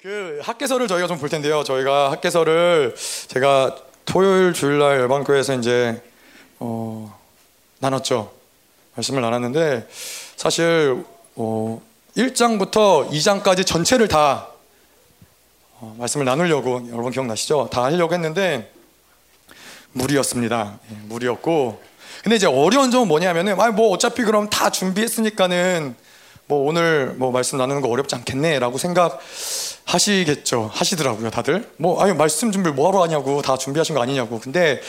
그 학계서를 저희가 좀 볼 텐데요. 저희가 학계서를 제가 토요일 주일날 열방교회에서 이제 어, 나눴죠. 말씀을 나눴는데 사실 어, 1장부터 2장까지 전체를 다 어, 말씀을 나누려고 여러분 기억나시죠? 다 하려고 했는데 무리였습니다. 예, 무리였고 근데 이제 어려운 점은 뭐냐면은 아니 뭐 어차피 그럼 다 준비했으니까는 뭐 오늘 뭐 말씀 나누는 거 어렵지 않겠네라고 생각하시겠죠. 하시더라고요, 다들. 뭐 아니 말씀 준비 뭐 하러 하냐고 다 준비하신 거 아니냐고. 근데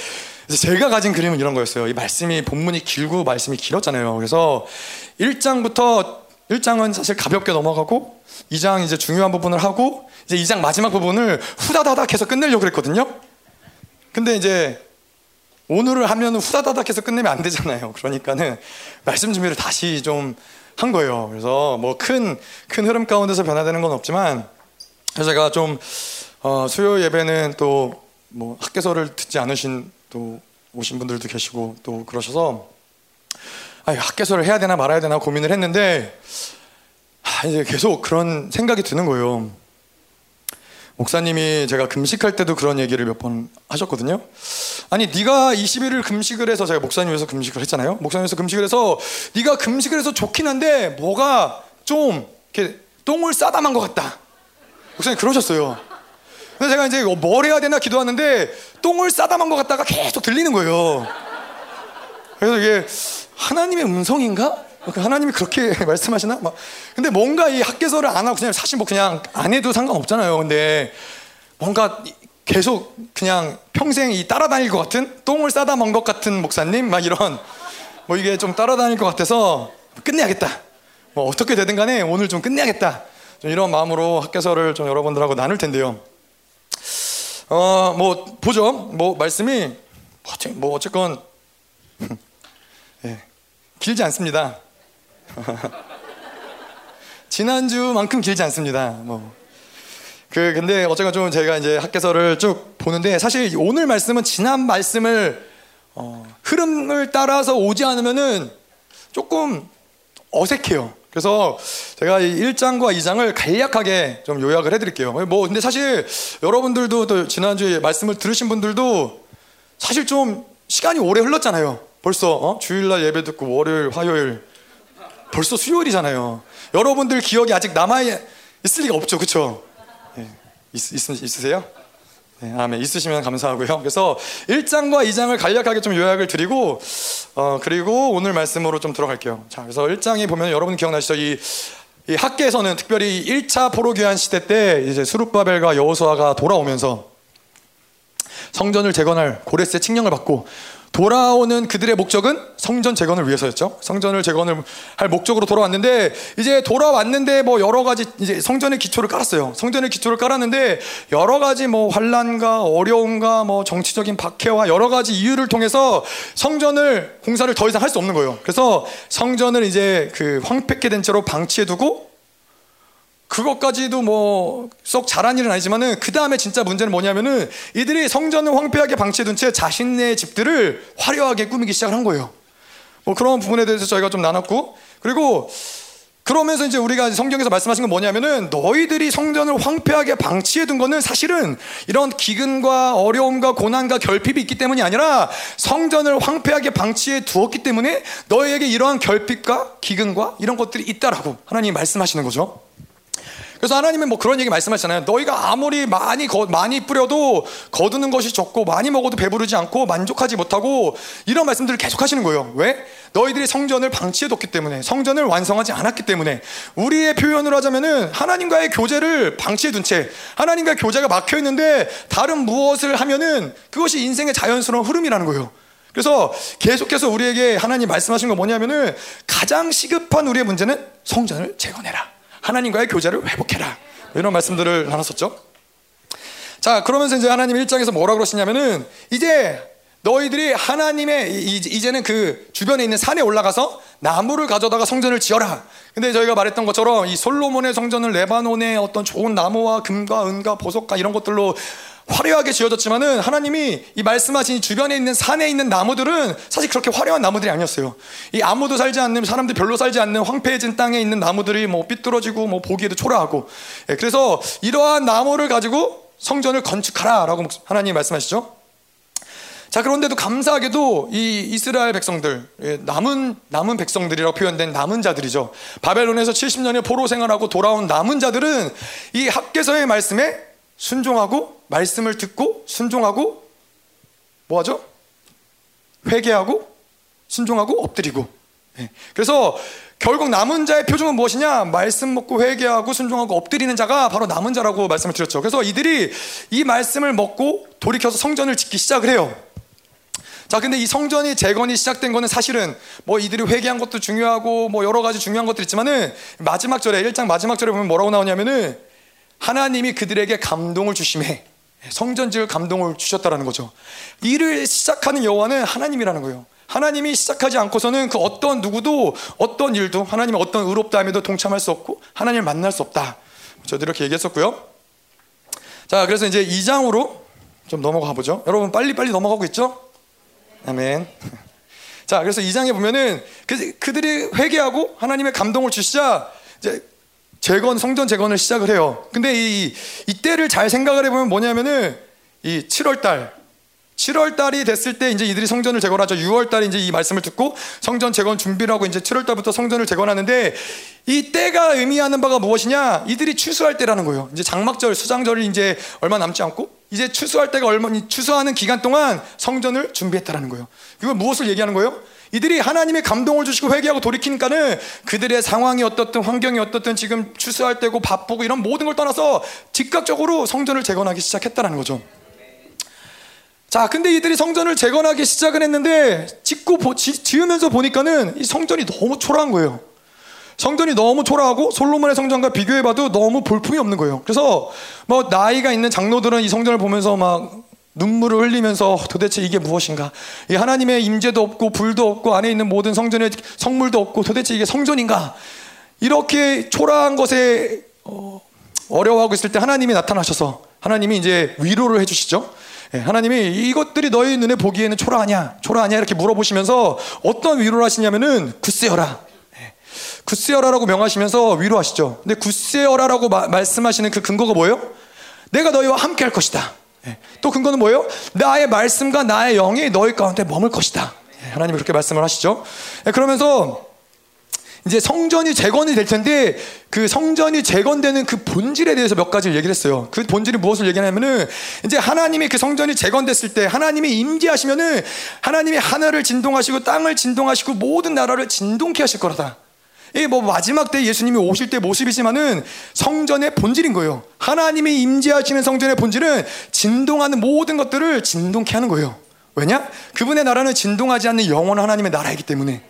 제가 가진 그림은 이런 거였어요. 이 말씀이 본문이 길고 말씀이 길었잖아요. 그래서 1장부터 1장은 사실 가볍게 넘어가고 2장 이제 중요한 부분을 하고 이제 2장 마지막 부분을 후다다닥 해서 끝내려고 그랬거든요. 근데 이제 오늘을 하면 후다다닥 해서 끝내면 안 되잖아요. 그러니까는 말씀 준비를 다시 좀 한 거예요. 그래서 뭐 큰 큰 흐름 가운데서 변화되는 건 없지만 제가 좀 어, 수요 예배는 또 뭐 학계서를 듣지 않으신 또 오신 분들도 계시고 또 그러셔서 아 학계서를 해야 되나 말아야 되나 고민을 했는데 아, 이제 계속 그런 생각이 드는 거예요. 목사님이 제가 금식할 때도 그런 얘기를 몇 번 하셨거든요. 아니 네가 20일을 금식을 해서 제가 목사님 위해서 금식을 했잖아요. 목사님 위해서 금식을 해서 네가 금식을 해서 좋긴 한데 뭐가 좀 이렇게 똥을 싸담한 것 같다. 목사님 그러셨어요. 그래서 제가 이제 뭘 해야 되나 기도하는데 똥을 싸담한 것 같다가 계속 들리는 거예요. 그래서 이게 하나님의 음성인가? 하나님이 그렇게 말씀하시나? 막 근데 뭔가 이 학계서를 안 하고 그냥 사실 뭐 그냥 안 해도 상관없잖아요. 근데 뭔가 계속 그냥 평생 이 따라다닐 것 같은 똥을 싸다 먹은 것 같은 목사님 막 이런 뭐 이게 좀 따라다닐 것 같아서 끝내야겠다. 뭐 어떻게 되든 간에 오늘 좀 끝내야겠다. 좀 이런 마음으로 학계서를 좀 여러분들하고 나눌 텐데요. 어 뭐 보죠. 뭐 말씀이 뭐 어쨌건 예, 길지 않습니다. 지난주만큼 길지 않습니다. 뭐. 그 근데 어쨌건 좀 제가 이제 학계서를 쭉 보는데 사실 오늘 말씀은 지난 말씀을 어, 흐름을 따라서 오지 않으면은 조금 어색해요. 그래서 제가 이 1장과 2장을 간략하게 좀 요약을 해드릴게요. 뭐 근데 사실 여러분들도 또 지난주에 말씀을 들으신 분들도 사실 좀 시간이 오래 흘렀잖아요. 벌써 어? 주일날 예배 듣고 월요일, 화요일 벌써 수요일이잖아요. 여러분들 기억이 아직 남아 있을 리가 없죠, 그렇죠? 네. 있, 있, 있으세요? 네, 아멘. 있으시면 감사하고요. 그래서 1장과 2장을 간략하게 좀 요약을 드리고, 어, 그리고 오늘 말씀으로 좀 들어갈게요. 자, 그래서 1장에 보면 여러분 기억나시죠? 이, 이 학계에서는 특별히 1차 포로교환 시대 때 이제 수룹바벨과 여호수아가 돌아오면서 성전을 재건할 고레스의 칙령을 받고 돌아오는 그들의 목적은 성전 재건을 위해서였죠. 성전을 재건을 할 목적으로 돌아왔는데 이제 돌아왔는데 뭐 여러 가지 이제 성전의 기초를 깔았어요. 성전의 기초를 깔았는데 여러 가지 뭐 환란과 어려움과 뭐 정치적인 박해와 여러 가지 이유를 통해서 성전을 공사를 더 이상 할 수 없는 거예요. 그래서 성전을 이제 그 황폐케 된 채로 방치해 두고 그것까지도 뭐 썩 잘한 일은 아니지만은 그 다음에 진짜 문제는 뭐냐면은 이들이 성전을 황폐하게 방치해둔 채 자신네 집들을 화려하게 꾸미기 시작을 한 거예요. 뭐 그런 부분에 대해서 저희가 좀 나눴고 그리고 그러면서 이제 우리가 성경에서 말씀하신 건 뭐냐면은 너희들이 성전을 황폐하게 방치해 둔 거는 사실은 이런 기근과 어려움과 고난과 결핍이 있기 때문이 아니라 성전을 황폐하게 방치해 두었기 때문에 너희에게 이러한 결핍과 기근과 이런 것들이 있다라고 하나님이 말씀하시는 거죠. 그래서 하나님은 뭐 그런 얘기 말씀하시잖아요. 너희가 아무리 많이 거, 많이 뿌려도 거두는 것이 적고 많이 먹어도 배부르지 않고 만족하지 못하고 이런 말씀들을 계속 하시는 거예요. 왜? 너희들이 성전을 방치해뒀기 때문에 성전을 완성하지 않았기 때문에 우리의 표현을 하자면은 하나님과의 교제를 방치해둔 채 하나님과의 교제가 막혀 있는데 다른 무엇을 하면은 그것이 인생의 자연스러운 흐름이라는 거예요. 그래서 계속해서 우리에게 하나님 말씀하신 건 뭐냐면은 가장 시급한 우리의 문제는 성전을 재건해라. 하나님과의 교제를 회복해라. 이런 말씀들을 나눴었죠. 자, 그러면서 이제 하나님 1장에서 뭐라 그러시냐면은 이제 너희들이 하나님의 이제는 그 주변에 있는 산에 올라가서 나무를 가져다가 성전을 지어라. 근데 저희가 말했던 것처럼 이 솔로몬의 성전을 레바논의 어떤 좋은 나무와 금과 은과 보석과 이런 것들로 화려하게 지어졌지만은 하나님이 이 말씀하신 이 주변에 있는 산에 있는 나무들은 사실 그렇게 화려한 나무들이 아니었어요. 이 아무도 살지 않는 사람들 별로 살지 않는 황폐해진 땅에 있는 나무들이 뭐 삐뚤어지고 뭐 보기에도 초라하고 예, 그래서 이러한 나무를 가지고 성전을 건축하라라고 하나님 말씀하시죠. 자 그런데도 감사하게도 이 이스라엘 백성들 예, 남은 남은 백성들이라고 표현된 남은 자들이죠. 바벨론에서 70년의 포로 생활하고 돌아온 남은 자들은 이 학계서의 말씀에 순종하고 말씀을 듣고 순종하고 뭐하죠? 회개하고 순종하고 엎드리고. 예. 그래서 결국 남은 자의 표정은 무엇이냐? 말씀 먹고 회개하고 순종하고 엎드리는 자가 바로 남은 자라고 말씀을 드렸죠. 그래서 이들이 이 말씀을 먹고 돌이켜서 성전을 짓기 시작을 해요. 자, 근데 이 성전이 재건이 시작된 거는 사실은 뭐 이들이 회개한 것도 중요하고 뭐 여러 가지 중요한 것들 있지만은 마지막 절에 1장 마지막 절에 보면 뭐라고 나오냐면은 하나님이 그들에게 감동을 주심에 성전 지을 감동을 주셨다라는 거죠. 일을 시작하는 여호와는 하나님이라는 거예요. 하나님이 시작하지 않고서는 그 어떤 누구도 어떤 일도 하나님의 어떤 의롭다함에도 동참할 수 없고 하나님을 만날 수 없다. 저도 이렇게 얘기했었고요. 자, 그래서 이제 2장으로 좀 넘어가 보죠. 여러분 빨리 빨리 넘어가고 있죠? 아멘. 자, 그래서 2장에 보면은 그, 그들이 회개하고 하나님의 감동을 주시자 이제 재건 성전 재건을 시작을 해요. 근데 이 이때를 잘 생각을 해보면 뭐냐면은 이 7월 달 7월 달이 됐을 때 이제 이들이 성전을 재건하죠. 6월 달에 이제 이 말씀을 듣고 성전 재건 준비를 하고 이제 7월 달부터 성전을 재건하는데 이 때가 의미하는 바가 무엇이냐? 이들이 추수할 때라는 거예요. 이제 장막절, 수장절이 이제 얼마 남지 않고 이제 추수할 때가 얼마 추수하는 기간 동안 성전을 준비했다라는 거예요. 이걸 무엇을 얘기하는 거예요? 이들이 하나님의 감동을 주시고 회개하고 돌이키니까는 그들의 상황이 어떻든 환경이 어떻든 지금 추수할 때고 바쁘고 이런 모든 걸 떠나서 즉각적으로 성전을 재건하기 시작했다는 거죠. 자, 근데 이들이 성전을 재건하기 시작을 했는데 짓고 지으면서 보니까는 이 성전이 너무 초라한 거예요. 성전이 너무 초라하고 솔로몬의 성전과 비교해봐도 너무 볼품이 없는 거예요. 그래서 뭐 나이가 있는 장로들은 이 성전을 보면서 막 눈물을 흘리면서 도대체 이게 무엇인가? 이 하나님의 임재도 없고 불도 없고 안에 있는 모든 성전의 성물도 없고 도대체 이게 성전인가? 이렇게 초라한 것에 어, 어려워하고 있을 때 하나님이 나타나셔서 하나님이 이제 위로를 해주시죠. 예, 하나님이 이것들이 너희 눈에 보기에는 초라하냐, 초라하냐 이렇게 물어보시면서 어떤 위로를 하시냐면은 굳세어라. 예, 굳세어라라고 명하시면서 위로하시죠. 근데 굳세어라라고 말씀하시는 그 근거가 뭐예요? 내가 너희와 함께 할 것이다. 예, 또 근거는 뭐예요? 나의 말씀과 나의 영이 너희 가운데 머물 것이다. 하나님이 그렇게 말씀을 하시죠. 그러면서 이제 성전이 재건이 될 텐데 그 성전이 재건되는 그 본질에 대해서 몇 가지를 얘기를 했어요. 그 본질이 무엇을 얘기하냐면은 이제 하나님이 그 성전이 재건됐을 때 하나님이 임재하시면은 하나님이 하늘을 진동하시고 땅을 진동하시고 모든 나라를 진동케 하실 거라다. 이뭐 마지막 때 예수님이 오실 때 모습이지만은 성전의 본질인 거예요. 하나님이 임재하시는 성전의 본질은 진동하는 모든 것들을 진동케 하는 거예요. 왜냐? 그분의 나라는 진동하지 않는 영원한 하나님의 나라이기 때문에.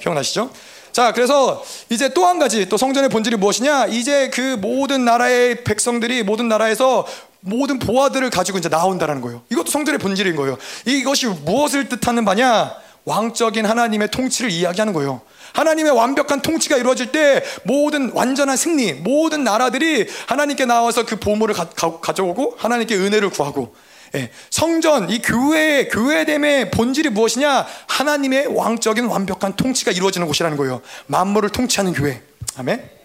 기억나시죠? 자, 그래서 이제 또 한 가지 또 성전의 본질이 무엇이냐? 이제 그 모든 나라의 백성들이 모든 나라에서 모든 보화들을 가지고 이제 나온다라는 거예요. 이것도 성전의 본질인 거예요. 이것이 무엇을 뜻하는 바냐? 왕적인 하나님의 통치를 이야기하는 거예요. 하나님의 완벽한 통치가 이루어질 때 모든 완전한 승리, 모든 나라들이 하나님께 나와서 그 보물을 가, 가 져오고 하나님께 은혜를 구하고 예, 성전, 이 교회의 교회됨의 본질이 무엇이냐? 하나님의 왕적인 완벽한 통치가 이루어지는 곳이라는 거예요. 만물을 통치하는 교회. 아멘.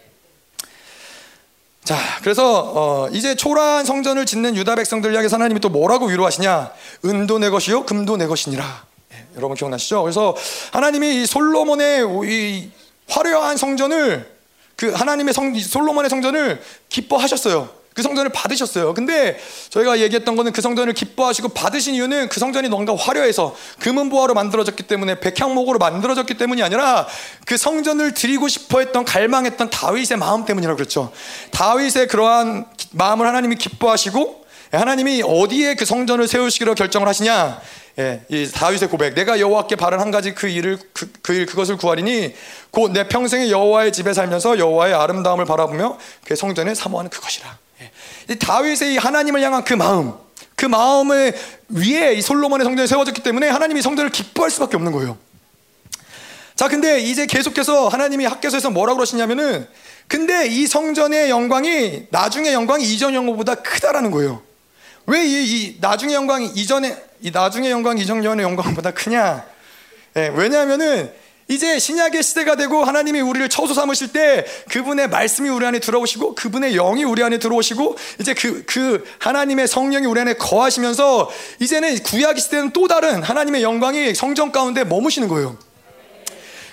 자, 그래서 어, 이제 초라한 성전을 짓는 유다 백성들 향해서 하나님이 또 뭐라고 위로하시냐? 은도 내 것이요, 금도 내 것이니라. 예, 여러분 기억나시죠? 그래서 하나님이 이 솔로몬의 이 화려한 성전을 그 하나님의 성 솔로몬의 성전을 기뻐하셨어요. 그 성전을 받으셨어요. 근데 저희가 얘기했던 거는 그 성전을 기뻐하시고 받으신 이유는 그 성전이 뭔가 화려해서 금은보화로 만들어졌기 때문에 백향목으로 만들어졌기 때문이 아니라 그 성전을 드리고 싶어 했던 갈망했던 다윗의 마음 때문이라고 그랬죠. 다윗의 그러한 마음을 하나님이 기뻐하시고 하나님이 어디에 그 성전을 세우시기로 결정을 하시냐? 예, 이 다윗의 고백. 내가 여호와께 바른 한 가지 그 일을 그, 그 일, 그것을 구하리니 곧 내 평생에 여호와의 집에 살면서 여호와의 아름다움을 바라보며 그 성전에 사모하는 그것이라. 다윗의 하나님을 향한 그 마음, 그 마음을 위에 이 솔로몬의 성전이 세워졌기 때문에 하나님이 성전을 기뻐할 수밖에 없는 거예요. 자, 근데 이제 계속해서 하나님이 학교에서 뭐라고 그러시냐면은 근데 이 성전의 영광이 나중에 영광이 이전 영광보다 크다라는 거예요. 왜이이 나중의 영광이 이전에 이 나중의 영광 이전년의 영광보다 크냐? 예, 왜냐하면은 이제 신약의 시대가 되고 하나님이 우리를 처소 삼으실 때 그분의 말씀이 우리 안에 들어오시고 그분의 영이 우리 안에 들어오시고 이제 그, 그 하나님의 성령이 우리 안에 거하시면서 이제는 구약 시대는 또 다른 하나님의 영광이 성전 가운데 머무시는 거예요.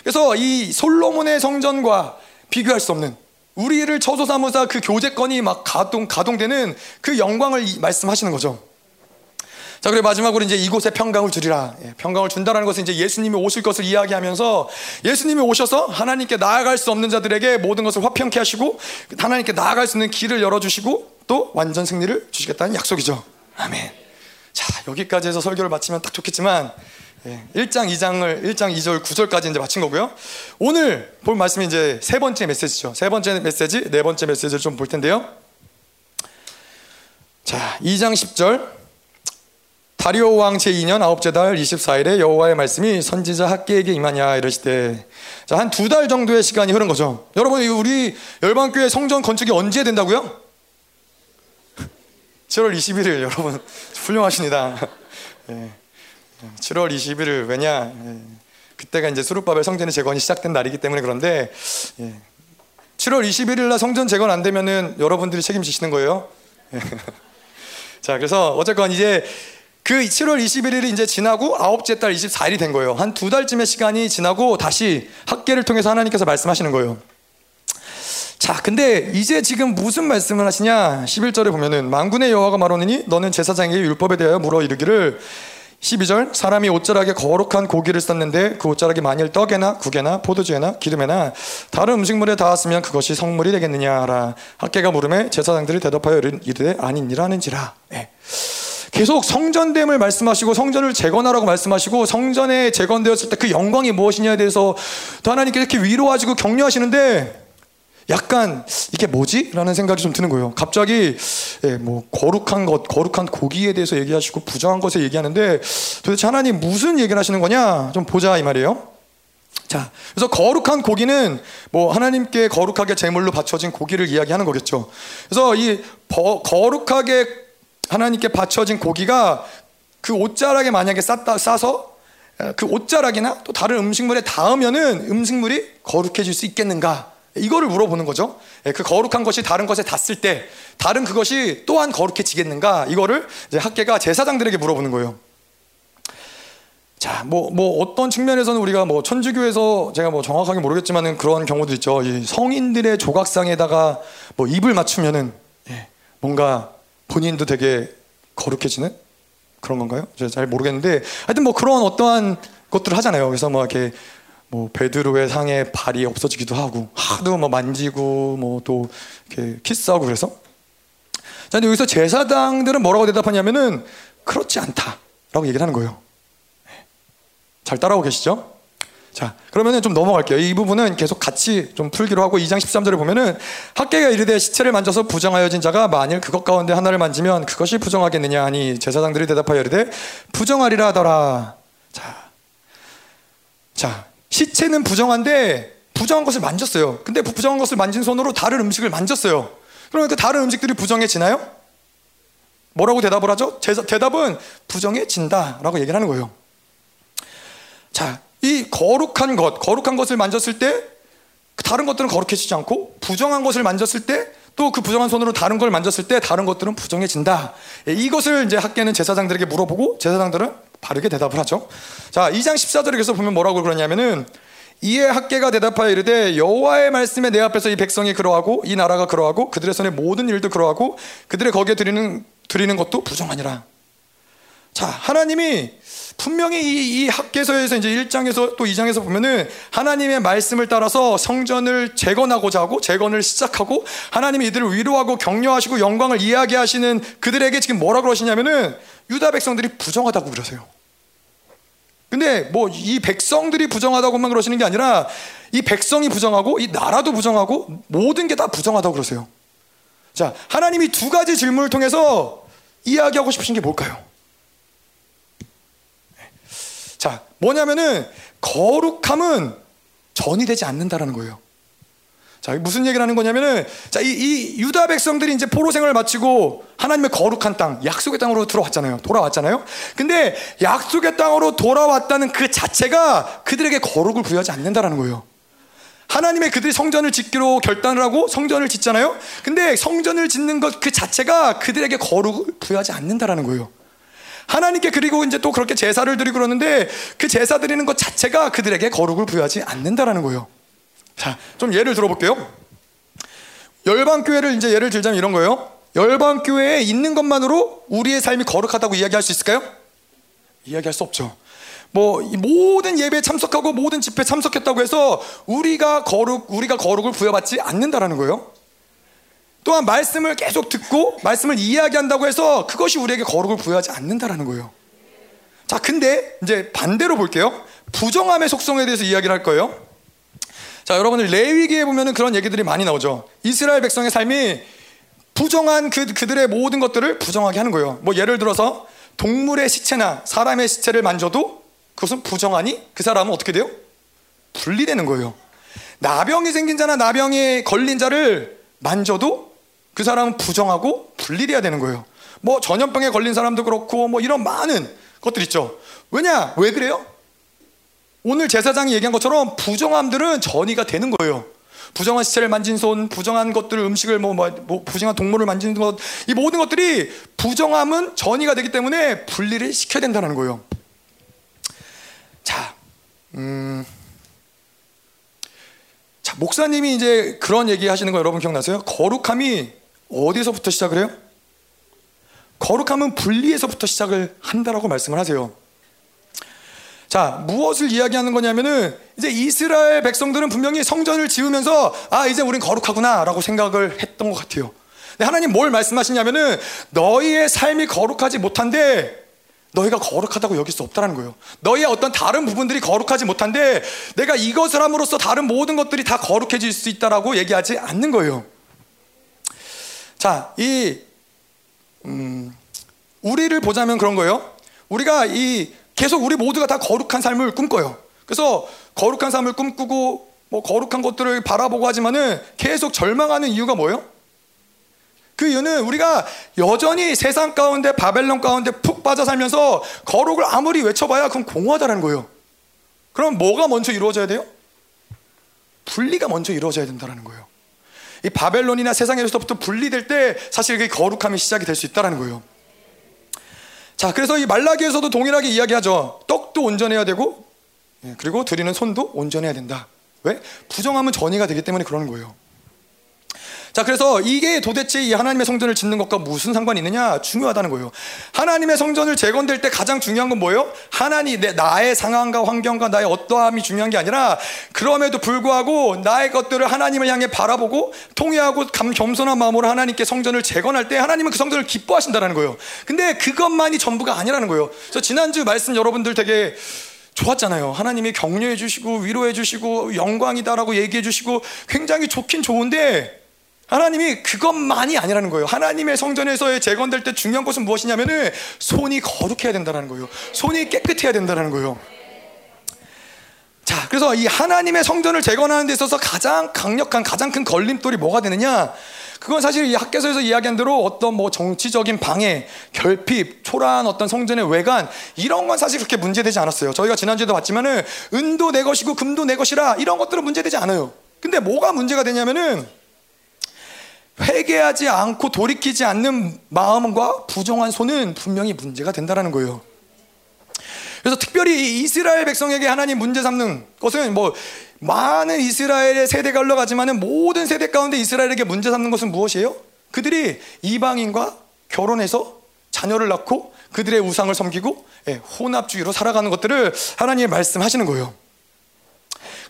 그래서 이 솔로몬의 성전과 비교할 수 없는 우리를 처소 삼으사 그 교제권이 막 가동, 가동되는 그 영광을 말씀하시는 거죠. 자, 그리고 마지막으로 이제 이곳에 평강을 주리라. 예, 평강을 준다라는 것은 이제 예수님이 오실 것을 이야기하면서 예수님이 오셔서 하나님께 나아갈 수 없는 자들에게 모든 것을 화평케 하시고 하나님께 나아갈 수 있는 길을 열어주시고 또 완전 승리를 주시겠다는 약속이죠. 아멘. 자, 여기까지 해서 설교를 마치면 딱 좋겠지만 예, 1장 2장을 1장 2절 9절까지 이제 마친 거고요. 오늘 볼 말씀이 이제 세 번째 메시지죠. 세 번째 메시지, 네 번째 메시지를 좀 볼 텐데요. 자, 2장 10절 다리오 왕 제2년 아홉째 달 24일에 여호와의 말씀이 선지자 학계에게 임하냐 이러시되 자, 한두 달 정도의 시간이 흐른 거죠. 여러분, 우리 열방교회 성전 건축이 언제 된다고요? 7월 21일 여러분 훌륭하십니다. 예. 7월 21일 왜냐? 예. 그때가 이제 수르바벨 성전의 재건이 시작된 날이기 때문에 그런데 예. 7월 21일 날 성전 재건 안 되면은 여러분들이 책임지시는 거예요. 예. 자, 그래서 어쨌건 이제 그 7월 21일이 이제 지나고 아홉째 달 24일이 된 거예요. 한 두 달쯤의 시간이 지나고 다시 학계를 통해서 하나님께서 말씀하시는 거예요. 자, 근데 이제 지금 무슨 말씀을 하시냐? 11절에 보면은 만군의 여호와가 말하느니 너는 제사장에게 율법에 대하여 물어 이르기를 12절 사람이 옷자락에 거룩한 고기를 썼는데 그 옷자락이 만일 떡에나 국에나 포도주에나 기름에나 다른 음식물에 닿았으면 그것이 성물이 되겠느냐 하라 학계가 물음에 제사장들이 대답하여 이르되 아니니라 하는지라 네. 계속 성전됨을 말씀하시고 성전을 재건하라고 말씀하시고 성전에 재건되었을 때 그 영광이 무엇이냐에 대해서 또 하나님께 이렇게 위로하시고 격려하시는데 약간 이게 뭐지? 라는 생각이 좀 드는 거예요. 갑자기 예, 뭐 거룩한 것, 거룩한 고기에 대해서 얘기하시고 부정한 것에 얘기하는데 도대체 하나님 무슨 얘기를 하시는 거냐? 좀 보자 이 말이에요. 자, 그래서 거룩한 고기는 뭐 하나님께 거룩하게 제물로 바쳐진 고기를 이야기하는 거겠죠. 그래서 이 버, 거룩하게 하나님께 바쳐진 고기가 그 옷자락에 만약에 쌌다, 싸서 그 옷자락이나 또 다른 음식물에 닿으면은 음식물이 거룩해질 수 있겠는가? 이거를 물어보는 거죠. 예, 그 거룩한 것이 다른 것에 닿았을 때 다른 그것이 또한 거룩해지겠는가? 이거를 이제 학계가 제사장들에게 물어보는 거예요. 자, 뭐, 뭐 어떤 측면에서는 우리가 뭐 천주교에서 제가 뭐 정확하게 모르겠지만은 그런 경우도 있죠. 이 성인들의 조각상에다가 뭐 입을 맞추면은 예, 뭔가 본인도 되게 거룩해지는 그런 건가요? 제가 잘 모르겠는데 하여튼 뭐 그런 어떠한 것들을 하잖아요. 그래서 뭐 이렇게 뭐 베드로의 상에 발이 없어지기도 하고 하도 뭐 만지고 뭐 또 이렇게 키스하고 그래서 자 근데 여기서 제사장들은 뭐라고 대답하냐면은 그렇지 않다라고 얘기를 하는 거예요. 네. 잘 따라오고 계시죠? 자, 그러면은 좀 넘어갈게요. 이 부분은 계속 같이 좀 풀기로 하고 2장 13절에 보면은 학계가 이르되 시체를 만져서 부정하여진 자가 만일 그것 가운데 하나를 만지면 그것이 부정하겠느냐 하니 제사장들이 대답하여 이르되 부정하리라 하더라. 자. 자, 시체는 부정한데 부정한 것을 만졌어요. 근데 부정한 것을 만진 손으로 다른 음식을 만졌어요. 그러면 그 다른 음식들이 부정해지나요? 뭐라고 대답을 하죠? 제사, 대답은 부정해진다라고 얘기를 하는 거예요. 자, 이 거룩한 것, 거룩한 것을 만졌을 때 다른 것들은 거룩해지지 않고 부정한 것을 만졌을 때 또 그 부정한 손으로 다른 걸 만졌을 때 다른 것들은 부정해진다. 예, 이것을 이제 학계는 제사장들에게 물어보고 제사장들은 바르게 대답을 하죠. 자, 2장 14절에 서 보면 뭐라고 그러냐면은 이에 학계가 대답하여 이르되 여호와의 말씀에 내 앞에서 이 백성이 그러하고 이 나라가 그러하고 그들의 손에 모든 일도 그러하고 그들의 거기에 드리는 드리는 것도 부정하니라. 자, 하나님이 분명히 이, 이 학계서에서 이제 1장에서 또 2장에서 보면은 하나님의 말씀을 따라서 성전을 재건하고자 하고 재건을 시작하고 하나님이 이들을 위로하고 격려하시고 영광을 이야기하시는 그들에게 지금 뭐라 그러시냐면은 유다 백성들이 부정하다고 그러세요. 근데 뭐 이 백성들이 부정하다고만 그러시는 게 아니라 이 백성이 부정하고 이 나라도 부정하고 모든 게 다 부정하다고 그러세요. 자, 하나님이 두 가지 질문을 통해서 이야기하고 싶으신 게 뭘까요? 자, 뭐냐면은 거룩함은 전이 되지 않는다라는 거예요. 자, 무슨 얘기를 하는 거냐면은 자, 이, 이 유다 백성들이 이제 포로 생활을 마치고 하나님의 거룩한 땅, 약속의 땅으로 들어왔잖아요. 돌아왔잖아요. 근데 약속의 땅으로 돌아왔다는 그 자체가 그들에게 거룩을 부여하지 않는다라는 거예요. 하나님의 그들이 성전을 짓기로 결단을 하고 성전을 짓잖아요. 근데 성전을 짓는 것 그 자체가 그들에게 거룩을 부여하지 않는다라는 거예요. 하나님께 그리고 이제 또 그렇게 제사를 드리고 그러는데 그 제사 드리는 것 자체가 그들에게 거룩을 부여하지 않는다라는 거예요. 자, 좀 예를 들어볼게요. 열방교회를 이제 예를 들자면 이런 거예요. 열방교회에 있는 것만으로 우리의 삶이 거룩하다고 이야기할 수 있을까요? 이야기할 수 없죠. 뭐 모든 예배에 참석하고 모든 집회에 참석했다고 해서 우리가 거룩 우리가 거룩을 부여받지 않는다라는 거예요. 또한 말씀을 계속 듣고 말씀을 이야기한다고 해서 그것이 우리에게 거룩을 부여하지 않는다라는 거예요. 자, 근데 이제 반대로 볼게요. 부정함의 속성에 대해서 이야기를 할 거예요. 자, 여러분들 레위기에 보면은 그런 얘기들이 많이 나오죠. 이스라엘 백성의 삶이 부정한 그 그들의 모든 것들을 부정하게 하는 거예요. 뭐 예를 들어서 동물의 시체나 사람의 시체를 만져도 그것은 부정하니 그 사람은 어떻게 돼요? 분리되는 거예요. 나병이 생긴 자나 나병에 걸린 자를 만져도 그 사람은 부정하고 분리돼야 되는 거예요. 뭐 전염병에 걸린 사람도 그렇고 뭐 이런 많은 것들 있죠. 왜냐? 왜 그래요? 오늘 제사장이 얘기한 것처럼 부정함들은 전이가 되는 거예요. 부정한 시체를 만진 손, 부정한 것들, 음식을 뭐, 뭐, 뭐 부정한 동물을 만지는 것, 이 모든 것들이 부정함은 전이가 되기 때문에 분리를 시켜야 된다는 거예요. 자, 음, 자 목사님이 이제 그런 얘기 하시는 거 여러분 기억나세요? 거룩함이 어디서부터 시작을 해요? 거룩함은 분리에서부터 시작을 한다라고 말씀을 하세요. 자, 무엇을 이야기하는 거냐면은 이제 이스라엘 백성들은 분명히 성전을 지으면서 아, 이제 우린 거룩하구나라고 생각을 했던 것 같아요. 근데 하나님 뭘 말씀하시냐면은 너희의 삶이 거룩하지 못한데 너희가 거룩하다고 여길 수 없다는 거예요. 너희의 어떤 다른 부분들이 거룩하지 못한데 내가 이것을 함으로써 다른 모든 것들이 다 거룩해질 수 있다라고 얘기하지 않는 거예요. 자, 이 음, 우리를 보자면 그런 거예요. 우리가 이 계속 우리 모두가 다 거룩한 삶을 꿈꿔요. 그래서 거룩한 삶을 꿈꾸고 뭐 거룩한 것들을 바라보고 하지만은 계속 절망하는 이유가 뭐예요? 그 이유는 우리가 여전히 세상 가운데 바벨론 가운데 푹 빠져 살면서 거룩을 아무리 외쳐봐야 그건 공허하다는 거예요. 그럼 뭐가 먼저 이루어져야 돼요? 분리가 먼저 이루어져야 된다는 거예요. 이 바벨론이나 세상에서부터 분리될 때 사실 그 거룩함이 시작이 될 수 있다는 거예요. 자, 그래서 이 말라기에서도 동일하게 이야기하죠. 떡도 온전해야 되고, 예, 그리고 드리는 손도 온전해야 된다. 왜? 부정하면 전이가 되기 때문에 그러는 거예요. 자, 그래서 이게 도대체 이 하나님의 성전을 짓는 것과 무슨 상관이 있느냐? 중요하다는 거예요. 하나님의 성전을 재건될 때 가장 중요한 건 뭐예요? 하나님, 내, 나의 상황과 환경과 나의 어떠함이 중요한 게 아니라 그럼에도 불구하고 나의 것들을 하나님을 향해 바라보고 통회하고 감, 겸손한 마음으로 하나님께 성전을 재건할 때 하나님은 그 성전을 기뻐하신다는 거예요. 근데 그것만이 전부가 아니라는 거예요. 그래서 지난주 말씀 여러분들 되게 좋았잖아요. 하나님이 격려해 주시고 위로해 주시고 영광이다라고 얘기해 주시고 굉장히 좋긴 좋은데 하나님이 그것만이 아니라는 거예요. 하나님의 성전에서의 재건될 때 중요한 것은 무엇이냐면은 손이 거룩해야 된다는 거예요. 손이 깨끗해야 된다는 거예요. 자, 그래서 이 하나님의 성전을 재건하는 데 있어서 가장 강력한 가장 큰 걸림돌이 뭐가 되느냐? 그건 사실 이 학계서에서 이야기한 대로 어떤 뭐 정치적인 방해, 결핍, 초라한 어떤 성전의 외관 이런 건 사실 그렇게 문제되지 않았어요. 저희가 지난주에도 봤지만은 은도 내 것이고 금도 내 것이라 이런 것들은 문제되지 않아요. 근데 뭐가 문제가 되냐면은 회개하지 않고 돌이키지 않는 마음과 부정한 손은 분명히 문제가 된다는 거예요. 그래서 특별히 이스라엘 백성에게 하나님 문제 삼는 것은 뭐 많은 이스라엘의 세대가 흘러가지만은 모든 세대 가운데 이스라엘에게 문제 삼는 것은 무엇이에요? 그들이 이방인과 결혼해서 자녀를 낳고 그들의 우상을 섬기고 예, 혼합주의로 살아가는 것들을 하나님이 말씀하시는 거예요.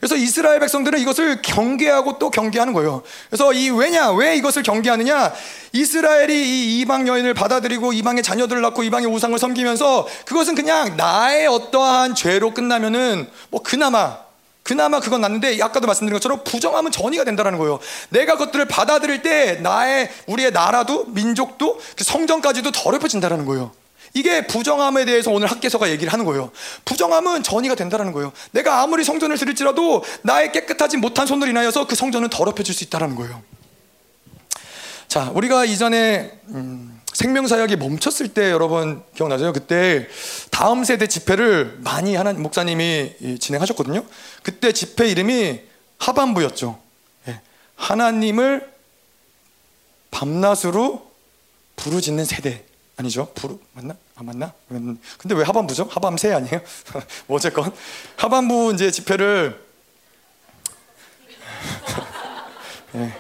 그래서 이스라엘 백성들은 이것을 경계하고 또 경계하는 거예요. 그래서 이 왜냐? 왜 이것을 경계하느냐? 이스라엘이 이 이방 여인을 받아들이고 이방의 자녀들을 낳고 이방의 우상을 섬기면서 그것은 그냥 나의 어떠한 죄로 끝나면은 뭐 그나마 그나마 그건 낫는데 아까도 말씀드린 것처럼 부정하면 전이가 된다는 거예요. 내가 그것들을 받아들일 때 나의 우리의 나라도 민족도 그 성전까지도 더럽혀진다는 거예요. 이게 부정함에 대해서 오늘 학계서가 얘기를 하는 거예요. 부정함은 전이가 된다는 거예요. 내가 아무리 성전을 드릴지라도 나의 깨끗하지 못한 손을 인하여서 그 성전은 더럽혀질 수 있다는 거예요. 자, 우리가 이전에 음, 생명사역이 멈췄을 때 여러분 기억나죠? 그때 다음 세대 집회를 많이 하는 목사님이 진행하셨거든요. 그때 집회 이름이 하반부였죠. 예. 하나님을 밤낮으로 부르짖는 세대 아니죠? 부르 맞나? 아 맞나? 근데 왜 하반부죠? 하밤새 아니에요? 뭐 어쨌건 하반부 이제 집회를 예.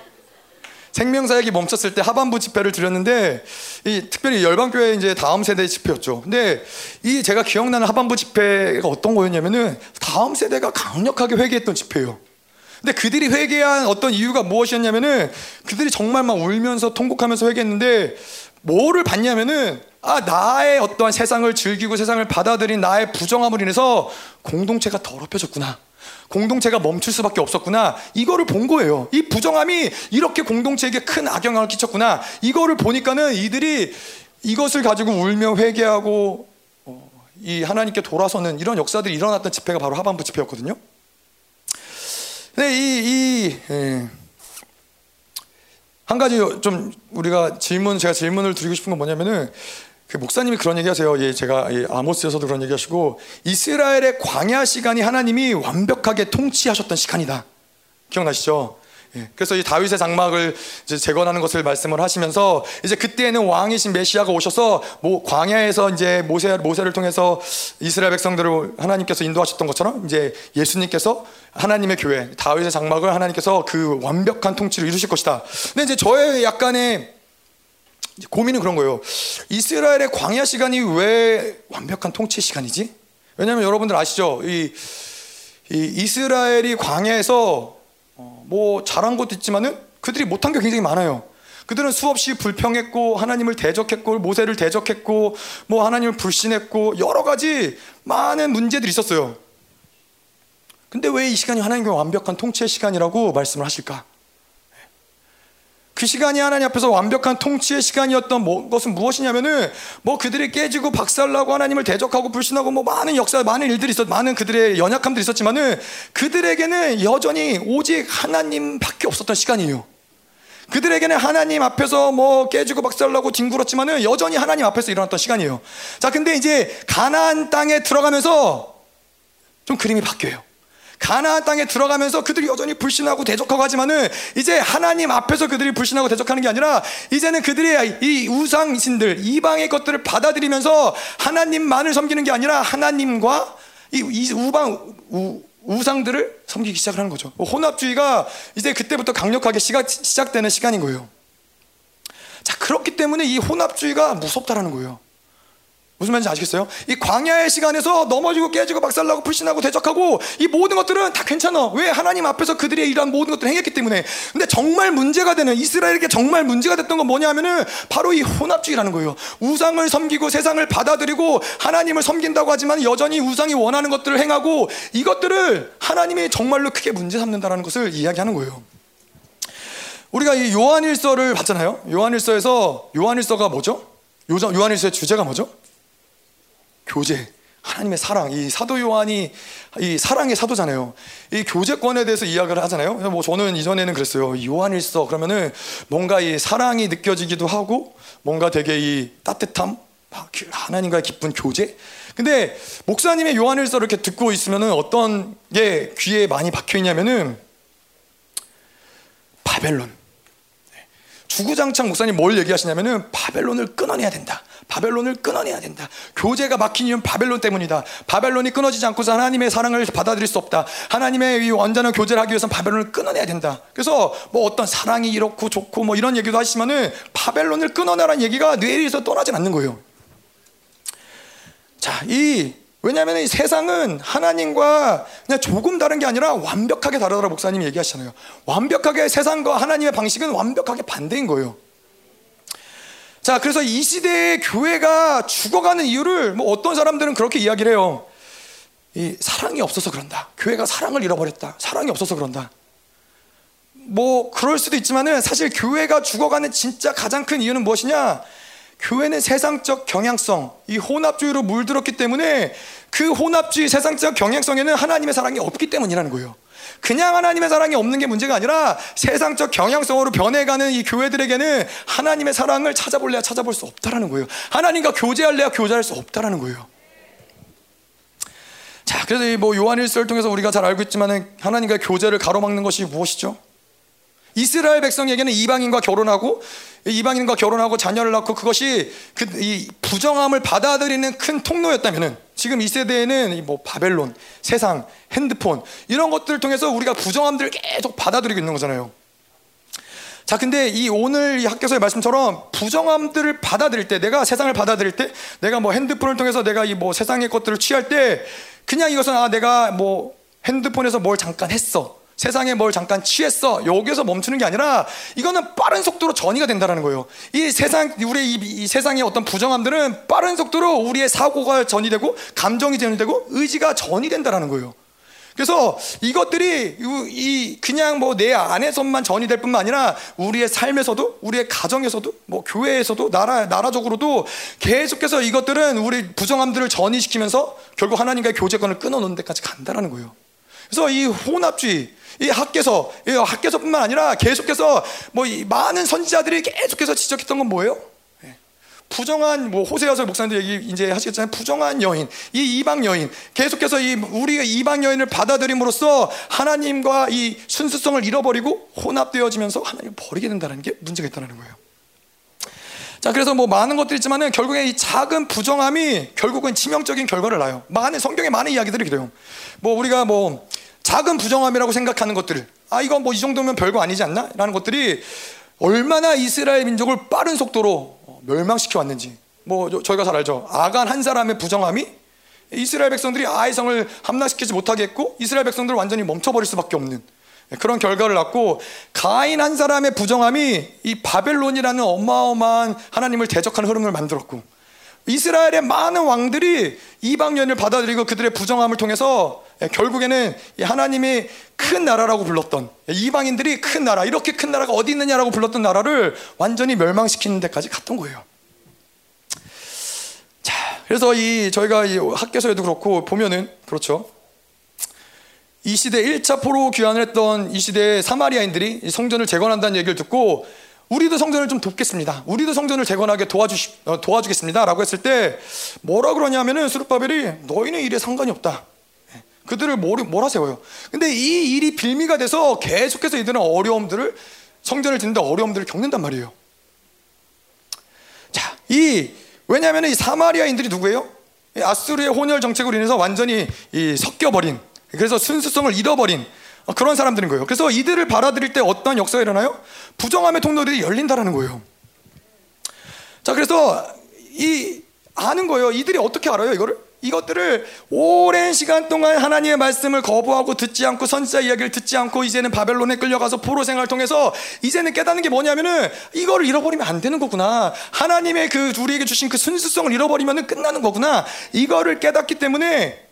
생명사역이 멈췄을 때 하반부 집회를 드렸는데 이 특별히 열방교회 이제 다음 세대 집회였죠. 근데 이 제가 기억나는 하반부 집회가 어떤 거였냐면은 다음 세대가 강력하게 회개했던 집회예요. 근데 그들이 회개한 어떤 이유가 무엇이었냐면은 그들이 정말 막 울면서 통곡하면서 회개했는데 뭐를 봤냐면은 아 나의 어떠한 세상을 즐기고 세상을 받아들인 나의 부정함으로 인해서 공동체가 더럽혀졌구나. 공동체가 멈출 수밖에 없었구나. 이거를 본 거예요. 이 부정함이 이렇게 공동체에게 큰 악영향을 끼쳤구나. 이거를 보니까는 이들이 이것을 가지고 울며 회개하고 어, 이 하나님께 돌아서는 이런 역사들이 일어났던 집회가 바로 하반부 집회였거든요. 근데 이, 이 예. 한 가지 좀 우리가 질문 제가 질문을 드리고 싶은 건 뭐냐면은 그 목사님이 그런 얘기하세요. 예, 제가 예, 아모스에서도 그런 얘기하시고 이스라엘의 광야 시간이 하나님이 완벽하게 통치하셨던 시간이다. 기억나시죠? 예, 그래서 이 다윗의 장막을 재건하는 것을 말씀을 하시면서 이제 그때에는 왕이신 메시아가 오셔서 뭐 광야에서 이제 모세 모세를 통해서 이스라엘 백성들을 하나님께서 인도하셨던 것처럼 이제 예수님께서 하나님의 교회 다윗의 장막을 하나님께서 그 완벽한 통치를 이루실 것이다. 근데 이제 저의 약간의 고민은 그런 거예요. 이스라엘의 광야 시간이 왜 완벽한 통치 시간이지? 왜냐하면 여러분들 아시죠? 이, 이 이스라엘이 광야에서 어, 뭐 잘한 것도 있지만은 그들이 못한 게 굉장히 많아요. 그들은 수없이 불평했고 하나님을 대적했고 모세를 대적했고 뭐 하나님을 불신했고 여러 가지 많은 문제들이 있었어요. 근데 왜 이 시간이 하나님의 완벽한 통치의 시간이라고 말씀을 하실까? 그 시간이 하나님 앞에서 완벽한 통치의 시간이었던 뭐, 것은 무엇이냐면은 뭐 그들이 깨지고 박살나고 하나님을 대적하고 불신하고 뭐 많은 역사, 많은 일들이 있었, 많은 그들의 연약함들이 있었지만은 그들에게는 여전히 오직 하나님밖에 없었던 시간이에요. 그들에게는 하나님 앞에서 뭐 깨지고 박살나고 뒹굴었지만은 여전히 하나님 앞에서 일어났던 시간이에요. 자, 근데 이제 가나안 땅에 들어가면서 좀 그림이 바뀌어요. 가나안 땅에 들어가면서 그들이 여전히 불신하고 대적하고 하지만은 이제 하나님 앞에서 그들이 불신하고 대적하는 게 아니라 이제는 그들의 이 우상신들 이방의 것들을 받아들이면서 하나님만을 섬기는 게 아니라 하나님과 이 우방 우, 우상들을 섬기기 시작을 하는 거죠. 혼합주의가 이제 그때부터 강력하게 시작, 되는 시간인 거예요. 자, 그렇기 때문에 이 혼합주의가 무섭다라는 거예요. 무슨 말인지 아시겠어요? 이 광야의 시간에서 넘어지고 깨지고 박살나고 불신하고 대적하고 이 모든 것들은 다 괜찮아. 왜 하나님 앞에서 그들의 이러한 모든 것들을 행했기 때문에. 근데 정말 문제가 되는 이스라엘에게 정말 문제가 됐던 건 뭐냐면은 바로 이 혼합주의라는 거예요. 우상을 섬기고 세상을 받아들이고 하나님을 섬긴다고 하지만 여전히 우상이 원하는 것들을 행하고 이것들을 하나님이 정말로 크게 문제 삼는다라는 것을 이야기하는 거예요. 우리가 이 요한일서를 봤잖아요. 요한일서에서 요한일서가 뭐죠? 요한일서의 주제가 뭐죠? 교제, 하나님의 사랑, 이 사도 요한이 이 사랑의 사도잖아요. 이 교제권에 대해서 이야기를 하잖아요. 뭐 저는 이전에는 그랬어요. 요한일서 그러면은 뭔가 이 사랑이 느껴지기도 하고 뭔가 되게 이 따뜻함, 하나님과의 기쁜 교제. 근데 목사님의 요한일서 이렇게 듣고 있으면은 어떤 게 귀에 많이 박혀 있냐면은 바벨론. 주구장창 목사님 뭘 얘기하시냐면은 바벨론을 끊어내야 된다. 바벨론을 끊어내야 된다. 교제가 막힌 이유는 바벨론 때문이다. 바벨론이 끊어지지 않고서 하나님의 사랑을 받아들일 수 없다. 하나님의 이 완전한 교제를 하기 위해서는 바벨론을 끊어내야 된다. 그래서 뭐 어떤 사랑이 이렇고 좋고 뭐 이런 얘기도 하시면은 바벨론을 끊어내라는 얘기가 뇌에서 떠나지 않는 거예요. 자, 이 왜냐하면 이 세상은 하나님과 그냥 조금 다른 게 아니라 완벽하게 다르다고 목사님이 얘기하시잖아요. 완벽하게 세상과 하나님의 방식은 완벽하게 반대인 거예요. 자, 그래서 이 시대의 교회가 죽어가는 이유를 뭐 어떤 사람들은 그렇게 이야기를 해요. 이 사랑이 없어서 그런다. 교회가 사랑을 잃어버렸다. 사랑이 없어서 그런다. 뭐 그럴 수도 있지만은 사실 교회가 죽어가는 진짜 가장 큰 이유는 무엇이냐? 교회는 세상적 경향성, 이 혼합주의로 물들었기 때문에 그 혼합주의 세상적 경향성에는 하나님의 사랑이 없기 때문이라는 거예요. 그냥 하나님의 사랑이 없는 게 문제가 아니라 세상적 경향성으로 변해가는 이 교회들에게는 하나님의 사랑을 찾아볼래야 찾아볼 수 없다라는 거예요. 하나님과 교제할래야 교제할 수 없다라는 거예요. 자, 그래서 뭐 요한일서를 통해서 우리가 잘 알고 있지만은 하나님과 교제를 가로막는 것이 무엇이죠? 이스라엘 백성에게는 이방인과 결혼하고 이방인과 결혼하고 자녀를 낳고 그것이 그 이 부정함을 받아들이는 큰 통로였다면은 지금 이 세대에는 뭐 바벨론, 세상, 핸드폰 이런 것들을 통해서 우리가 부정함들을 계속 받아들이고 있는 거잖아요. 자, 근데 이 오늘 이 학교서의 말씀처럼 부정함들을 받아들일 때, 내가 세상을 받아들일 때, 내가 뭐 핸드폰을 통해서 내가 이 뭐 세상의 것들을 취할 때, 그냥 이것은 아, 내가 뭐 핸드폰에서 뭘 잠깐 했어. 세상에 뭘 잠깐 취했어. 여기서 멈추는 게 아니라 이거는 빠른 속도로 전이가 된다는 거예요. 이 세상, 우리 이, 이, 세상의 어떤 부정함들은 빠른 속도로 우리의 사고가 전이 되고 감정이 전이 되고 의지가 전이 된다는 거예요. 그래서 이것들이 이 그냥 뭐 내 안에서만 전이 될 뿐만 아니라 우리의 삶에서도 우리의 가정에서도 뭐 교회에서도 나라 나라적으로도 계속해서 이것들은 우리 부정함들을 전이시키면서 결국 하나님과의 교제권을 끊어놓는 데까지 간다라는 거예요. 그래서 이 혼합주의 이 학계서, 이 학계서뿐만 아니라 계속해서 뭐 많은 선지자들이 계속해서 지적했던 건 뭐예요? 예. 부정한 뭐 호세아서 목사님들 얘기 이제 하시겠지만 부정한 여인, 이 이방 여인 계속해서 이 우리가 이방 여인을 받아들임으로써 하나님과 이 순수성을 잃어버리고 혼합되어지면서 하나님을 버리게 된다는 게 문제가 있다는 거예요. 자, 그래서 뭐 많은 것들이 있지만은 결국에 이 작은 부정함이 결국은 치명적인 결과를 낳아요. 많은 성경에 많은 이야기들이 그래요. 뭐 우리가 뭐 작은 부정함이라고 생각하는 것들, 아, 이건 뭐이 정도면 별거 아니지 않나? 라는 것들이 얼마나 이스라엘 민족을 빠른 속도로 멸망시켜 왔는지. 뭐, 저희가 잘 알죠. 아간 한 사람의 부정함이 이스라엘 백성들이 아의 성을 함락시키지 못하게 했고, 이스라엘 백성들을 완전히 멈춰버릴 수밖에 없는 그런 결과를 낳고, 가인 한 사람의 부정함이 이 바벨론이라는 어마어마한 하나님을 대적하는 흐름을 만들었고, 이스라엘의 많은 왕들이 이방연을 받아들이고 그들의 부정함을 통해서 예, 결국에는 하나님이 큰 나라라고 불렀던 예, 이방인들이 큰 나라 이렇게 큰 나라가 어디 있느냐라고 불렀던 나라를 완전히 멸망시키는 데까지 갔던 거예요. 자, 그래서 이 저희가 이 학교에서도 그렇고 보면은 그렇죠. 이 시대 1차 포로 귀환을 했던 이 시대의 사마리아인들이 성전을 재건한다는 얘기를 듣고 우리도 성전을 좀 돕겠습니다. 우리도 성전을 재건하게 도와주 어, 도와주겠습니다. 라고 했을 때 뭐라 그러냐면은 수르바벨이 너희는 일에 상관이 없다. 예, 그들을 몰아세워요. 근데 이 일이 빌미가 돼서 계속해서 이들은 어려움들을 성전을 짓는데 어려움들을 겪는단 말이에요. 자, 이 왜냐하면 이 사마리아인들이 누구예요? 아수르의 혼혈 정책으로 인해서 완전히 섞여버린 그래서 순수성을 잃어버린 어, 그런 사람들인 거예요. 그래서 이들을 받아들일 때 어떤 역사가 일어나요? 부정함의 통로들이 열린다라는 거예요. 자, 그래서 이 아는 거예요. 이들이 어떻게 알아요, 이거를? 이것들을 오랜 시간 동안 하나님의 말씀을 거부하고 듣지 않고 선지자 이야기를 듣지 않고 이제는 바벨론에 끌려가서 포로 생활을 통해서 이제는 깨닫는 게 뭐냐면은 이거를 잃어버리면 안 되는 거구나. 하나님의 그 우리에게 주신 그 순수성을 잃어버리면 끝나는 거구나. 이거를 깨닫기 때문에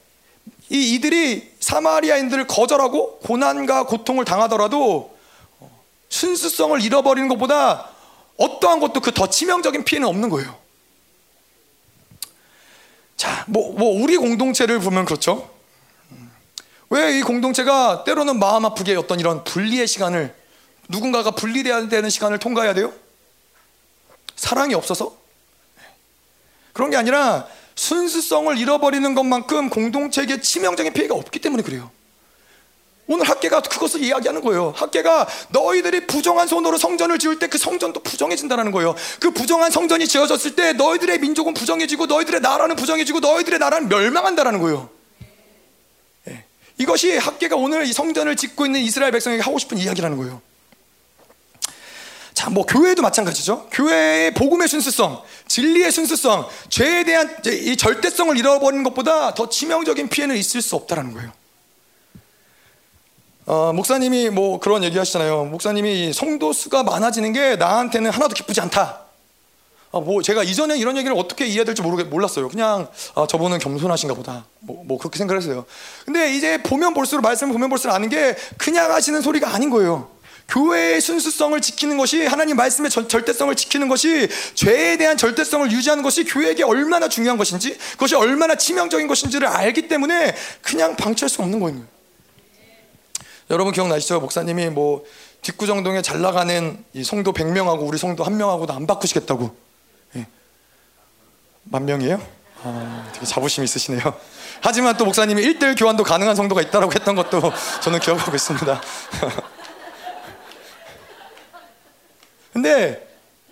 이 이들이 사마리아인들을 거절하고 고난과 고통을 당하더라도 순수성을 잃어버리는 것보다 어떠한 것도 그 더 치명적인 피해는 없는 거예요. 자, 뭐, 뭐, 우리 공동체를 보면 그렇죠. 왜 이 공동체가 때로는 마음 아프게 어떤 이런 분리의 시간을 누군가가 분리돼야 되는 시간을 통과해야 돼요? 사랑이 없어서? 그런 게 아니라 순수성을 잃어버리는 것만큼 공동체에게 치명적인 피해가 없기 때문에 그래요. 오늘 학계가 그것을 이야기하는 거예요. 학계가 너희들이 부정한 손으로 성전을 지을 때 그 성전도 부정해진다는 거예요. 그 부정한 성전이 지어졌을 때 너희들의 민족은 부정해지고 너희들의 나라는 부정해지고 너희들의 나라는 멸망한다는 거예요. 네. 이것이 학계가 오늘 이 성전을 짓고 있는 이스라엘 백성에게 하고 싶은 이야기라는 거예요. 자, 뭐 교회도 마찬가지죠. 교회의 복음의 순수성, 진리의 순수성, 죄에 대한 이 절대성을 잃어버리는 것보다 더 치명적인 피해는 있을 수 없다라는 거예요. 어, 목사님이 뭐 그런 얘기 하시잖아요. 목사님이 성도 수가 많아지는 게 나한테는 하나도 기쁘지 않다. 어, 뭐 제가 이전에 이런 얘기를 어떻게 이해해야 될지 모르겠, 몰랐어요. 그냥 아, 저분은 겸손하신가 보다. 뭐, 뭐 그렇게 생각했어요. 근데 이제 보면 볼수록 말씀을 보면 볼수록 아는 게 그냥 하시는 소리가 아닌 거예요. 교회의 순수성을 지키는 것이 하나님 말씀의 절대성을 지키는 것이 죄에 대한 절대성을 유지하는 것이 교회에게 얼마나 중요한 것인지 그것이 얼마나 치명적인 것인지를 알기 때문에 그냥 방치할 수 없는 거예요. 여러분 기억나시죠? 목사님이 뭐 뒷구정동에 잘 나가는 이 성도 100명하고 우리 성도 한 명하고도 안 바꾸시겠다고. 예. 만 명이에요? 아, 되게 자부심 있으시네요. 하지만 또 목사님이 1대1 교환도 가능한 성도가 있다라고 했던 것도 저는 기억하고 있습니다. 근데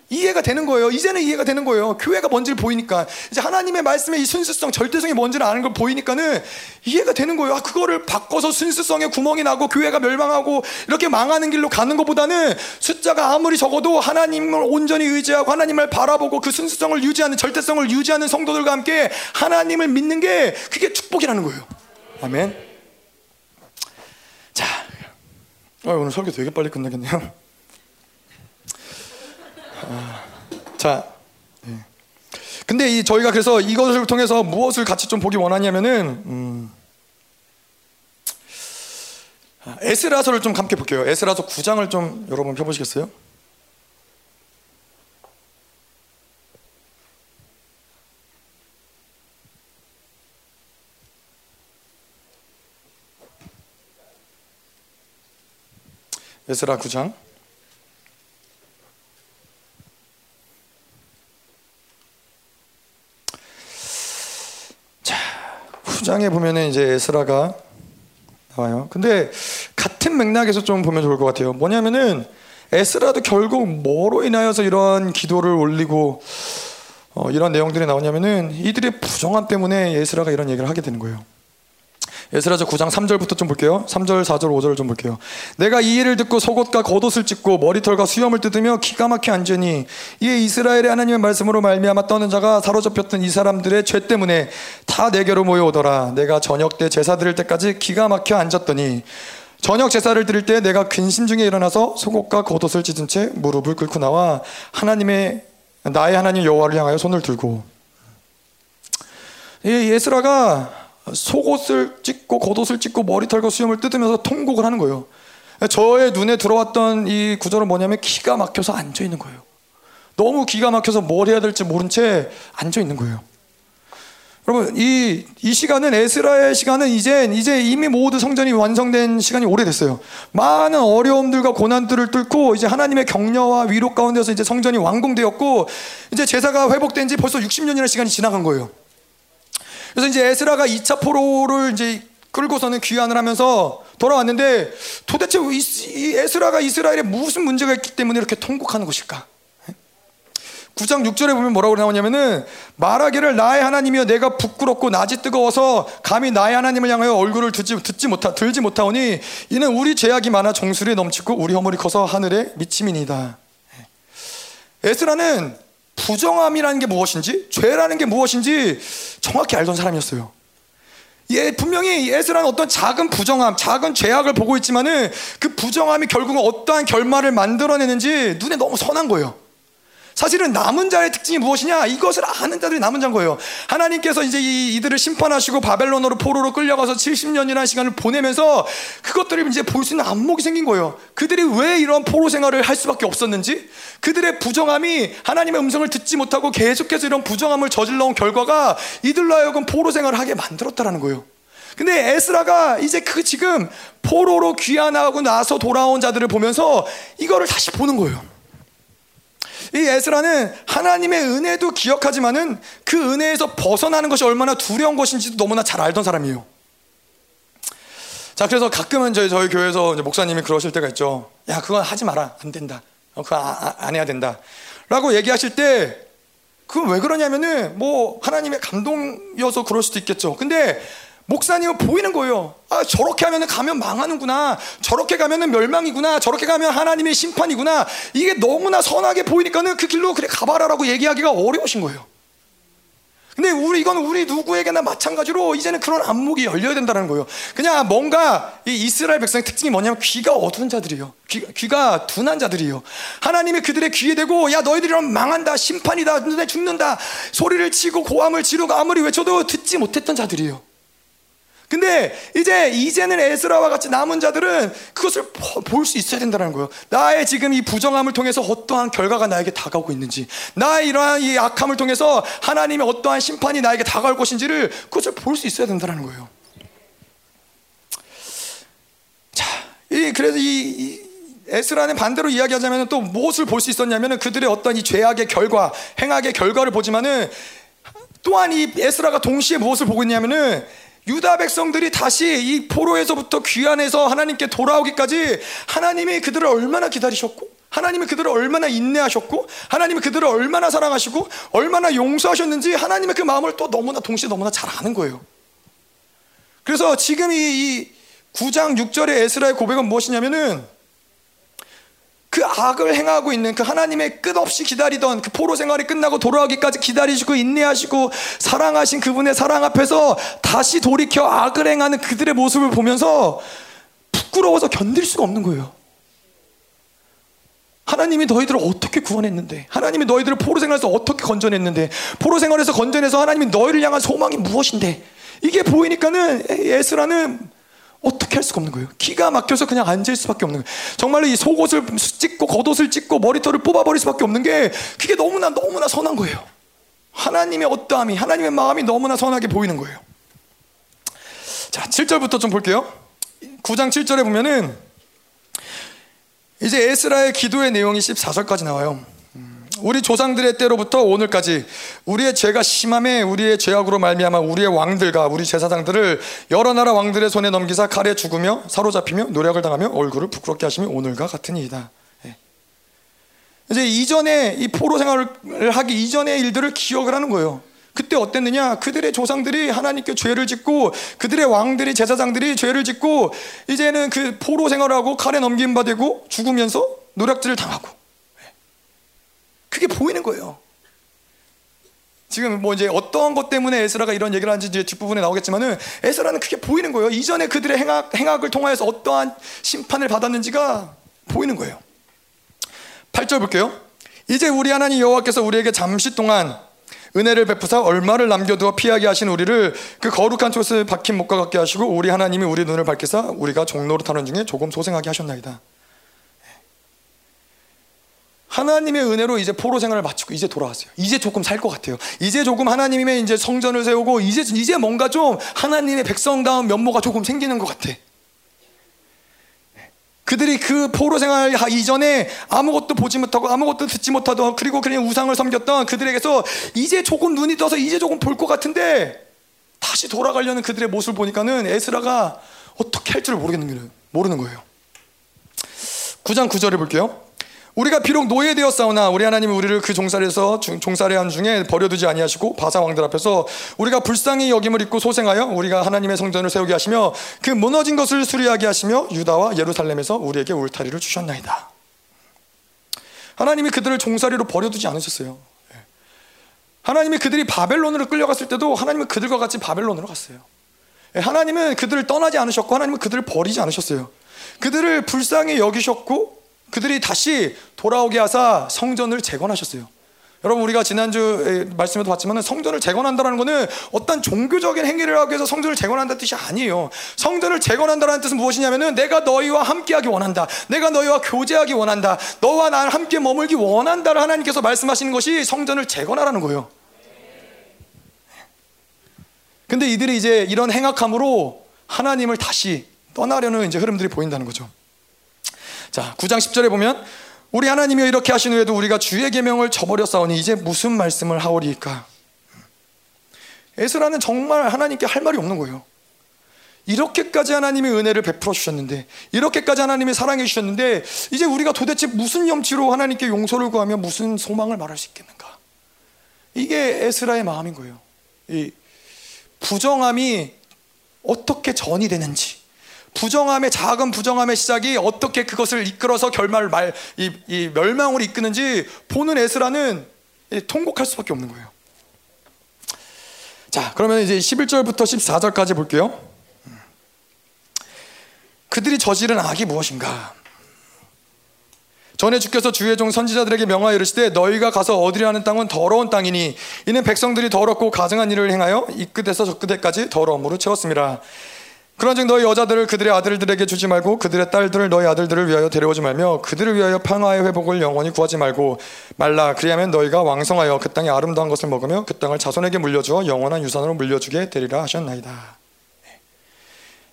이해가 되는 거예요. 이제는 이해가 되는 거예요. 교회가 뭔지를 보이니까 이제 하나님의 말씀의 이 순수성, 절대성이 뭔지를 아는 걸 보이니까는 이해가 되는 거예요. 아, 그거를 바꿔서 순수성에 구멍이 나고 교회가 멸망하고 이렇게 망하는 길로 가는 것보다는 숫자가 아무리 적어도 하나님을 온전히 의지하고 하나님을 바라보고 그 순수성을 유지하는 절대성을 유지하는 성도들과 함께 하나님을 믿는 게 그게 축복이라는 거예요. 아멘. 자, 어, 오늘 설교 되게 빨리 끝나겠네요. 자, 예. 근데 이 저희가 그래서 이것을 통해서 무엇을 같이 좀 보기 원하냐면은 음, 아, 에스라서를 좀 함께 볼게요. 에스라서 9장을 좀 여러분 펴보시겠어요? 에스라 9장 장에 보면은 이제 에스라가 나와요. 근데 같은 맥락에서 좀 보면 좋을 것 같아요. 뭐냐면은 에스라도 결국 뭐로 인하여서 이런 기도를 올리고 어, 이런 내용들이 나오냐면은 이들의 부정함 때문에 에스라가 이런 얘기를 하게 되는 거예요. 에스라서 9장 3절부터 좀 볼게요. 3절, 4절, 5절을 좀 볼게요. 내가 이 일을 듣고 속옷과 겉옷을 찢고 머리털과 수염을 뜯으며 기가 막혀 앉으니 이에 이스라엘의 하나님의 말씀으로 말미암아 떠는 자가 사로잡혔던 이 사람들의 죄 때문에 다 내게로 모여오더라. 내가 저녁 때 제사 드릴 때까지 기가 막혀 앉았더니 저녁 제사를 드릴 때 내가 근심 중에 일어나서 속옷과 겉옷을 찢은 채 무릎을 꿇고 나와 하나님의 나의 하나님 여호와를 향하여 손을 들고 이 예스라가 속옷을 찢고 겉옷을 찢고 머리털과 수염을 뜯으면서 통곡을 하는 거예요. 저의 눈에 들어왔던 이 구절은 뭐냐면 기가 막혀서 앉아 있는 거예요. 너무 기가 막혀서 뭘 해야 될지 모른 채 앉아 있는 거예요. 여러분 이, 이 시간은 에스라의 시간은 이제 이제 이미 모두 성전이 완성된 시간이 오래됐어요. 많은 어려움들과 고난들을 뚫고 이제 하나님의 격려와 위로 가운데서 이제 성전이 완공되었고 이제 제사가 회복된 지 벌써 60년이라는 시간이 지나간 거예요. 그래서 이제 에스라가 2차 포로를 이제 끌고서는 귀환을 하면서 돌아왔는데 도대체 이 에스라가 이스라엘에 무슨 문제가 있기 때문에 이렇게 통곡하는 것일까? 9장 6절에 보면 뭐라고 나오냐면은 말하기를 나의 하나님이여 내가 부끄럽고 낮이 뜨거워서 감히 나의 하나님을 향하여 얼굴을 듣지, 듣지 못하, 들지 못하오니 이는 우리 죄악이 많아 정수리에 넘치고 우리 허물이 커서 하늘에 미침이니다 에스라는 부정함이라는 게 무엇인지, 죄라는 게 무엇인지 정확히 알던 사람이었어요. 예, 분명히 에스라는 어떤 작은 부정함, 작은 죄악을 보고 있지만은 그 부정함이 결국은 어떠한 결말을 만들어내는지 눈에 너무 선한 거예요. 사실은 남은 자의 특징이 무엇이냐? 이것을 아는 자들이 남은 자인 거예요. 하나님께서 이제 이들을 심판하시고 바벨론으로 포로로 끌려가서 70년이라는 시간을 보내면서 그것들을 이제 볼 수 있는 안목이 생긴 거예요. 그들이 왜 이런 포로 생활을 할 수밖에 없었는지, 그들의 부정함이 하나님의 음성을 듣지 못하고 계속해서 이런 부정함을 저질러 온 결과가 이들로 하여금 포로 생활을 하게 만들었다라는 거예요. 근데 에스라가 이제 그 지금 포로로 귀환하고 나서 돌아온 자들을 보면서 이거를 다시 보는 거예요. 이 에스라는 하나님의 은혜도 기억하지만은 그 은혜에서 벗어나는 것이 얼마나 두려운 것인지도 너무나 잘 알던 사람이에요. 자, 그래서 가끔은 저희, 저희 교회에서 목사님이 그러실 때가 있죠. 야, 그건 하지 마라. 안 된다. 어, 그거 아, 아, 안 해야 된다. 라고 얘기하실 때, 그건 왜 그러냐면은, 뭐, 하나님의 감동이어서 그럴 수도 있겠죠. 근데 목사님은 보이는 거예요. 아, 저렇게 하면 가면 망하는구나. 저렇게 가면 멸망이구나. 저렇게 가면 하나님의 심판이구나. 이게 너무나 선하게 보이니까는 그 길로 그래 가봐라라고 얘기하기가 어려우신 거예요. 근데 우리 이건 우리 누구에게나 마찬가지로 이제는 그런 안목이 열려야 된다는 거예요. 그냥 뭔가 이 이스라엘 백성의 특징이 뭐냐면 귀가 어두운 자들이에요. 귀, 가 둔한 자들이에요. 하나님이 그들의 귀에 대고 야 너희들이 이 망한다 심판이다 눈에 죽는다 소리를 치고 고함을 지르고 아무리 외쳐도 듣지 못했던 자들이에요. 근데 이제 이제는 에스라와 같이 남은 자들은 그것을 볼 수 있어야 된다는 거예요. 나의 지금 이 부정함을 통해서 어떠한 결과가 나에게 다가오고 있는지, 나의 이러한 이 악함을 통해서 하나님의 어떠한 심판이 나에게 다가올 것인지를 그것을 볼 수 있어야 된다는 거예요. 자, 이 그래서 이, 이 에스라는 반대로 이야기하자면 또 무엇을 볼 수 있었냐면은 그들의 어떤 이 죄악의 결과, 행악의 결과를 보지만은 또한 이 에스라가 동시에 무엇을 보고 있냐면은 유다 백성들이 다시 이 포로에서부터 귀환해서 하나님께 돌아오기까지 하나님이 그들을 얼마나 기다리셨고 하나님이 그들을 얼마나 인내하셨고 하나님이 그들을 얼마나 사랑하시고 얼마나 용서하셨는지 하나님의 그 마음을 또 너무나 동시에 너무나 잘 아는 거예요. 그래서 지금 이, 이 9장 6절의 에스라의 고백은 무엇이냐면은 그 악을 행하고 있는 그 하나님의 끝없이 기다리던 그 포로 생활이 끝나고 돌아오기까지 기다리시고 인내하시고 사랑하신 그분의 사랑 앞에서 다시 돌이켜 악을 행하는 그들의 모습을 보면서 부끄러워서 견딜 수가 없는 거예요. 하나님이 너희들을 어떻게 구원했는데 하나님이 너희들을 포로 생활에서 어떻게 건져냈는데 포로 생활에서 건져내서 하나님이 너희를 향한 소망이 무엇인데 이게 보이니까는 에스라는 어떻게 할 수가 없는 거예요. 기가 막혀서 그냥 앉을 수밖에 없는 거예요. 정말로 이 속옷을 찢고 겉옷을 찢고 머리털을 뽑아버릴 수밖에 없는 게 그게 너무나 너무나 선한 거예요. 하나님의 어떠함이 하나님의 마음이 너무나 선하게 보이는 거예요. 자, 7절부터 좀 볼게요. 9장 7절에 보면은 이제 에스라의 기도의 내용이 14절까지 나와요. 우리 조상들의 때로부터 오늘까지 우리의 죄가 심함에 우리의 죄악으로 말미암아 우리의 왕들과 우리 제사장들을 여러 나라 왕들의 손에 넘기사 칼에 죽으며 사로잡히며 노력을 당하며 얼굴을 부끄럽게 하시며 오늘과 같으니이다. 예. 이제 이전에 이 포로 생활을 하기 이전의 일들을 기억을 하는 거예요. 그때 어땠느냐? 그들의 조상들이 하나님께 죄를 짓고 그들의 왕들이 제사장들이 죄를 짓고 이제는 그 포로 생활하고 칼에 넘김 받고 죽으면서 노력질을 당하고 그게 보이는 거예요. 지금 뭐 이제 어떠한 것 때문에 에스라가 이런 얘기를 하는지 이제 뒷부분에 나오겠지만은 에스라는 그게 보이는 거예요. 이전에 그들의 행악, 행악을 통하여서 어떠한 심판을 받았는지가 보이는 거예요. 8절 볼게요. 이제 우리 하나님 여호와께서 우리에게 잠시 동안 은혜를 베푸사 얼마를 남겨두어 피하게 하신 우리를 그 거룩한 촛을 박힌 목과 같게 하시고 우리 하나님이 우리 눈을 밝히사 우리가 종로로 타는 중에 조금 소생하게 하셨나이다. 하나님의 은혜로 이제 포로 생활을 마치고 이제 돌아왔어요. 이제 조금 살 것 같아요. 이제 조금 하나님의 이제 성전을 세우고 이제 이제 뭔가 좀 하나님의 백성다운 면모가 조금 생기는 것 같아. 그들이 그 포로 생활 이전에 아무것도 보지 못하고 아무것도 듣지 못하던 그리고 그냥 우상을 섬겼던 그들에게서 이제 조금 눈이 떠서 이제 조금 볼 것 같은데 다시 돌아가려는 그들의 모습을 보니까는 에스라가 어떻게 할 줄을 모르겠는 거예요. 모르는 거예요. 9장 9절을 볼게요. 우리가 비록 노예되었사오나 우리 하나님이 우리를 그 종살에서 종살의한 중에 버려두지 아니하시고 바사 왕들 앞에서 우리가 불쌍히 여김을 입고 소생하여 우리가 하나님의 성전을 세우게 하시며 그 무너진 것을 수리하게 하시며 유다와 예루살렘에서 우리에게 울타리를 주셨나이다. 하나님이 그들을 종살이로 버려두지 않으셨어요. 예. 하나님이 그들이 바벨론으로 끌려갔을 때도 하나님은 그들과 같이 바벨론으로 갔어요. 예, 하나님은 그들을 떠나지 않으셨고 하나님은 그들을 버리지 않으셨어요. 그들을 불쌍히 여기셨고 그들이 다시 돌아오게 하사 성전을 재건하셨어요. 여러분 우리가 지난주 말씀에도 봤지만 성전을 재건한다는 것은 어떤 종교적인 행위를 하기 위해서 성전을 재건한다는 뜻이 아니에요. 성전을 재건한다는 뜻은 무엇이냐면은 내가 너희와 함께하기 원한다. 내가 너희와 교제하기 원한다. 너와 나를 함께 머물기 원한다를 하나님께서 말씀하시는 것이 성전을 재건하라는 거예요. 근데 이들이 이제 이런 행악함으로 하나님을 다시 떠나려는 이제 흐름들이 보인다는 거죠. 자, 9장 10절에 보면 우리 하나님이 이렇게 하신 후에도 우리가 주의 계명을 저버렸사오니 이제 무슨 말씀을 하오리까? 에스라는 정말 하나님께 할 말이 없는 거예요. 이렇게까지 하나님의 은혜를 베풀어 주셨는데, 이렇게까지 하나님의 사랑해 주셨는데, 이제 우리가 도대체 무슨 염치로 하나님께 용서를 구하며 무슨 소망을 말할 수 있겠는가? 이게 에스라의 마음인 거예요. 이 부정함이 어떻게 전이 되는지, 부정함의 작은 부정함의 시작이 어떻게 그것을 이끌어서 결말 말, 이, 이 멸망으로 이끄는지 보는 에스라는 통곡할 수밖에 없는 거예요. 자, 그러면 이제 11절부터 14절까지 볼게요. 그들이 저지른 악이 무엇인가? 전에 주께서 주의 종 선지자들에게 명하여 이르시되 너희가 가서 얻으려 하는 땅은 더러운 땅이니 이는 백성들이 더럽고 가증한 일을 행하여 이 끝에서 저 끝에까지 더러움으로 채웠습니다. 그런즉 너희 여자들을 그들의 아들들에게 주지 말고 그들의 딸들을 너희 아들들을 위하여 데려오지 말며 그들을 위하여 평화의 회복을 영원히 구하지 말고 말라 그리하면 너희가 왕성하여 그 땅의 아름다운 것을 먹으며 그 땅을 자손에게 물려주어 영원한 유산으로 물려주게 되리라 하셨나이다.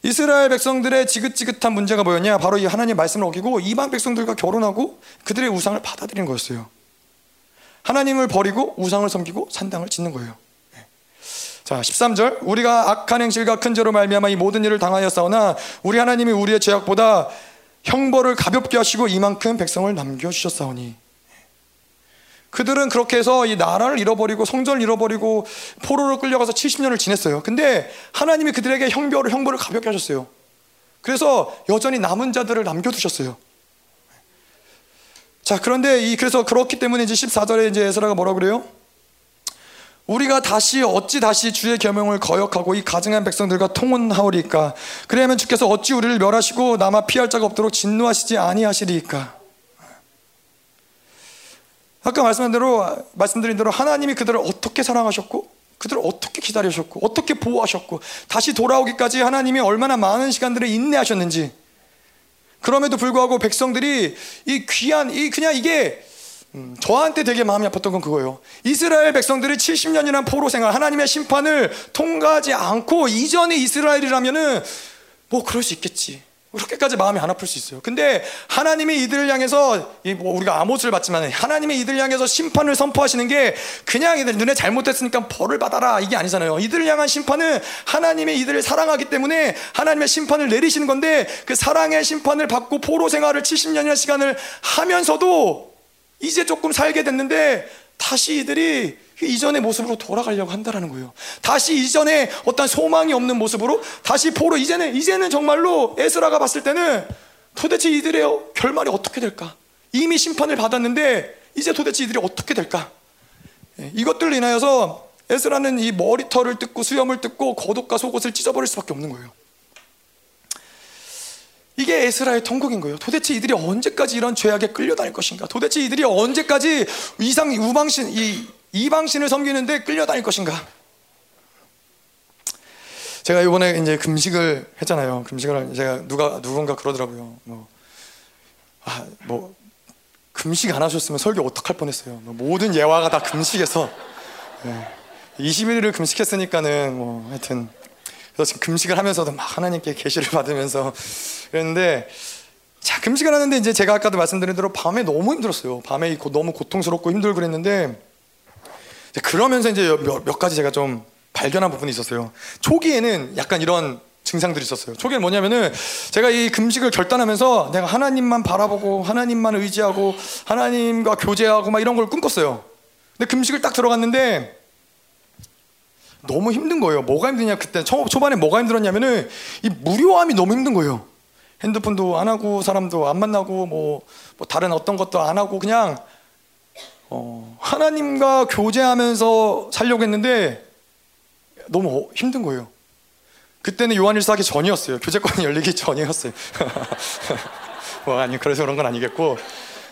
이스라엘 백성들의 지긋지긋한 문제가 뭐였냐? 바로 이 하나님 말씀을 어기고 이방 백성들과 결혼하고 그들의 우상을 받아들이는 거였어요. 하나님을 버리고 우상을 섬기고 산당을 짓는 거예요. 네. 자, 13절. 우리가 악한 행실과 큰 죄로 말미암아 이 모든 일을 당하였사오나 우리 하나님이 우리의 죄악보다 형벌을 가볍게 하시고 이만큼 백성을 남겨 주셨사오니 그들은 그렇게 해서 이 나라를 잃어버리고 성전을 잃어버리고 포로로 끌려가서 70년을 지냈어요. 근데 하나님이 그들에게 형벌을 형벌을 가볍게 하셨어요. 그래서 여전히 남은 자들을 남겨 두셨어요. 자, 그런데 이 그래서 그렇기 때문에 이제 14절에 이제 에스라가 뭐라 그래요? 우리가 다시 어찌 다시 주의 계명을 거역하고 이 가증한 백성들과 통혼하오리까? 그래야면 주께서 어찌 우리를 멸하시고 남아 피할 자가 없도록 진노하시지 아니하시리까? 아까 말씀한 대로 말씀드린 대로 하나님이 그들을 어떻게 사랑하셨고 그들을 어떻게 기다리셨고 어떻게 보호하셨고 다시 돌아오기까지 하나님이 얼마나 많은 시간들을 인내하셨는지 그럼에도 불구하고 백성들이 이 귀한 이 그냥 이게 음, 저한테 되게 마음이 아팠던 건 그거예요. 이스라엘 백성들이 70년이란 포로 생활, 하나님의 심판을 통과하지 않고 이전의 이스라엘이라면은 뭐 그럴 수 있겠지. 그렇게까지 마음이 안 아플 수 있어요. 근데 하나님이 이들을 향해서 뭐 우리가 아모스를 봤지만 하나님이 이들을 향해서 심판을 선포하시는 게 그냥 이들 눈에 잘못했으니까 벌을 받아라 이게 아니잖아요. 이들을 향한 심판은 하나님이 이들을 사랑하기 때문에 하나님의 심판을 내리시는 건데 그 사랑의 심판을 받고 포로 생활을 70년이나 시간을 하면서도 이제 조금 살게 됐는데 다시 이들이 이전의 모습으로 돌아가려고 한다라는 거예요. 다시 이전에 어떤 소망이 없는 모습으로 다시 포로 이제는 이제는 정말로 에스라가 봤을 때는 도대체 이들의 결말이 어떻게 될까? 이미 심판을 받았는데 이제 도대체 이들이 어떻게 될까? 예, 이것들로 인하여서 에스라는 이 머리털을 뜯고 수염을 뜯고 겉옷과 속옷을 찢어버릴 수밖에 없는 거예요. 이게 에스라의 통곡인 거예요. 도대체 이들이 언제까지 이런 죄악에 끌려다닐 것인가? 도대체 이들이 언제까지 이상 우방신 이 이방신을 섬기는데 끌려다닐 것인가? 제가 이번에 이제 금식을 했잖아요. 금식을 제가 누가 누군가 그러더라고요. 뭐, 아, 뭐 금식 안 하셨으면 설교 어떡할 뻔했어요. 뭐 모든 예화가 다 금식해서 네. 21일을 금식했으니까는 뭐 하여튼 그래서 지금 금식을 하면서도 막 하나님께 계시를 받으면서 그랬는데 자 금식을 하는데 이제 제가 아까도 말씀드린 대로 밤에 너무 힘들었어요. 밤에 너무 고통스럽고 힘들고 그랬는데 그러면서 이제 몇, 몇 가지 제가 좀 발견한 부분이 있었어요. 초기에는 약간 이런 증상들이 있었어요. 초기에는 뭐냐면은 제가 이 금식을 결단하면서 내가 하나님만 바라보고 하나님만 의지하고 하나님과 교제하고 막 이런 걸 꿈꿨어요. 근데 금식을 딱 들어갔는데 너무 힘든 거예요. 뭐가 힘드냐 그때 초, 초반에 뭐가 힘들었냐면은 이 무료함이 너무 힘든 거예요. 핸드폰도 안 하고 사람도 안 만나고 뭐, 뭐 다른 어떤 것도 안 하고 그냥 어, 하나님과 교제하면서 살려고 했는데 너무 힘든 거예요. 그때는 요한일서 하기 전이었어요. 교제권이 열리기 전이었어요. 뭐 아니 그래서 그런 건 아니겠고.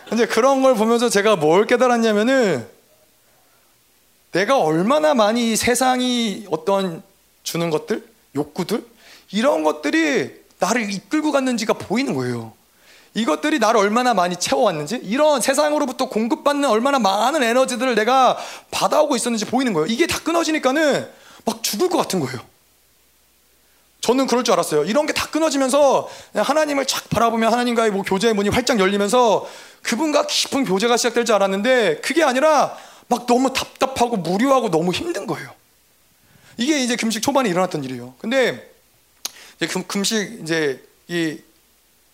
근데 그런 걸 보면서 제가 뭘 깨달았냐면은 내가 얼마나 많이 세상이 어떤 주는 것들, 욕구들 이런 것들이 나를 이끌고 갔는지가 보이는 거예요. 이것들이 나를 얼마나 많이 채워왔는지 이런 세상으로부터 공급받는 얼마나 많은 에너지들을 내가 받아오고 있었는지 보이는 거예요. 이게 다 끊어지니까는 막 죽을 것 같은 거예요. 저는 그럴 줄 알았어요. 이런 게 다 끊어지면서 하나님을 착 바라보면 하나님과의 뭐 교제의 문이 활짝 열리면서 그분과 깊은 교제가 시작될 줄 알았는데 그게 아니라 막 너무 답답하고 무료하고 너무 힘든 거예요. 이게 이제 금식 초반에 일어났던 일이에요. 근데 이제 금, 금식 이제 이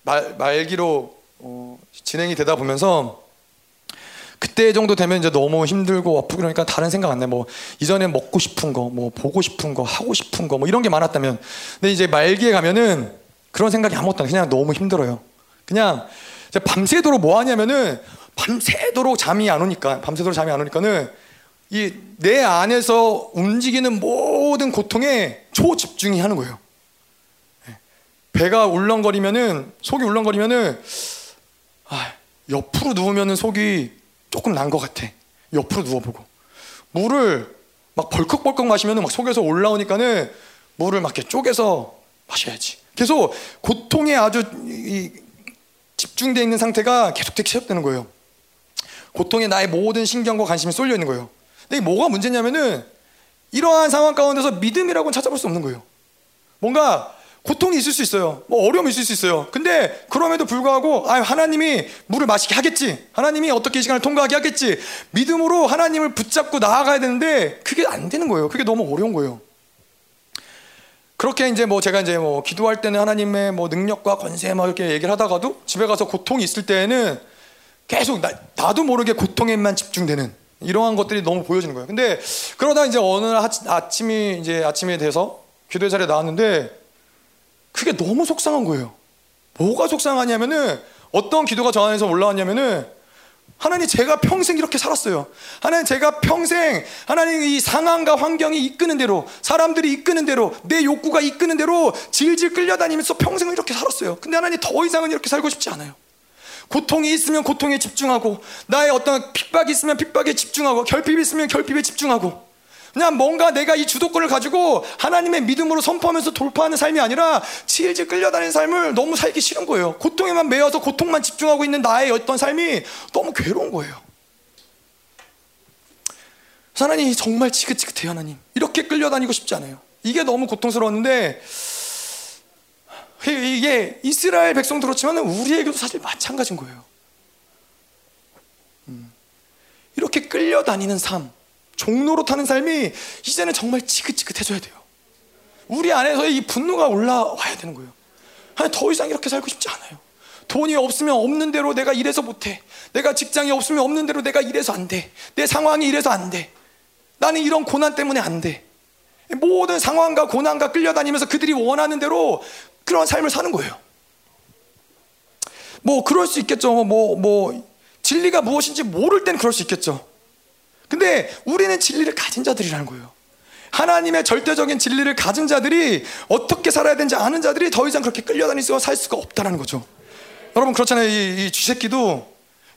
말, 말기로 어, 진행이 되다 보면서 그때 정도 되면 이제 너무 힘들고 아프고 그러니까 다른 생각 안 나. 뭐 이전에 먹고 싶은 거, 뭐 보고 싶은 거, 하고 싶은 거, 뭐 이런 게 많았다면, 근데 이제 말기에 가면은 그런 생각이 아무것도 안 그냥 너무 힘들어요. 그냥 밤새도록 뭐 하냐면은 밤새도록 잠이 안 오니까 밤새도록 잠이 안 오니까는 이 내 안에서 움직이는 모든 고통에 초집중이 하는 거예요. 예. 배가 울렁거리면은 속이 울렁거리면은 아, 옆으로 누우면은 속이 조금 난 것 같아. 옆으로 누워보고 물을 막 벌컥벌컥 마시면은 막 속에서 올라오니까는 물을 막 이렇게 쪼개서 마셔야지. 계속 고통에 아주 집중되어 있는 상태가 계속 계속되는 거예요. 고통에 나의 모든 신경과 관심이 쏠려 있는 거예요. 근데 뭐가 문제냐면은 이러한 상황 가운데서 믿음이라고는 찾아볼 수 없는 거예요. 뭔가 고통이 있을 수 있어요. 뭐 어려움이 있을 수 있어요. 근데 그럼에도 불구하고 아 하나님이 물을 마시게 하겠지. 하나님이 어떻게 이 시간을 통과하게 하겠지. 믿음으로 하나님을 붙잡고 나아가야 되는데 그게 안 되는 거예요. 그게 너무 어려운 거예요. 그렇게 이제 뭐 제가 이제 뭐 기도할 때는 하나님의 뭐 능력과 권세 막 이렇게 얘기를 하다가도 집에 가서 고통이 있을 때에는 계속 나, 나도 모르게 고통에만 집중되는 이러한 것들이 너무 보여지는 거예요. 근데 그러다 이제 어느 날 아침이 이제 아침에 돼서 기도의 자리에 나왔는데 그게 너무 속상한 거예요. 뭐가 속상하냐면은 어떤 기도가 저 안에서 올라왔냐면은 하나님 제가 평생 이렇게 살았어요. 하나님 제가 평생 하나님 이 상황과 환경이 이끄는 대로 사람들이 이끄는 대로 내 욕구가 이끄는 대로 질질 끌려다니면서 평생을 이렇게 살았어요. 근데 하나님 더 이상은 이렇게 살고 싶지 않아요. 고통이 있으면 고통에 집중하고 나의 어떤 핍박이 있으면 핍박에 집중하고 결핍이 있으면 결핍에 집중하고 그냥 뭔가 내가 이 주도권을 가지고 하나님의 믿음으로 선포하면서 돌파하는 삶이 아니라 질질 끌려다니는 삶을 너무 살기 싫은 거예요. 고통에만 매여서 고통만 집중하고 있는 나의 어떤 삶이 너무 괴로운 거예요. 하나님 정말 지긋지긋해요 하나님. 이렇게 끌려다니고 싶지 않아요. 이게 너무 고통스러웠는데 이게 이스라엘 백성도 그렇지만 우리에게도 사실 마찬가지인 거예요. 음. 이렇게 끌려다니는 삶, 종로로 타는 삶이 이제는 정말 지긋지긋해져야 돼요. 우리 안에서의 이 분노가 올라와야 되는 거예요. 아니, 더 이상 이렇게 살고 싶지 않아요. 돈이 없으면 없는 대로 내가 이래서 못해. 내가 직장이 없으면 없는 대로 내가 이래서 안 돼. 내 상황이 이래서 안 돼. 나는 이런 고난 때문에 안 돼. 모든 상황과 고난과 끌려다니면서 그들이 원하는 대로 그런 삶을 사는 거예요. 뭐 그럴 수 있겠죠. 뭐뭐 진리가 무엇인지 모를 땐 그럴 수 있겠죠. 근데 우리는 진리를 가진 자들이라는 거예요. 하나님의 절대적인 진리를 가진 자들이 어떻게 살아야 되는지 아는 자들이 더 이상 그렇게 끌려다니면서 살 수가 없다는 거죠. 여러분 그렇잖아요. 이, 이 쥐새끼도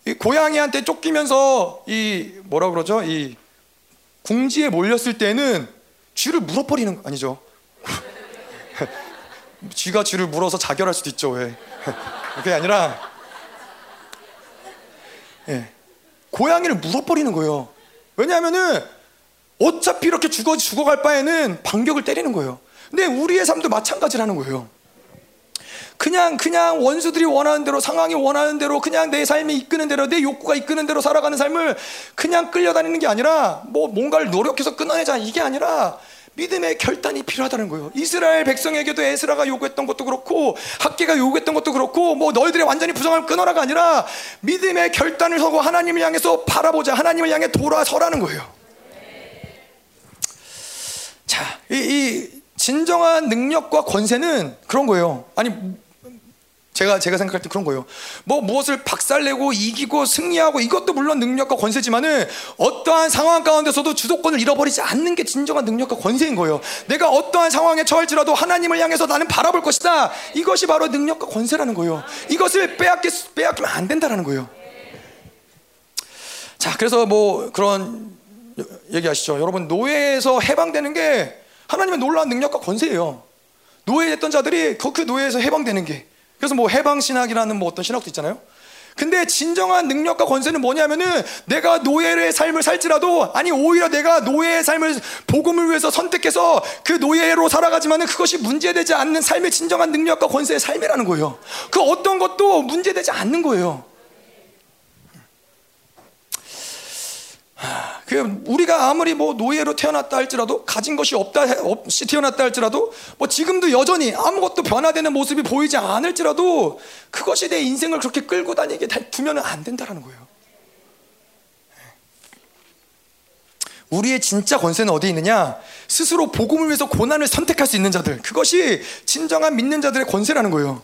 이 고양이한테 쫓기면서 이 뭐라 그러죠? 이 궁지에 몰렸을 때는 쥐를 물어버리는 거 아니죠? 쥐가 쥐를 물어서 자결할 수도 있죠. 왜? 그게 아니라 예, 고양이를 물어버리는 거예요. 왜냐하면은 어차피 이렇게 죽어 죽어갈 바에는 반격을 때리는 거예요. 근데 우리의 삶도 마찬가지라는 거예요. 그냥 그냥 원수들이 원하는 대로 상황이 원하는 대로 그냥 내 삶이 이끄는 대로 내 욕구가 이끄는 대로 살아가는 삶을 그냥 끌려다니는 게 아니라 뭐 뭔가를 노력해서 끊어내자 이게 아니라 믿음의 결단이 필요하다는 거예요. 이스라엘 백성에게도 에스라가 요구했던 것도 그렇고 학계가 요구했던 것도 그렇고 뭐 너희들의 완전히 부정을 끊어라가 아니라 믿음의 결단을 서고 하나님을 향해서 바라보자. 하나님을 향해 돌아서라는 거예요. 자, 이, 이 진정한 능력과 권세는 그런 거예요. 아니 제가 제가 생각할 때 그런 거예요. 뭐 무엇을 박살내고 이기고 승리하고 이것도 물론 능력과 권세지만은 어떠한 상황 가운데서도 주도권을 잃어버리지 않는 게 진정한 능력과 권세인 거예요. 내가 어떠한 상황에 처할지라도 하나님을 향해서 나는 바라볼 것이다. 이것이 바로 능력과 권세라는 거예요. 이것을 빼앗기 빼앗기면 안 된다라는 거예요. 자, 그래서 뭐 그런 얘기하시죠. 여러분 노예에서 해방되는 게 하나님의 놀라운 능력과 권세예요. 노예됐던 자들이 그, 그 노예에서 해방되는 게 그래서 뭐 해방신학이라는 뭐 어떤 신학도 있잖아요. 근데 진정한 능력과 권세는 뭐냐면은 내가 노예의 삶을 살지라도 아니 오히려 내가 노예의 삶을 복음을 위해서 선택해서 그 노예로 살아가지만은 그것이 문제되지 않는 삶의 진정한 능력과 권세의 삶이라는 거예요. 그 어떤 것도 문제되지 않는 거예요. 그 우리가 아무리 뭐 노예로 태어났다 할지라도 가진 것이 없다 없이 태어났다 할지라도 뭐 지금도 여전히 아무것도 변화되는 모습이 보이지 않을지라도 그것이 내 인생을 그렇게 끌고 다니게 두면은 안 된다라는 거예요. 우리의 진짜 권세는 어디 있느냐? 스스로 복음을 위해서 고난을 선택할 수 있는 자들. 그것이 진정한 믿는 자들의 권세라는 거예요.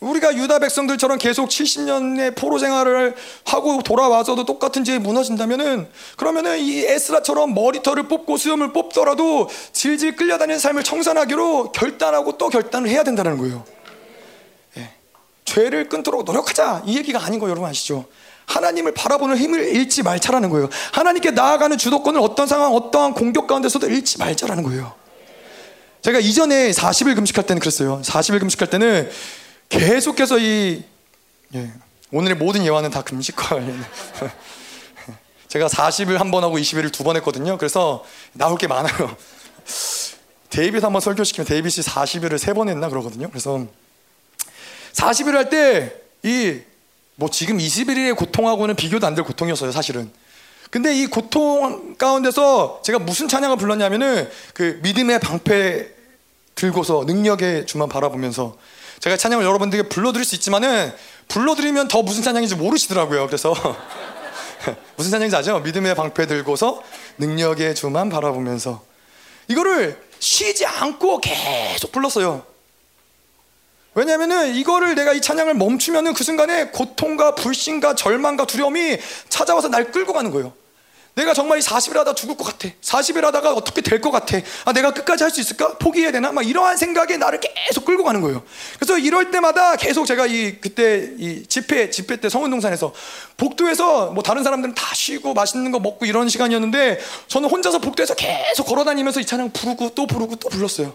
우리가 유다 백성들처럼 계속 70년의 포로 생활을 하고 돌아와서도 똑같은 죄에 무너진다면은 그러면은 이 에스라처럼 머리털을 뽑고 수염을 뽑더라도 질질 끌려다니는 삶을 청산하기로 결단하고 또 결단을 해야 된다는 거예요. 예. 죄를 끊도록 노력하자 이 얘기가 아닌 거 여러분 아시죠? 하나님을 바라보는 힘을 잃지 말자라는 거예요. 하나님께 나아가는 주도권을 어떤 상황, 어떠한 공격 가운데서도 잃지 말자라는 거예요. 제가 이전에 40일 금식할 때는 그랬어요. 40일 금식할 때는 계속해서 이 예, 오늘의 모든 예화는 다 금식과 관련. 제가 40일 한 번 하고 20일을 두 번 했거든요. 그래서 나올 게 많아요. 데이빗 한번 설교시키면 데이빗이 40일을 세 번 했나 그러거든요. 그래서 40일 할 때 이 뭐 지금 21일의 고통하고는 비교도 안 될 고통이었어요, 사실은. 근데 이 고통 가운데서 제가 무슨 찬양을 불렀냐면은 그 믿음의 방패 들고서 능력의 주만 바라보면서 제가 찬양을 여러분들에게 불러드릴 수 있지만은 불러드리면 더 무슨 찬양인지 모르시더라고요. 그래서 무슨 찬양인지 아죠? 믿음의 방패 들고서 능력의 주만 바라보면서 이거를 쉬지 않고 계속 불렀어요. 왜냐면은 이거를 내가 이 찬양을 멈추면은 그 순간에 고통과 불신과 절망과 두려움이 찾아와서 날 끌고 가는 거예요. 내가 정말 이 40일 하다 죽을 것 같아. 40일 하다가 어떻게 될 것 같아. 아, 내가 끝까지 할 수 있을까? 포기해야 되나? 막 이러한 생각에 나를 계속 끌고 가는 거예요. 그래서 이럴 때마다 계속 제가 이 그때 이 집회 집회 때 성운동산에서 복도에서 뭐 다른 사람들은 다 쉬고 맛있는 거 먹고 이런 시간이었는데 저는 혼자서 복도에서 계속 걸어 다니면서 이 찬양 부르고 또 부르고 또 불렀어요.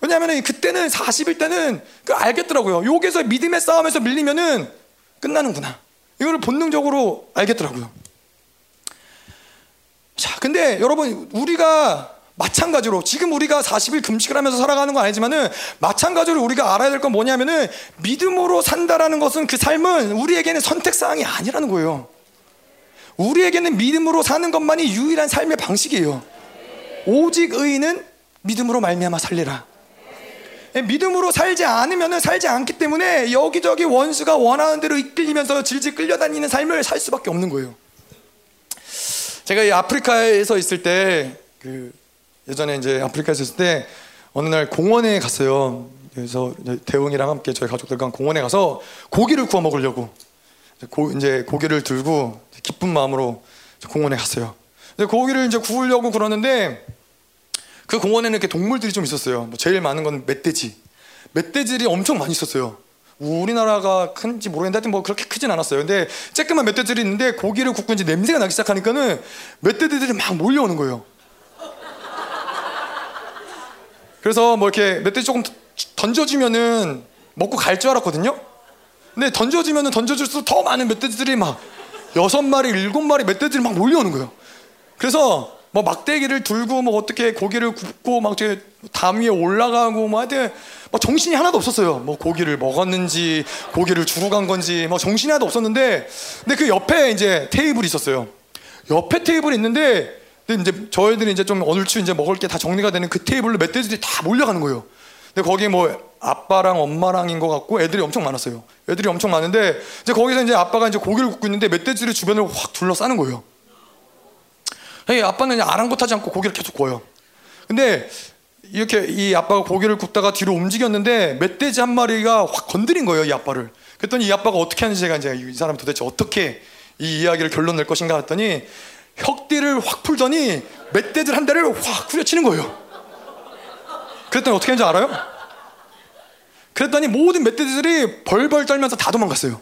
왜냐하면 그때는 40일 때는 그 알겠더라고요. 여기서 믿음의 싸움에서 밀리면은 끝나는구나. 이거를 본능적으로 알겠더라고요. 자, 근데 여러분 우리가 마찬가지로 지금 우리가 40일 금식을 하면서 살아가는 건 아니지만은 마찬가지로 우리가 알아야 될 건 뭐냐면은 믿음으로 산다라는 것은 그 삶은 우리에게는 선택 사항이 아니라는 거예요. 우리에게는 믿음으로 사는 것만이 유일한 삶의 방식이에요. 오직 의인은 믿음으로 말미암아 살리라. 예, 믿음으로 살지 않으면 살지 않기 때문에 여기저기 원수가 원하는 대로 이끌리면서 질질 끌려다니는 삶을 살 수밖에 없는 거예요. 제가 이 아프리카에서 있을 때 그 예전에 이제 아프리카에서 있을 때 어느 날 공원에 갔어요. 그래서 대웅이랑 함께 저희 가족들과 공원에 가서 고기를 구워 먹으려고 고, 이제 고기를 들고 기쁜 마음으로 공원에 갔어요. 고기를 이제 구우려고 그러는데 그 공원에는 이렇게 동물들이 좀 있었어요. 뭐 제일 많은 건 멧돼지. 멧돼지들이 엄청 많이 있었어요. 우리나라가 큰지 모르겠는데 하여튼 뭐 그렇게 크진 않았어요. 근데 쬐끄만 멧돼지들이 있는데 고기를 굽고 이제 냄새가 나기 시작하니까는 멧돼지들이 막 몰려오는 거예요. 그래서 뭐 이렇게 멧돼지 조금 던져주면은 먹고 갈 줄 알았거든요. 근데 던져주면은 던져줄수록 더 많은 멧돼지들이 막 여섯 마리, 일곱 마리 멧돼지들이 막 몰려오는 거예요. 그래서 뭐 막대기를 들고 뭐 어떻게 고기를 굽고 막 이렇게 담 위에 올라가고 뭐 하여튼 뭐 정신이 하나도 없었어요. 뭐 고기를 먹었는지 고기를 주고 간 건지 뭐 정신이 하나도 없었는데 근데 그 옆에 이제 테이블이 있었어요. 옆에 테이블이 있는데 근데 이제 저희들이 이제 좀 얼추 이제 먹을 게 다 정리가 되는 그 테이블로 멧돼지들이 다 몰려가는 거예요. 근데 거기 뭐 아빠랑 엄마랑인 것 같고 애들이 엄청 많았어요. 애들이 엄청 많은데 이제 거기서 이제 아빠가 이제 고기를 굽고 있는데 멧돼지를 주변으로 확 둘러싸는 거예요. 아빠는 아랑곳하지 않고 고기를 계속 구워요. 근데 이렇게 이 아빠가 고기를 굽다가 뒤로 움직였는데 멧돼지 한 마리가 확 건드린 거예요, 이 아빠를. 그랬더니 이 아빠가 어떻게 하는지 제가 이제 이 사람이 도대체 어떻게 이 이야기를 결론 낼 것인가 했더니 혁띠를 확 풀더니 멧돼지 한 대를 확 후려치는 거예요. 그랬더니 어떻게 했는지 알아요? 그랬더니 모든 멧돼지들이 벌벌 떨면서 다 도망갔어요.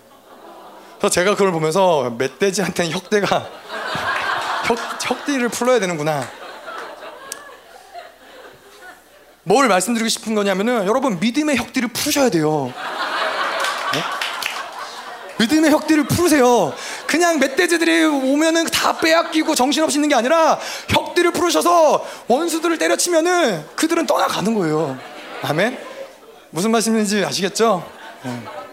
그래서 제가 그걸 보면서 멧돼지한테는 혁대가 혁, 혁띠를 풀어야 되는구나. 뭘 말씀드리고 싶은 거냐면은 여러분 믿음의 혁띠를 푸셔야 돼요. 네? 믿음의 혁띠를 풀으세요. 그냥 멧돼지들이 오면은 다 빼앗기고 정신없이 있는 게 아니라 혁띠를 풀으셔서 원수들을 때려치면은 그들은 떠나가는 거예요. 아멘. 무슨 말씀인지 아시겠죠? 네.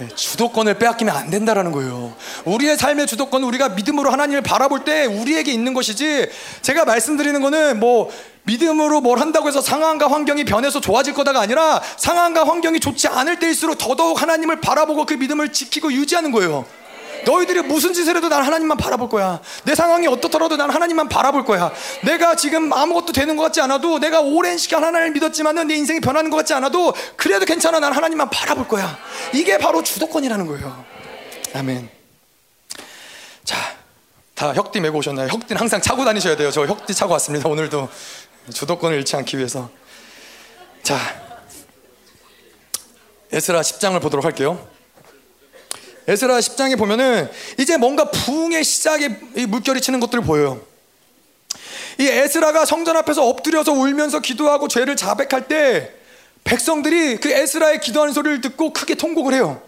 예, 주도권을 빼앗기면 안 된다라는 거예요. 우리의 삶의 주도권은 우리가 믿음으로 하나님을 바라볼 때 우리에게 있는 것이지 제가 말씀드리는 거는 뭐 믿음으로 뭘 한다고 해서 상황과 환경이 변해서 좋아질 거다가 아니라 상황과 환경이 좋지 않을 때일수록 더더욱 하나님을 바라보고 그 믿음을 지키고 유지하는 거예요. 너희들이 무슨 짓을 해도 난 하나님만 바라볼 거야. 내 상황이 어떻더라도 난 하나님만 바라볼 거야. 내가 지금 아무것도 되는 것 같지 않아도 내가 오랜 시간 하나님을 믿었지만은 내 인생이 변하는 것 같지 않아도 그래도 괜찮아. 난 하나님만 바라볼 거야. 이게 바로 주도권이라는 거예요. 아멘. 자, 다 혁띠 메고 오셨나요? 혁띠는 항상 차고 다니셔야 돼요. 저 혁띠 차고 왔습니다. 오늘도 주도권을 잃지 않기 위해서. 자, 에스라 10장을 보도록 할게요. 에스라 10장에 보면은 이제 뭔가 부흥의 시작에 물결이 치는 것들을 보여요. 이 에스라가 성전 앞에서 엎드려서 울면서 기도하고 죄를 자백할 때 백성들이 그 에스라의 기도하는 소리를 듣고 크게 통곡을 해요.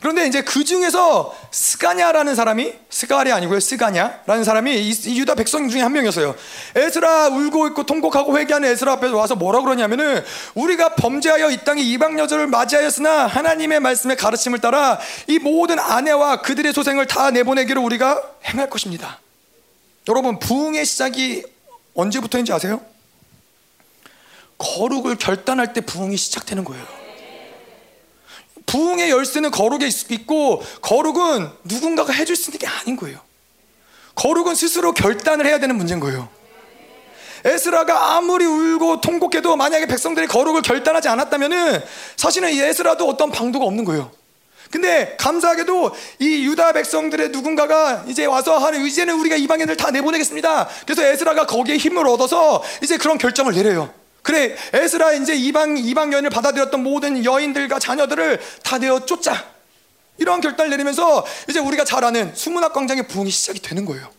그런데 이제 그 중에서 스가냐라는 사람이 스가랴 아니고요 스가냐라는 사람이 이 유다 백성 중에 한 명이었어요. 에스라 울고 있고 통곡하고 회개하는 에스라 앞에서 와서 뭐라 그러냐면은 우리가 범죄하여 이 땅에 이방 여자를 맞이하였으나 하나님의 말씀의 가르침을 따라 이 모든 아내와 그들의 소생을 다 내보내기를 우리가 행할 것입니다. 여러분 부흥의 시작이 언제부터인지 아세요? 거룩을 결단할 때 부흥이 시작되는 거예요. 부흥의 열쇠는 거룩에 있고 거룩은 누군가가 해줄 수 있는 게 아닌 거예요. 거룩은 스스로 결단을 해야 되는 문제인 거예요. 에스라가 아무리 울고 통곡해도 만약에 백성들이 거룩을 결단하지 않았다면은 사실은 이 에스라도 어떤 방도가 없는 거예요. 근데 감사하게도 이 유다 백성들의 누군가가 이제 와서 하는 이제는 우리가 이방인들 다 내보내겠습니다. 그래서 에스라가 거기에 힘을 얻어서 이제 그런 결정을 내려요. 그래 에스라 이제 이방 이방 여인을 받아들였던 모든 여인들과 자녀들을 다 내어 쫓자. 이런 결단을 내리면서 이제 우리가 잘 아는 수문학 광장의 부흥이 시작이 되는 거예요.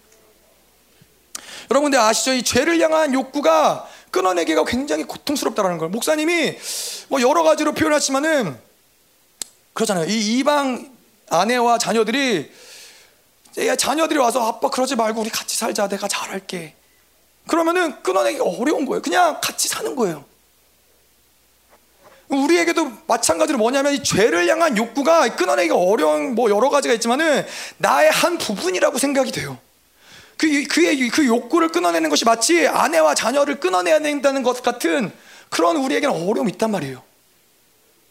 여러분들 아시죠? 이 죄를 향한 욕구가 끊어내기가 굉장히 고통스럽다라는 걸 목사님이 뭐 여러 가지로 표현하지만은 그러잖아요. 이 이방 아내와 자녀들이 자녀들이 와서 아빠 그러지 말고 우리 같이 살자. 내가 잘할게. 그러면은 끊어내기 어려운 거예요. 그냥 같이 사는 거예요. 우리에게도 마찬가지로 뭐냐면 이 죄를 향한 욕구가 끊어내기가 어려운 뭐 여러 가지가 있지만은 나의 한 부분이라고 생각이 돼요. 그, 그의 그 욕구를 끊어내는 것이 마치 아내와 자녀를 끊어내야 된다는 것 같은 그런 우리에게는 어려움이 있단 말이에요.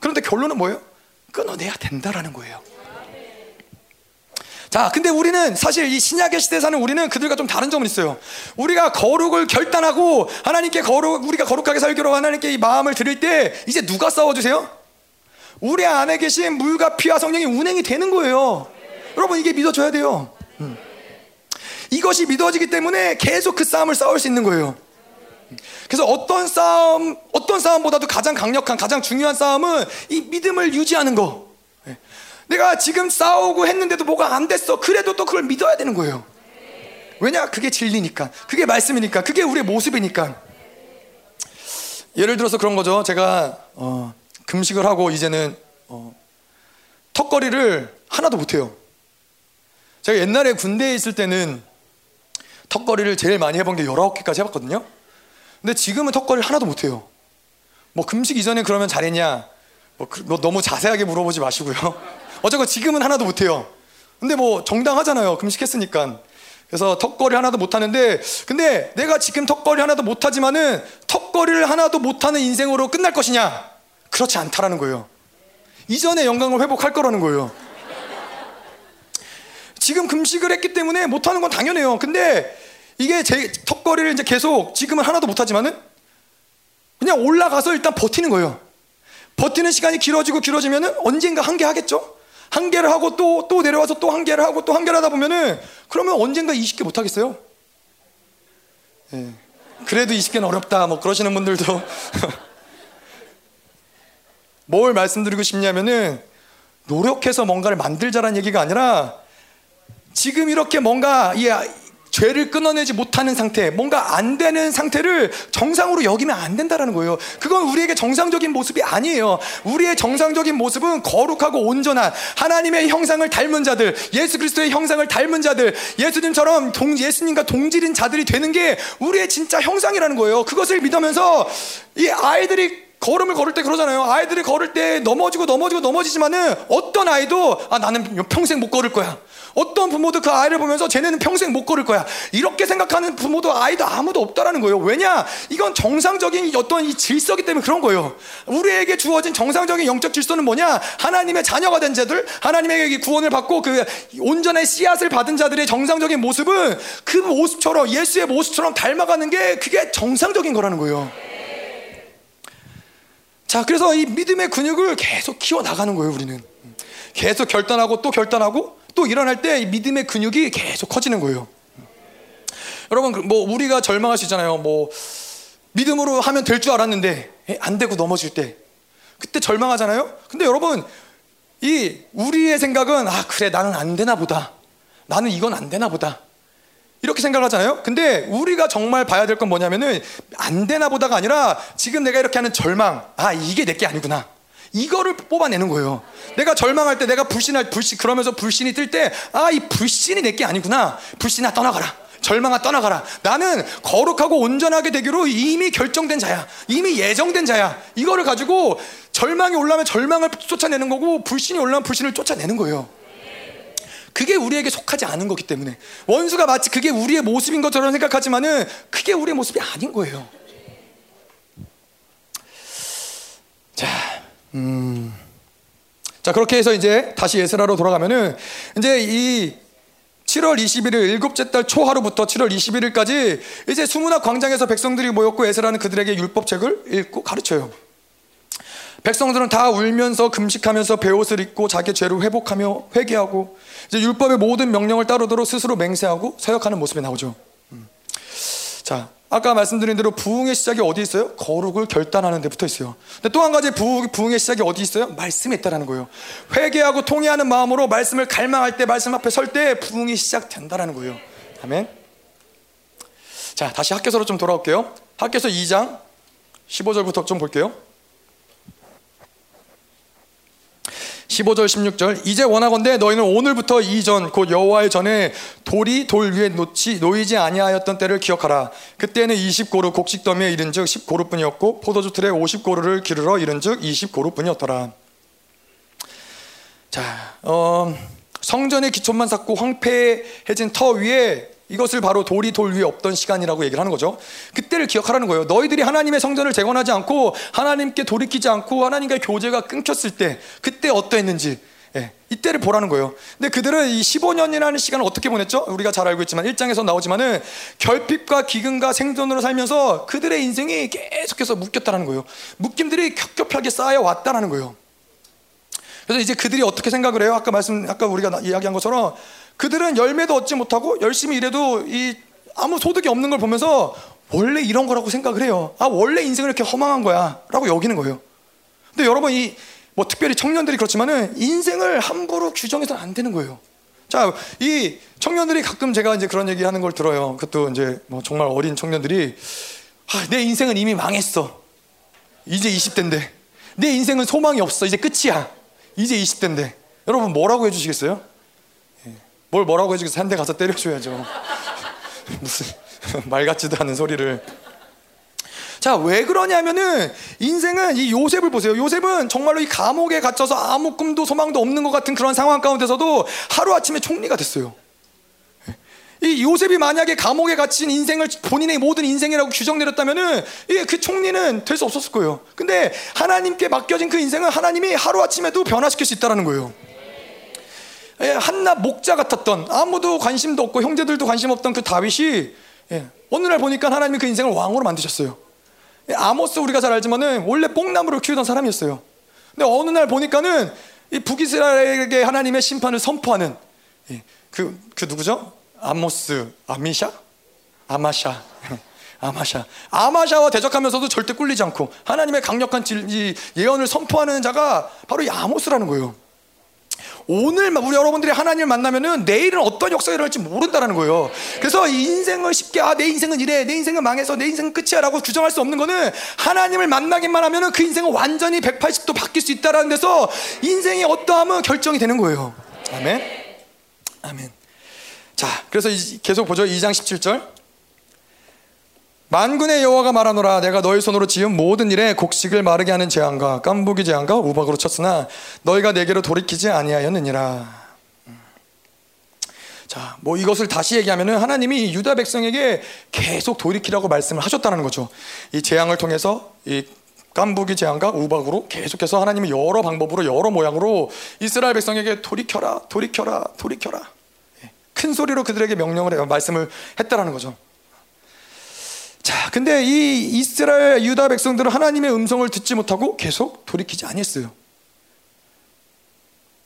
그런데 결론은 뭐예요? 끊어내야 된다라는 거예요. 자, 근데 우리는 사실 이 신약의 시대에 사는 우리는 그들과 좀 다른 점은 있어요. 우리가 거룩을 결단하고 하나님께 거룩, 우리가 거룩하게 살기로 하나님께 이 마음을 드릴 때 이제 누가 싸워주세요? 우리 안에 계신 물과 피와 성령이 운행이 되는 거예요. 여러분 이게 믿어져야 돼요. 음. 이것이 믿어지기 때문에 계속 그 싸움을 싸울 수 있는 거예요. 그래서 어떤 싸움, 어떤 싸움보다도 가장 강력한, 가장 중요한 싸움은 이 믿음을 유지하는 거. 내가 지금 싸우고 했는데도 뭐가 안 됐어. 그래도 또 그걸 믿어야 되는 거예요. 왜냐? 그게 진리니까. 그게 말씀이니까. 그게 우리의 모습이니까. 예를 들어서 그런 거죠. 제가 어, 금식을 하고 이제는 어, 턱걸이를 하나도 못해요. 제가 옛날에 군대에 있을 때는 턱걸이를 제일 많이 해본 게 19개까지 해봤거든요. 근데 지금은 턱걸이 하나도 못해요. 뭐 금식 이전에 그러면 잘했냐? 뭐, 그, 뭐 너무 자세하게 물어보지 마시고요. 어쩌고 지금은 하나도 못해요. 근데 뭐 정당하잖아요. 금식했으니까. 그래서 턱걸이 하나도 못하는데 근데 내가 지금 턱걸이 하나도 못하지만은 턱걸이를 하나도 못하는 인생으로 끝날 것이냐? 그렇지 않다라는 거예요. 이전의 영광을 회복할 거라는 거예요. 지금 금식을 했기 때문에 못하는 건 당연해요. 근데 이게 제 턱걸이를 이제 계속 지금은 하나도 못하지만은 그냥 올라가서 일단 버티는 거예요. 버티는 시간이 길어지고 길어지면은 언젠가 한개 하겠죠? 한 개를 하고 또, 또 내려와서 또 한 개를 하고 또 한 개를 하다 보면은 그러면 언젠가 20개 못 하겠어요? 예. 그래도 20개는 어렵다. 뭐 그러시는 분들도. 뭘 말씀드리고 싶냐면은 노력해서 뭔가를 만들자라는 얘기가 아니라 지금 이렇게 뭔가 이 죄를 끊어내지 못하는 상태, 뭔가 안 되는 상태를 정상으로 여기면 안 된다라는 거예요. 그건 우리에게 정상적인 모습이 아니에요. 우리의 정상적인 모습은 거룩하고 온전한 하나님의 형상을 닮은 자들, 예수 그리스도의 형상을 닮은 자들, 예수님처럼 동, 예수님과 동질인 자들이 되는 게 우리의 진짜 형상이라는 거예요. 그것을 믿으면서 이 아이들이 걸음을 걸을 때 그러잖아요. 아이들이 걸을 때 넘어지고 넘어지고 넘어지지만은 어떤 아이도 아 나는 평생 못 걸을 거야. 어떤 부모도 그 아이를 보면서 쟤네는 평생 못 걸을 거야. 이렇게 생각하는 부모도 아이도 아무도 없다라는 거예요. 왜냐? 이건 정상적인 어떤 이 질서기 때문에 그런 거예요. 우리에게 주어진 정상적인 영적 질서는 뭐냐? 하나님의 자녀가 된 자들, 하나님의 구원을 받고 그 온전한 씨앗을 받은 자들의 정상적인 모습은 그 모습처럼 예수의 모습처럼 닮아가는 게 그게 정상적인 거라는 거예요. 자, 그래서 이 믿음의 근육을 계속 키워 나가는 거예요, 우리는. 계속 결단하고 또 결단하고 또 일어날 때 믿음의 근육이 계속 커지는 거예요. 여러분 그뭐 우리가 절망할 수 있잖아요. 뭐 믿음으로 하면 될 줄 알았는데 안 되고 넘어질 때 그때 절망하잖아요. 근데 여러분 이 우리의 생각은 아 그래 나는 안 되나 보다. 나는 이건 안 되나 보다. 이렇게 생각하잖아요. 근데 우리가 정말 봐야 될 건 뭐냐면은 안 되나 보다가 아니라 지금 내가 이렇게 하는 절망, 아 이게 내 게 아니구나. 이거를 뽑아내는 거예요. 내가 절망할 때, 내가 불신할 불신 그러면서 불신이 뜰 때, 아 이 불신이 내 게 아니구나. 불신아 떠나가라. 절망아 떠나가라. 나는 거룩하고 온전하게 되기로 이미 결정된 자야. 이미 예정된 자야. 이거를 가지고 절망이 올라면 절망을 쫓아내는 거고 불신이 올라면 불신을 쫓아내는 거예요. 그게 우리에게 속하지 않은 거기 때문에 원수가 마치 그게 우리의 모습인 것처럼 생각하지만은 그게 우리의 모습이 아닌 거예요. 자, 음, 자 그렇게 해서 이제 다시 예스라로 돌아가면은 이제 이 7월 21일 일곱째 달 초하루부터 7월 21일까지 이제 수문학 광장에서 백성들이 모였고 에스라는 그들에게 율법책을 읽고 가르쳐요. 백성들은 다 울면서 금식하면서 베옷을 입고 자기 죄를 회복하며 회개하고 이제 율법의 모든 명령을 따르도록 스스로 맹세하고 서역하는 모습이 나오죠. 음. 자, 아까 말씀드린 대로 부흥의 시작이 어디 있어요? 거룩을 결단하는 데 붙어 있어요. 근데 또 한 가지 부흥, 부흥의 시작이 어디 있어요? 말씀에 있다라는 거예요. 회개하고 통회하는 마음으로 말씀을 갈망할 때, 말씀 앞에 설 때 부흥이 시작된다라는 거예요. 아멘. 자, 다시 학교서로 좀 돌아올게요. 학교서 2장 15절부터 좀 볼게요. 15절 16절. 이제 원하건대 너희는 오늘부터 이전 곧 여호와의 전에 돌이 돌 위에 놓지 놓이지 아니하였던 때를 기억하라. 그때는 20고루 곡식더미에 이른즉 10고루뿐이었고 포도주 틀에 50고루를 기르러 이른즉 20고루뿐이었더라. 자 어, 성전의 기초만 쌓고 황폐해진 터 위에 이것을 바로 돌이 돌 위에 없던 시간이라고 얘기를 하는 거죠. 그때를 기억하라는 거예요. 너희들이 하나님의 성전을 재건하지 않고 하나님께 돌이키지 않고 하나님과의 교제가 끊겼을 때 그때 어떠했는지 예, 이때를 보라는 거예요. 근데 그들은 이 15년이라는 시간을 어떻게 보냈죠? 우리가 잘 알고 있지만 1장에서 나오지만은 결핍과 기근과 생존으로 살면서 그들의 인생이 계속해서 묶였다는 거예요. 묶임들이 겹겹하게 쌓여 왔다는 거예요. 그래서 이제 그들이 어떻게 생각을 해요? 아까 말씀 아까 우리가 이야기한 것처럼 그들은 열매도 얻지 못하고 열심히 일해도 이 아무 소득이 없는 걸 보면서 원래 이런 거라고 생각을 해요. 아 원래 인생은 이렇게 허망한 거야 라고 여기는 거예요. 근데 여러분 이 뭐 특별히 청년들이 그렇지만은 인생을 함부로 규정해서는 안 되는 거예요. 자, 이 청년들이 가끔 제가 이제 그런 얘기 하는 걸 들어요. 그것도 이제 뭐 정말 어린 청년들이 아, 내 인생은 이미 망했어. 이제 20대인데. 내 인생은 소망이 없어. 이제 끝이야. 이제 20대인데. 여러분 뭐라고 해주시겠어요? 뭘 뭐라고 해주겠어 한대 가서 때려줘야죠 무슨 말 같지도 않은 소리를 자, 왜 그러냐면은 인생은 이 요셉을 보세요. 요셉은 정말로 이 감옥에 갇혀서 아무 꿈도 소망도 없는 것 같은 그런 상황 가운데서도 하루아침에 총리가 됐어요. 이 요셉이 만약에 감옥에 갇힌 인생을 본인의 모든 인생이라고 규정 내렸다면은 그 총리는 될 수 없었을 거예요. 근데 하나님께 맡겨진 그 인생은 하나님이 하루 아침에도 변화시킬 수 있다는 거예요. 예, 한낱 목자 같았던 아무도 관심도 없고 형제들도 관심 없던 그 다윗이 예, 어느 날 보니까 하나님이 그 인생을 왕으로 만드셨어요. 예, 아모스 우리가 잘 알지만은 원래 뽕나무를 키우던 사람이었어요. 근데 어느 날 보니까는 이 북이스라엘에게 하나님의 심판을 선포하는 그, 그 누구죠? 아모스, 아미샤? 아마샤. 아마샤. 아마샤와 대적하면서도 절대 꿀리지 않고 하나님의 강력한 예언을 선포하는 자가 바로 이 아모스라는 거예요. 오늘 우리 여러분들이 하나님을 만나면은 내일은 어떤 역사가 일어날지 모른다는 거예요. 그래서 인생을 쉽게 아 내 인생은 이래, 내 인생은 망해서 내 인생은 끝이야라고 규정할 수 없는 거는 하나님을 만나기만 하면은 그 인생은 완전히 180도 바뀔 수 있다라는 데서 인생이 어떠하면 결정이 되는 거예요. 아멘. 아멘. 자, 그래서 계속 보죠. 2장 17절. 만군의 여호와가 말하노라 내가 너희 손으로 지은 모든 일에 곡식을 마르게 하는 재앙과 깐부기 재앙과 우박으로 쳤으나 너희가 내게로 돌이키지 아니하였느니라. 자, 뭐 이것을 다시 얘기하면은 하나님이 유다 백성에게 계속 돌이키라고 말씀을 하셨다는 거죠. 이 재앙을 통해서 이 깐부기 재앙과 우박으로 계속해서 하나님이 여러 방법으로 여러 모양으로 이스라엘 백성에게 돌이켜라, 돌이켜라, 돌이켜라. 예, 큰 소리로 그들에게 명령을 해 말씀을 했다라는 거죠. 자, 근데 이 이스라엘 유다 백성들은 하나님의 음성을 듣지 못하고 계속 돌이키지 아니했어요.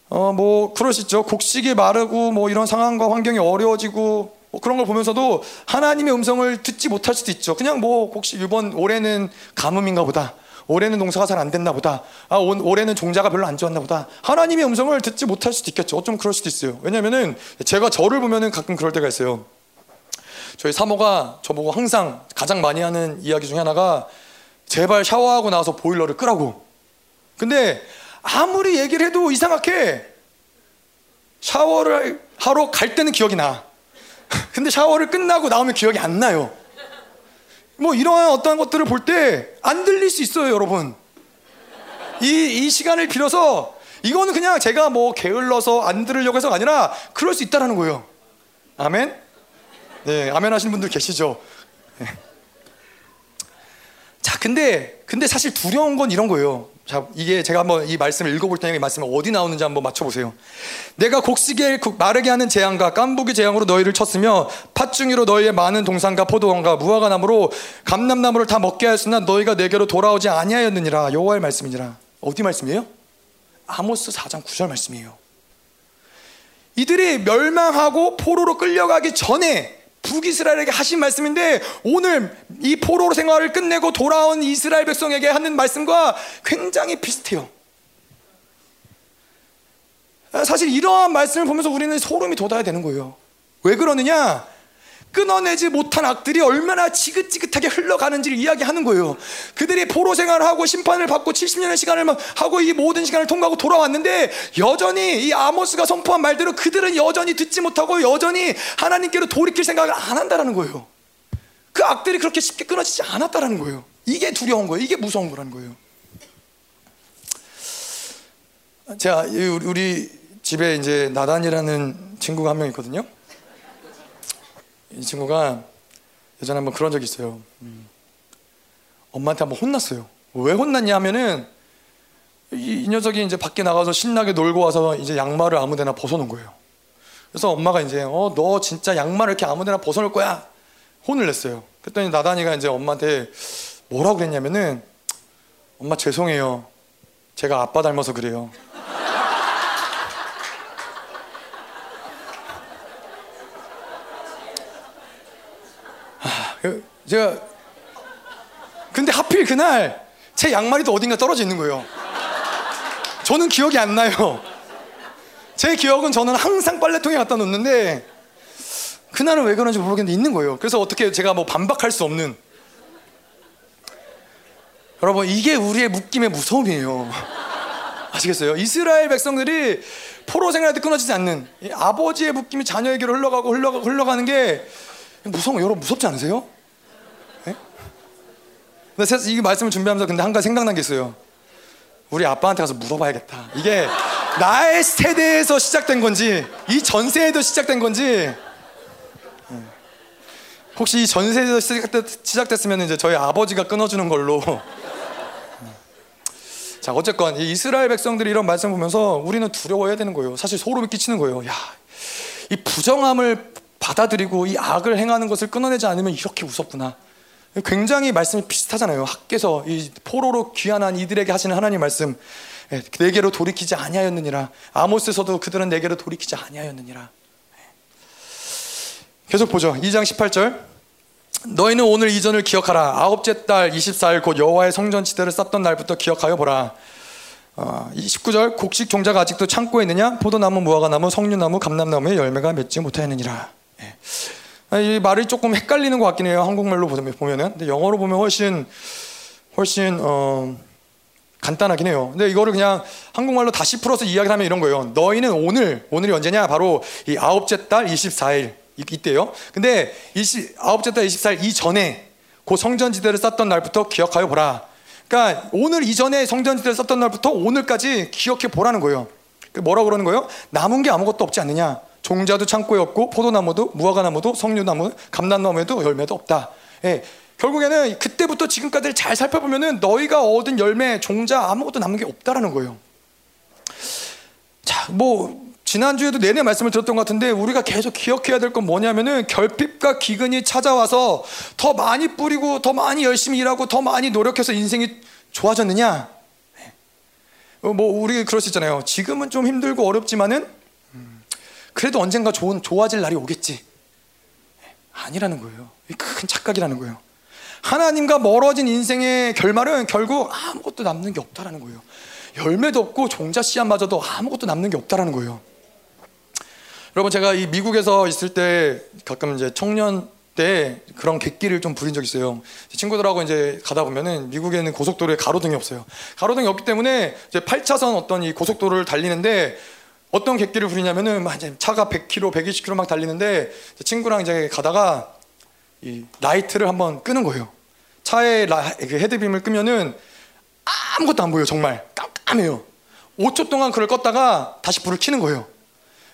어, 뭐 그러시죠. 곡식이 마르고 뭐 이런 상황과 환경이 어려워지고 뭐 그런 걸 보면서도 하나님의 음성을 듣지 못할 수도 있죠. 그냥 뭐 곡식 이번 올해는 가뭄인가 보다. 올해는 농사가 잘 안 됐나 보다. 아, 올해는 종자가 별로 안 좋았나 보다. 하나님의 음성을 듣지 못할 수도 있겠죠. 어쩜 그럴 수도 있어요. 왜냐면은 제가 저를 보면은 가끔 그럴 때가 있어요. 저희 사모가 저보고 항상 가장 많이 하는 이야기 중에 하나가 제발 샤워하고 나서 보일러를 끄라고. 근데 아무리 얘기를 해도 이상하게 샤워를 하러 갈 때는 기억이 나. 근데 샤워를 끝나고 나오면 기억이 안 나요. 뭐 이러한 어떤 것들을 볼 때 안 들릴 수 있어요, 여러분. 이, 이 시간을 빌어서 이거는 그냥 제가 뭐 게을러서 안 들으려고 해서가 아니라 그럴 수 있다라는 거예요. 아멘? 네, 아멘 하시는 분들 계시죠? 네. 자, 근데, 근데 사실 두려운 건 이런 거예요. 자, 이게 제가 한번 이 말씀을 읽어볼 테니까 이 말씀이 어디 나오는지 한번 맞춰보세요. 내가 곡식에 마르게 하는 재앙과 깐부기 재앙으로 너희를 쳤으며 팥중이로 너희의 많은 동산과 포도원과 무화과 나무로 감람나무를 다 먹게 하였으나 너희가 내게로 돌아오지 아니하였느니라 여호와의 말씀이니라. 어디 말씀이에요? 아모스 4장 9절 말씀이에요. 이들이 멸망하고 포로로 끌려가기 전에 북이스라엘에게 하신 말씀인데 오늘 이 포로 생활을 끝내고 돌아온 이스라엘 백성에게 하는 말씀과 굉장히 비슷해요. 사실 이러한 말씀을 보면서 우리는 소름이 돋아야 되는 거예요. 왜 그러느냐? 끊어내지 못한 악들이 얼마나 지긋지긋하게 흘러가는지를 이야기하는 거예요. 그들이 포로 생활을 하고 심판을 받고 70년의 시간을 하고 이 모든 시간을 통과하고 돌아왔는데 여전히 이 아모스가 선포한 말대로 그들은 여전히 듣지 못하고 여전히 하나님께로 돌이킬 생각을 안 한다라는 거예요. 그 악들이 그렇게 쉽게 끊어지지 않았다라는 거예요. 이게 두려운 거예요. 이게 무서운 거라는 거예요. 자, 우리 집에 이제 나단이라는 친구가 한 명 있거든요. 이 친구가 예전에 한번 그런 적이 있어요. 음. 엄마한테 한번 혼났어요. 왜 혼났냐 하면은 이, 이, 녀석이 이제 밖에 나가서 신나게 놀고 와서 이제 양말을 아무데나 벗어놓은 거예요. 그래서 엄마가 이제 어 너 진짜 양말을 이렇게 아무데나 벗어놓을 거야 혼을 냈어요. 그랬더니 나단이가 이제 엄마한테 뭐라고 그랬냐면은 엄마 죄송해요. 제가 아빠 닮아서 그래요. 그 제가 근데 하필 그날 제 양말이 또 어딘가 떨어져 있는 거예요. 저는 기억이 안 나요. 제 기억은 저는 항상 빨래통에 갖다 놓는데 그날은 왜 그런지 모르겠는데 있는 거예요. 그래서 어떻게 제가 뭐 반박할 수 없는 여러분 이게 우리의 묶임의 무서움이에요. 아시겠어요? 이스라엘 백성들이 포로 생활할 때 끊어지지 않는 아버지의 묶임이 자녀에게로 흘러가고 흘러가고 흘러가는 게 무서워 여러분 무섭지 않으세요? 네? 근데 이 말씀을 준비하면서 근데 한 가지 생각난 게 있어요. 우리 아빠한테 가서 물어봐야겠다. 이게 나의 세대에서 시작된 건지 이 전세에도 시작된 건지 네. 혹시 이 전세에서 시작됐, 으면 이제 저희 아버지가 끊어주는 걸로 네. 자 어쨌건 이 이스라엘 백성들이 이런 말씀 보면서 우리는 두려워해야 되는 거예요. 사실 소름이 끼치는 거예요. 야, 이 부정함을 받아들이고 이 악을 행하는 것을 끊어내지 않으면 이렇게 무섭구나. 굉장히 말씀이 비슷하잖아요. 학께서 이 포로로 귀환한 이들에게 하시는 하나님 말씀 예, 내게로 돌이키지 아니하였느니라. 아모스에서도 그들은 내게로 돌이키지 아니하였느니라. 예. 계속 보죠. 2장 18절. 너희는 오늘 이전을 기억하라. 아홉째 달 24일 곧 여호와의 성전 지대를 쌓던 날부터 기억하여 보라. 어, 19절 곡식 종자가 아직도 창고에 있느냐? 포도나무, 무화과나무, 석류나무, 감람나무의 열매가 맺지 못하였느니라. 예. 이 말이 조금 헷갈리는 것 같긴 해요. 한국말로 보면은. 근데 영어로 보면 훨씬 훨씬 어, 간단하긴 해요. 근데 이거를 그냥 한국말로 다시 풀어서 이야기를 하면 이런 거예요. 너희는 오늘 오늘이 언제냐? 바로 이 아홉째 달 24일 이때요. 근데 20, 아홉째 달 24일 이전에 그 성전지대를 쌓던 날부터 기억하여 보라. 그러니까 오늘 이전에 성전지대를 쌓던 날부터 오늘까지 기억해 보라는 거예요. 그 뭐라고 그러는 거예요? 남은 게 아무것도 없지 않느냐? 종자도 창고에 없고 포도나무도 무화과나무도 석류나무, 감람나무에도 열매도 없다. 예, 결국에는 그때부터 지금까지 잘 살펴보면은 너희가 얻은 열매, 종자 아무것도 남은 게 없다라는 거예요. 자, 뭐 지난주에도 내내 말씀을 들었던 것 같은데 우리가 계속 기억해야 될 건 뭐냐면은 결핍과 기근이 찾아와서 더 많이 뿌리고 더 많이 열심히 일하고 더 많이 노력해서 인생이 좋아졌느냐? 네. 어, 뭐 우리 그럴 수 있잖아요. 지금은 좀 힘들고 어렵지만은 그래도 언젠가 좋은 좋아질 날이 오겠지. 아니라는 거예요. 큰 착각이라는 거예요. 하나님과 멀어진 인생의 결말은 결국 아무것도 남는 게 없다라는 거예요. 열매도 없고 종자 씨앗마저도 아무것도 남는 게 없다라는 거예요. 여러분 제가 이 미국에서 있을 때 가끔 이제 청년 때 그런 객기를 좀 부린 적 있어요. 친구들하고 이제 가다 보면은 미국에는 고속도로에 가로등이 없어요. 가로등이 없기 때문에 이제 8차선 어떤 이 고속도로를 달리는데 어떤 객기를 부리냐면은 막 이제 차가 100km, 120km 막 달리는데 친구랑 이제 가다가 이 라이트를 한번 끄는 거예요. 차에 라, 그 헤드빔을 끄면은 아무것도 안 보여요. 정말 깜깜해요. 5초 동안 그걸 껐다가 다시 불을 켜는 거예요.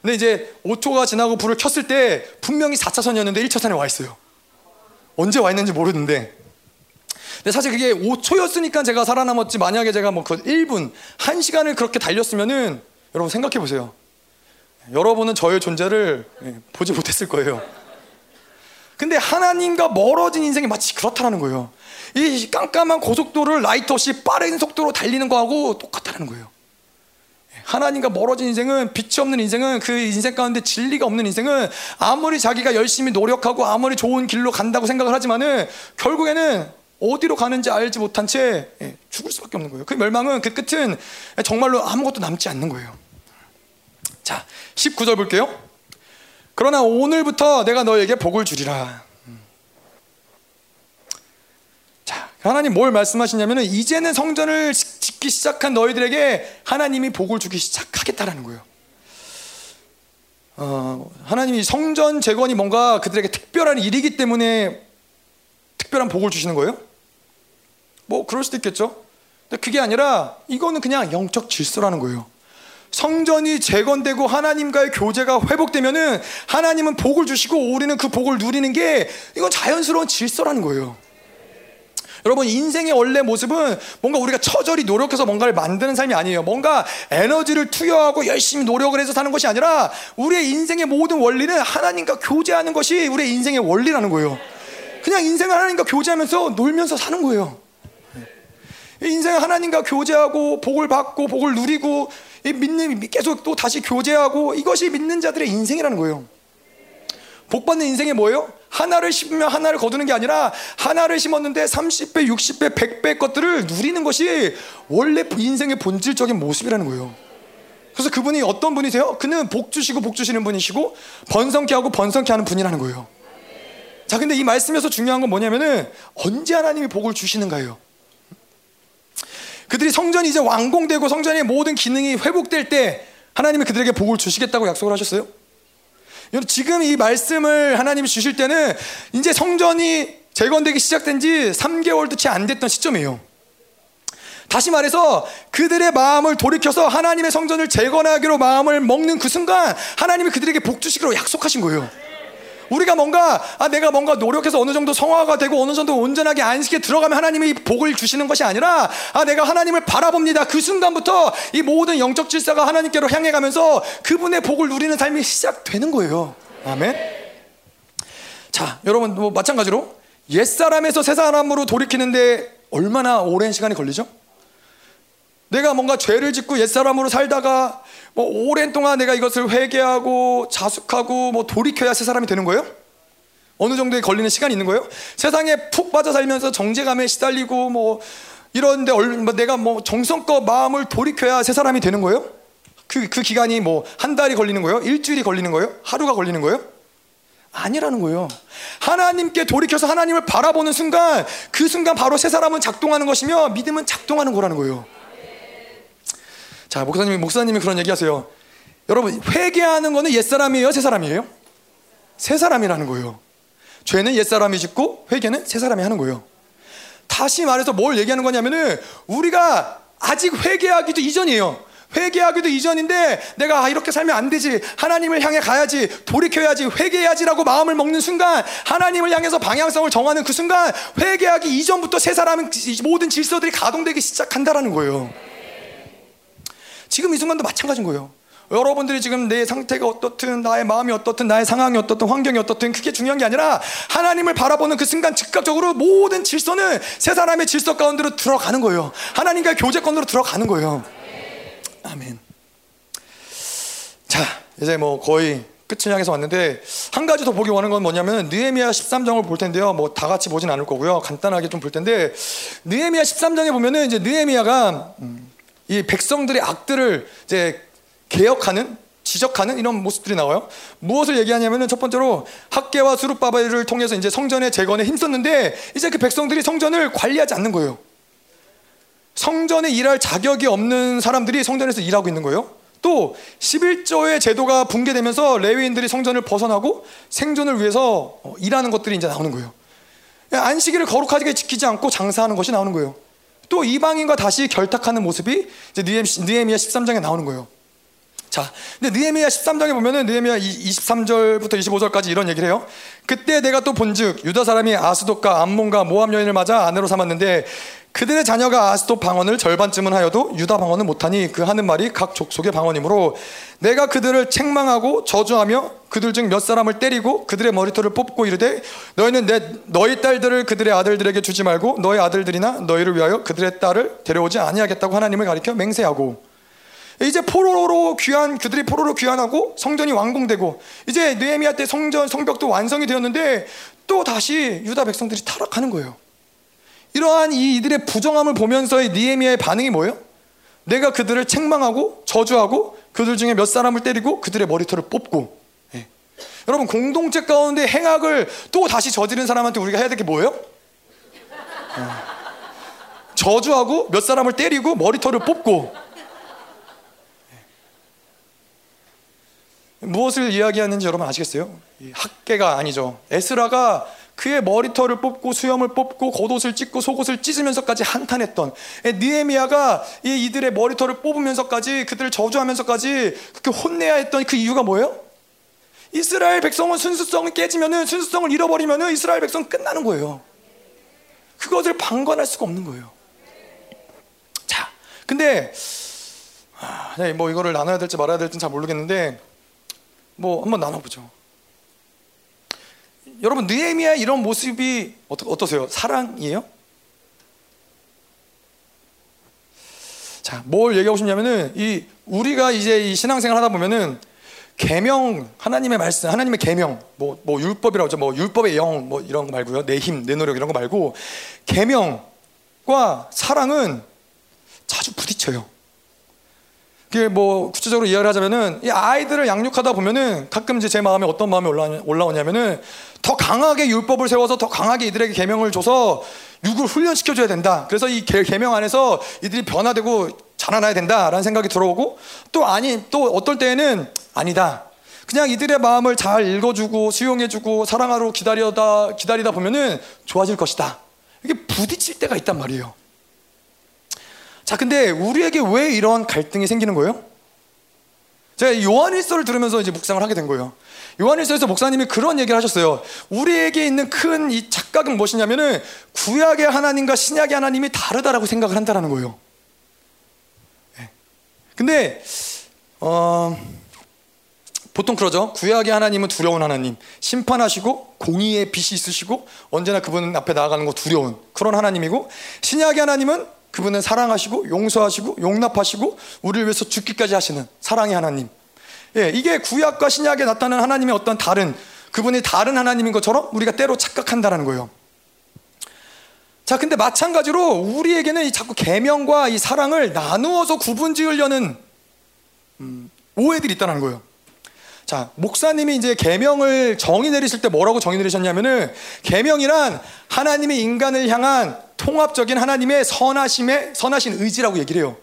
근데 이제 5초가 지나고 불을 켰을 때 분명히 4차선이었는데 1차선에 와 있어요. 언제 와 있는지 모르는데. 근데 사실 그게 5초였으니까 제가 살아남았지 만약에 제가 뭐 그 1분, 1시간을 그렇게 달렸으면은 여러분 생각해 보세요. 여러분은 저의 존재를 예, 보지 못했을 거예요. 근데 하나님과 멀어진 인생이 마치 그렇다라는 거예요. 이 깜깜한 고속도로를 라이트 없이 빠른 속도로 달리는 거하고 똑같다는 거예요. 하나님과 멀어진 인생은 빛이 없는 인생은 그 인생 가운데 진리가 없는 인생은 아무리 자기가 열심히 노력하고 아무리 좋은 길로 간다고 생각을 하지만은 결국에는 어디로 가는지 알지 못한 채 예, 죽을 수밖에 없는 거예요. 그 멸망은 그 끝은 정말로 아무것도 남지 않는 거예요. 자, 19절 볼게요. 그러나 오늘부터 내가 너에게 복을 주리라. 하나님 뭘 말씀하시냐면은 이제는 성전을 짓기 시작한 너희들에게 하나님이 복을 주기 시작하겠다라는 거예요. 어, 하나님이 성전 재건이 뭔가 그들에게 특별한 일이기 때문에 특별한 복을 주시는 거예요? 뭐 그럴 수도 있겠죠. 근데 그게 아니라 이거는 그냥 영적 질서라는 거예요. 성전이 재건되고 하나님과의 교제가 회복되면은 하나님은 복을 주시고 우리는 그 복을 누리는 게 이건 자연스러운 질서라는 거예요. 여러분 인생의 원래 모습은 뭔가 우리가 처절히 노력해서 뭔가를 만드는 삶이 아니에요. 뭔가 에너지를 투여하고 열심히 노력을 해서 사는 것이 아니라 우리의 인생의 모든 원리는 하나님과 교제하는 것이 우리의 인생의 원리라는 거예요. 그냥 인생을 하나님과 교제하면서 놀면서 사는 거예요. 인생을 하나님과 교제하고 복을 받고 복을 누리고 믿는 계속 또 다시 교제하고 이것이 믿는 자들의 인생이라는 거예요. 복 받는 인생이 뭐예요? 하나를 심으면 하나를 거두는 게 아니라 하나를 심었는데 30배, 60배, 100배 것들을 누리는 것이 원래 인생의 본질적인 모습이라는 거예요. 그래서 그분이 어떤 분이세요? 그는 복 주시고 복 주시는 분이시고 번성케 하고 번성케 하는 분이라는 거예요. 자, 근데 이 말씀에서 중요한 건 뭐냐면은 언제 하나님이 복을 주시는가요? 그들이 성전이 이제 완공되고 성전의 모든 기능이 회복될 때 하나님이 그들에게 복을 주시겠다고 약속을 하셨어요? 여러분 지금 이 말씀을 하나님이 주실 때는 이제 성전이 재건되기 시작된 지 3개월도 채 안 됐던 시점이에요. 다시 말해서 그들의 마음을 돌이켜서 하나님의 성전을 재건하기로 마음을 먹는 그 순간 하나님이 그들에게 복 주시기로 약속하신 거예요. 우리가 뭔가 아 내가 뭔가 노력해서 어느 정도 성화가 되고 어느 정도 온전하게 안식에 들어가면 하나님이 복을 주시는 것이 아니라 아 내가 하나님을 바라봅니다. 그 순간부터 이 모든 영적 질서가 하나님께로 향해 가면서 그분의 복을 누리는 삶이 시작되는 거예요. 아멘. 자, 여러분 뭐 마찬가지로 옛 사람에서 새 사람으로 돌이키는데 얼마나 오랜 시간이 걸리죠? 내가 뭔가 죄를 짓고 옛 사람으로 살다가 뭐 오랜 동안 내가 이것을 회개하고 자숙하고 뭐 돌이켜야 새 사람이 되는 거예요? 어느 정도에 걸리는 시간이 있는 거예요? 세상에 푹 빠져 살면서 정제감에 시달리고 뭐 이런데 뭐 내가 뭐 정성껏 마음을 돌이켜야 새 사람이 되는 거예요? 그, 그 기간이 뭐 한 달이 걸리는 거예요? 일주일이 걸리는 거예요? 하루가 걸리는 거예요? 아니라는 거예요. 하나님께 돌이켜서 하나님을 바라보는 순간 그 순간 바로 새 사람은 작동하는 것이며 믿음은 작동하는 거라는 거예요. 자, 목사님이 목사님이 그런 얘기 하세요. 여러분 회개하는 거는 옛 사람이에요, 새 사람이에요? 새 사람이라는 거예요. 죄는 옛 사람이 짓고 회개는 새 사람이 하는 거예요. 다시 말해서 뭘 얘기하는 거냐면은 우리가 아직 회개하기도 이전이에요. 회개하기도 이전인데 내가 아, 이렇게 살면 안 되지. 하나님을 향해 가야지. 돌이켜야지. 회개해야지라고 마음을 먹는 순간 하나님을 향해서 방향성을 정하는 그 순간 회개하기 이전부터 새 사람은 모든 질서들이 가동되기 시작한다라는 거예요. 지금 이 순간도 마찬가지인 거예요. 여러분들이 지금 내 상태가 어떻든 나의 마음이 어떻든 나의 상황이 어떻든 환경이 어떻든 그게 중요한 게 아니라 하나님을 바라보는 그 순간 즉각적으로 모든 질서는 세 사람의 질서 가운데로 들어가는 거예요. 하나님과의 교제권으로 들어가는 거예요. 아멘. 자, 이제 뭐 거의 끝을 향해서 왔는데 한 가지 더 보기 원하는 건 뭐냐면 느헤미야 13장을 볼 텐데요. 뭐 다 같이 보진 않을 거고요. 간단하게 좀 볼 텐데 느헤미야 13장에 보면은 이제 느헤미야가 음, 이 백성들의 악들을 이제 개혁하는 지적하는 이런 모습들이 나와요. 무엇을 얘기하냐면은 첫 번째로 학계와 수룹바벨을 통해서 이제 성전의 재건에 힘썼는데 이제 그 백성들이 성전을 관리하지 않는 거예요. 성전에 일할 자격이 없는 사람들이 성전에서 일하고 있는 거예요. 또 11조의 제도가 붕괴되면서 레위인들이 성전을 벗어나고 생존을 위해서 어, 일하는 것들이 이제 나오는 거예요. 안식일을 거룩하게 지키지 않고 장사하는 것이 나오는 거예요. 또 이방인과 다시 결탁하는 모습이 이제 느헤미야 13장에 나오는 거예요. 자, 근데 느헤미야 13장에 보면은 느헤미야 23절부터 25절까지 이런 얘기를 해요. 그때 내가 또 본즉 유다 사람이 아스돗과 암몬과 모함 여인을 맞아 아내로 삼았는데 그들의 자녀가 아스돗 방언을 절반쯤은 하여도 유다 방언은 못하니 그 하는 말이 각 족속의 방언이므로 내가 그들을 책망하고 저주하며 그들 중 몇 사람을 때리고 그들의 머리털을 뽑고 이르되 너희는 내 너희 딸들을 그들의 아들들에게 주지 말고 너희 아들들이나 너희를 위하여 그들의 딸을 데려오지 아니하겠다고 하나님을 가리켜 맹세하고 이제 포로로 귀환 그들이 포로로 귀환하고 성전이 완공되고 이제 느헤미야 때 성전 성벽도 완성이 되었는데 또 다시 유다 백성들이 타락하는 거예요. 이러한 이 이들의 부정함을 보면서의 느헤미야의 반응이 뭐예요? 내가 그들을 책망하고 저주하고 그들 중에 몇 사람을 때리고 그들의 머리털을 뽑고 예. 여러분 공동체 가운데 행악을 또 다시 저지른 사람한테 우리가 해야 될 게 뭐예요? 예. 저주하고 몇 사람을 때리고 머리털을 뽑고 무엇을 이야기하는지 여러분 아시겠어요? 학계가 아니죠. 에스라가 그의 머리털을 뽑고 수염을 뽑고 겉옷을 찢고 속옷을 찢으면서까지 한탄했던 니에미아가 이들의 머리털을 뽑으면서까지 그들을 저주하면서까지 그렇게 혼내야 했던 그 이유가 뭐예요? 이스라엘 백성은 순수성을 깨지면은 순수성을 잃어버리면은 이스라엘 백성은 끝나는 거예요. 그것을 방관할 수가 없는 거예요. 자, 근데 아, 네, 뭐 이거를 나눠야 될지 말아야 될지는 잘 모르겠는데 뭐 한번 나눠보죠. 여러분 느헤미야 이런 모습이 어떠, 어떠세요? 사랑이에요? 자, 뭘 얘기하고 싶냐면은 이 우리가 이제 이 신앙생활 하다 보면은 계명 하나님의 말씀, 하나님의 계명, 뭐, 뭐 율법이라고 하죠. 뭐 율법의 영, 뭐 이런 거 말고요. 내 힘, 내 노력 이런 거 말고 계명과 사랑은 자주 부딪혀요. 그게 뭐 구체적으로 이해를 하자면은 이 아이들을 양육하다 보면은 가끔 이제 제 마음에 어떤 마음이 올라오냐면은 더 강하게 율법을 세워서 더 강하게 이들에게 계명을 줘서 육을 훈련시켜 줘야 된다. 그래서 이 계명 안에서 이들이 변화되고 자라나야 된다라는 생각이 들어오고 또 아니 또 어떨 때에는 아니다. 그냥 이들의 마음을 잘 읽어주고 수용해주고 사랑하러 기다려다 기다리다 보면은 좋아질 것이다. 이게 부딪힐 때가 있단 말이에요. 자, 근데 우리에게 왜 이런 갈등이 생기는 거예요? 제가 요한일서를 들으면서 이제 묵상을 하게 된 거예요. 요한일서에서 목사님이 그런 얘기를 하셨어요. 우리에게 있는 큰 이 착각은 무엇이냐면은 구약의 하나님과 신약의 하나님이 다르다라고 생각을 한다라는 거예요. 네. 근데 어, 보통 그러죠. 구약의 하나님은 두려운 하나님, 심판하시고 공의의 빛이 있으시고 언제나 그분 앞에 나아가는 거 두려운 그런 하나님이고 신약의 하나님은 그분은 사랑하시고 용서하시고 용납하시고 우리를 위해서 죽기까지 하시는 사랑의 하나님. 예, 이게 구약과 신약에 나타나는 하나님의 어떤 다른 그분이 다른 하나님인 것처럼 우리가 때로 착각한다라는 거예요. 자, 근데 마찬가지로 우리에게는 이 자꾸 계명과 이 사랑을 나누어서 구분지으려는 음, 오해들이 있다는 거예요. 자, 목사님이 이제 계명을 정의 내리실 때 뭐라고 정의 내리셨냐면은 계명이란 하나님이 인간을 향한 통합적인 하나님의 선하심의 선하신 의지라고 얘기를 해요.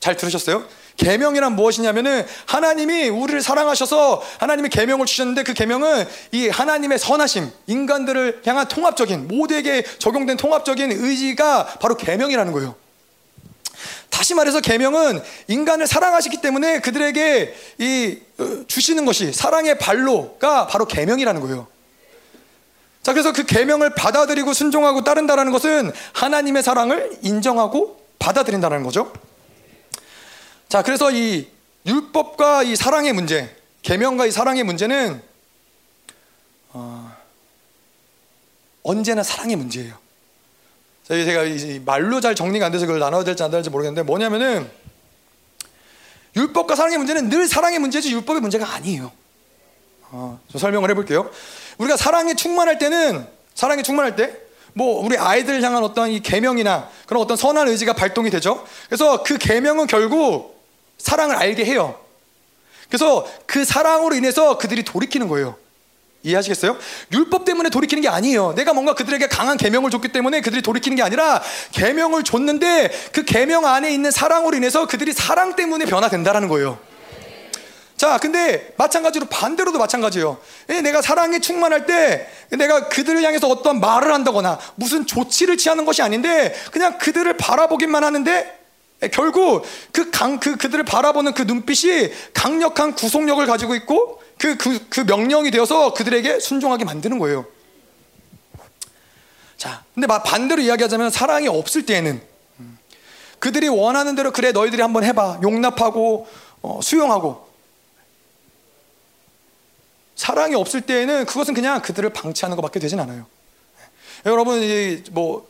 잘 들으셨어요? 계명이란 무엇이냐면은 하나님이 우리를 사랑하셔서 하나님의 계명을 주셨는데 그 계명은 이 하나님의 선하심, 인간들을 향한 통합적인 모두에게 적용된 통합적인 의지가 바로 계명이라는 거예요. 다시 말해서 계명은 인간을 사랑하시기 때문에 그들에게 이 어, 주시는 것이 사랑의 발로가 바로 계명이라는 거예요. 자, 그래서 그 계명을 받아들이고 순종하고 따른다라는 것은 하나님의 사랑을 인정하고 받아들인다는 거죠. 자, 그래서 이 율법과 이 사랑의 문제, 계명과 이 사랑의 문제는 어, 언제나 사랑의 문제예요. 제가 말로 잘 정리가 안 돼서 그걸 나눠야 될지 안 될지 모르겠는데 뭐냐면은 율법과 사랑의 문제는 늘 사랑의 문제지 율법의 문제가 아니에요. 어, 좀 설명을 해볼게요. 우리가 사랑에 충만할 때는 사랑에 충만할 때 뭐 우리 아이들 향한 어떤 이 계명이나 그런 어떤 선한 의지가 발동이 되죠. 그래서 그 계명은 결국 사랑을 알게 해요. 그래서 그 사랑으로 인해서 그들이 돌이키는 거예요. 이해하시겠어요? 율법 때문에 돌이키는 게 아니에요. 내가 뭔가 그들에게 강한 계명을 줬기 때문에 그들이 돌이키는 게 아니라 계명을 줬는데 그 계명 안에 있는 사랑으로 인해서 그들이 사랑 때문에 변화된다라는 거예요. 자, 근데 마찬가지로 반대로도 마찬가지예요. 예, 내가 사랑에 충만할 때 내가 그들을 향해서 어떤 말을 한다거나 무슨 조치를 취하는 것이 아닌데 그냥 그들을 바라보기만 하는데 예, 결국 그 강, 그, 그들을 바라보는 그 눈빛이 강력한 구속력을 가지고 있고 그, 그, 그 명령이 되어서 그들에게 순종하게 만드는 거예요. 자, 근데 반대로 이야기하자면 사랑이 없을 때에는 음, 그들이 원하는 대로 그래 너희들이 한번 해봐 용납하고 어, 수용하고 사랑이 없을 때에는 그것은 그냥 그들을 방치하는 것밖에 되진 않아요. 여러분 뭐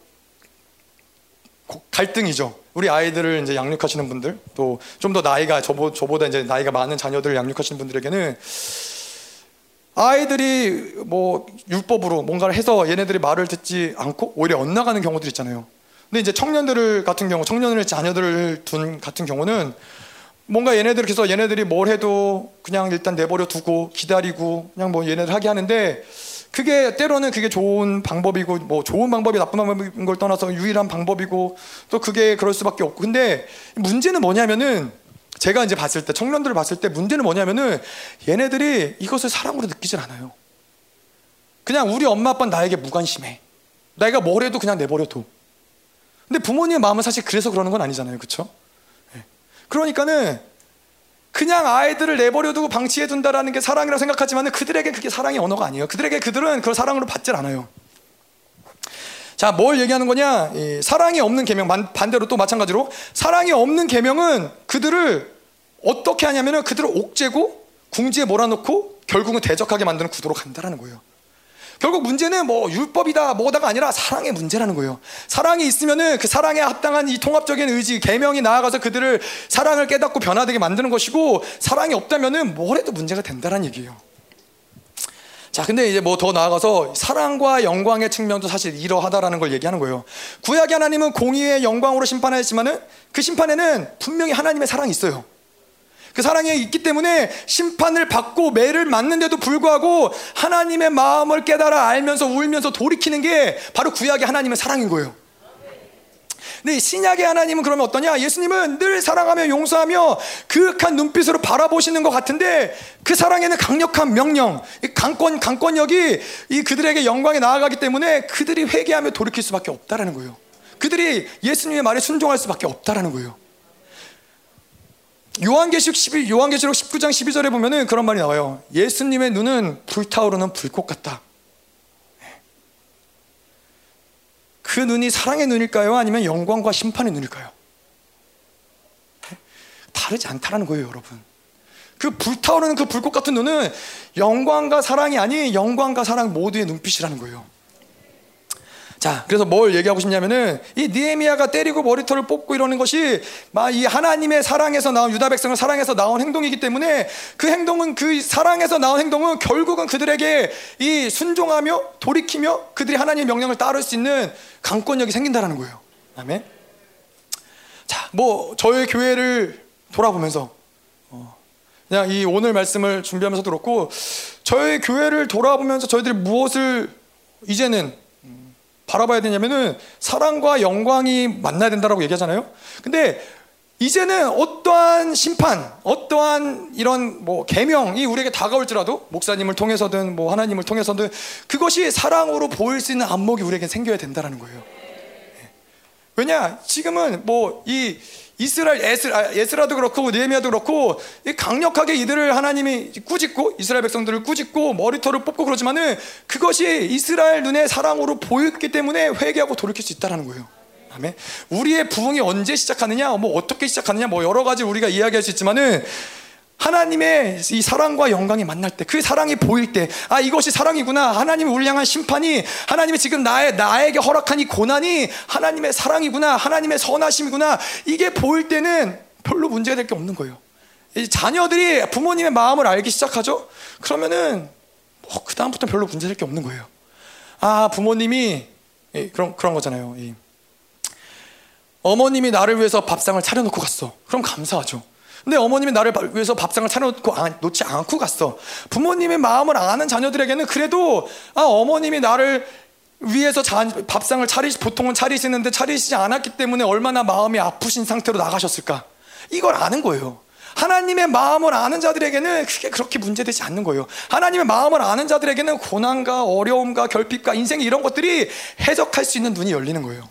갈등이죠. 우리 아이들을 이제 양육하시는 분들 또 좀 더 나이가 저보, 저보다 이제 나이가 많은 자녀들을 양육하시는 분들에게는 아이들이 뭐 율법으로 뭔가를 해서 얘네들이 말을 듣지 않고 오히려 엇나가는 경우들 있잖아요. 근데 이제 청년들 같은 경우, 청년을 자녀들을 둔 같은 경우는 뭔가 얘네들 그래서 얘네들이 뭘 해도 그냥 일단 내버려 두고 기다리고 그냥 뭐 얘네들 하게 하는데 그게 때로는 그게 좋은 방법이고 뭐 좋은 방법이 나쁜 방법인 걸 떠나서 유일한 방법이고 또 그게 그럴 수밖에 없고 근데 문제는 뭐냐면은 제가 이제 봤을 때 청년들을 봤을 때 문제는 뭐냐면은 얘네들이 이것을 사랑으로 느끼질 않아요. 그냥 우리 엄마 아빠는 나에게 무관심해. 내가 뭘 해도 그냥 내버려둬. 근데 부모님의 마음은 사실 그래서 그러는 건 아니잖아요. 그렇죠? 그러니까는 그냥 아이들을 내버려두고 방치해둔다라는 게 사랑이라고 생각하지만 그들에게 그게 사랑의 언어가 아니에요. 그들에게 그들은 그걸 사랑으로 받질 않아요. 자, 뭘 얘기하는 거냐? 사랑이 없는 계명 반대로 또 마찬가지로 사랑이 없는 계명은 그들을 어떻게 하냐면은 그들을 옥죄고 궁지에 몰아넣고 결국은 대적하게 만드는 구도로 간다라는 거예요. 결국 문제는 뭐 율법이다 뭐다가 아니라 사랑의 문제라는 거예요. 사랑이 있으면은 그 사랑에 합당한 이 통합적인 의지, 계명이 나아가서 그들을 사랑을 깨닫고 변화되게 만드는 것이고 사랑이 없다면은 뭘 해도 문제가 된다는 얘기예요. 자, 근데 이제 뭐 더 나아가서 사랑과 영광의 측면도 사실 이러하다라는 걸 얘기하는 거예요. 구약의 하나님은 공의의 영광으로 심판하였지만은 그 심판에는 분명히 하나님의 사랑이 있어요. 그 사랑이 있기 때문에 심판을 받고 매를 맞는데도 불구하고 하나님의 마음을 깨달아 알면서 울면서 돌이키는 게 바로 구약의 하나님의 사랑인 거예요. 근데 신약의 하나님은 그러면 어떠냐? 예수님은 늘 사랑하며 용서하며 그윽한 눈빛으로 바라보시는 것 같은데 그 사랑에는 강력한 명령, 강권, 강권력이 이 그들에게 영광에 나아가기 때문에 그들이 회개하며 돌이킬 수밖에 없다라는 거예요. 그들이 예수님의 말에 순종할 수밖에 없다라는 거예요. 요한계시록 12, 요한계시록 19장 12절에 보면은 그런 말이 나와요. 예수님의 눈은 불타오르는 불꽃 같다. 그 눈이 사랑의 눈일까요? 아니면 영광과 심판의 눈일까요? 다르지 않다라는 거예요, 여러분. 그 불타오르는 그 불꽃 같은 눈은 영광과 사랑이 아닌 영광과 사랑 모두의 눈빛이라는 거예요. 자, 그래서 뭘 얘기하고 싶냐면은 이 니에미아가 때리고 머리털을 뽑고 이러는 것이 막 이 하나님의 사랑에서 나온 유다 백성을 사랑해서 나온 행동이기 때문에 그 행동은 그 사랑에서 나온 행동은 결국은 그들에게 이 순종하며 돌이키며 그들이 하나님의 명령을 따를 수 있는 강권력이 생긴다라는 거예요. 아멘. 자, 뭐 저희 교회를 돌아보면서 어, 그냥 이 오늘 말씀을 준비하면서도 그렇고 저희 교회를 돌아보면서 저희들이 무엇을 이제는 바라봐야 되냐면은 사랑과 영광이 만나야 된다라고 얘기하잖아요. 근데 이제는 어떠한 심판, 어떠한 이런 뭐 계명이 우리에게 다가올지라도 목사님을 통해서든 뭐 하나님을 통해서든 그것이 사랑으로 보일 수 있는 안목이 우리에게 생겨야 된다라는 거예요. 예. 왜냐? 지금은 뭐이 이스라엘 에스라, 에스라 도 그렇고 느헤미야도 그렇고 강력하게 이들을 하나님이 꾸짖고 이스라엘 백성들을 꾸짖고 머리털을 뽑고 그러지만은 그것이 이스라엘 눈에 사랑으로 보였기 때문에 회개하고 돌이킬 수 있다라는 거예요. 아멘. 우리의 부흥이 언제 시작하느냐, 뭐 어떻게 시작하느냐, 뭐 여러 가지 우리가 이야기할 수 있지만은 하나님의 이 사랑과 영광이 만날 때, 그 사랑이 보일 때, 아, 이것이 사랑이구나. 하나님이 향한 심판이, 하나님이 지금 나의, 나에게 허락한 이 고난이 하나님의 사랑이구나. 하나님의 선하심이구나. 이게 보일 때는 별로 문제가 될 게 없는 거예요. 자녀들이 부모님의 마음을 알기 시작하죠? 그러면은, 뭐, 그다음부터 별로 문제 될 게 없는 거예요. 아, 부모님이, 예, 그런, 그런 거잖아요. 어머님이 나를 위해서 밥상을 차려놓고 갔어. 그럼 감사하죠. 근데 어머님이 나를 위해서 밥상을 차려놓고 놓지 않고 갔어. 부모님의 마음을 아는 자녀들에게는 그래도 아 어머님이 나를 위해서 자, 밥상을 차리 보통은 차리시는데 차리시지 않았기 때문에 얼마나 마음이 아프신 상태로 나가셨을까? 이걸 아는 거예요. 하나님의 마음을 아는 자들에게는 그게 그렇게 문제되지 않는 거예요. 하나님의 마음을 아는 자들에게는 고난과 어려움과 결핍과 인생 이런 것들이 해석할 수 있는 눈이 열리는 거예요.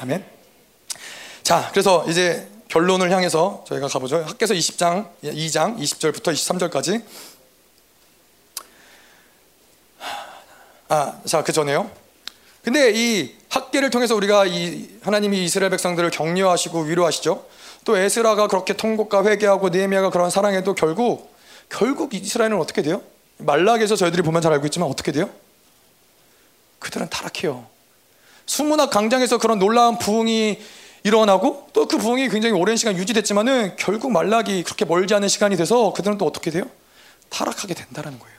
아멘. 자, 그래서 이제 결론을 향해서 저희가 가보죠. 학계서 20장, 2장 20절부터 23절까지. 아, 자, 그 전에요. 근데 이 학계를 통해서 우리가 이 하나님이 이스라엘 백성들을 격려하시고 위로하시죠. 또 에스라가 그렇게 통곡과 회개하고 느헤미야가 그런 사랑해도 결국 결국 이스라엘은 어떻게 돼요? 말락에서 저희들이 보면 잘 알고 있지만 어떻게 돼요? 그들은 타락해요. 수문학 강장에서 그런 놀라운 부흥이 일어나고 또 그 부흥이 굉장히 오랜 시간 유지됐지만은 결국 말락이 그렇게 멀지 않은 시간이 돼서 그들은 또 어떻게 돼요? 타락하게 된다는 거예요.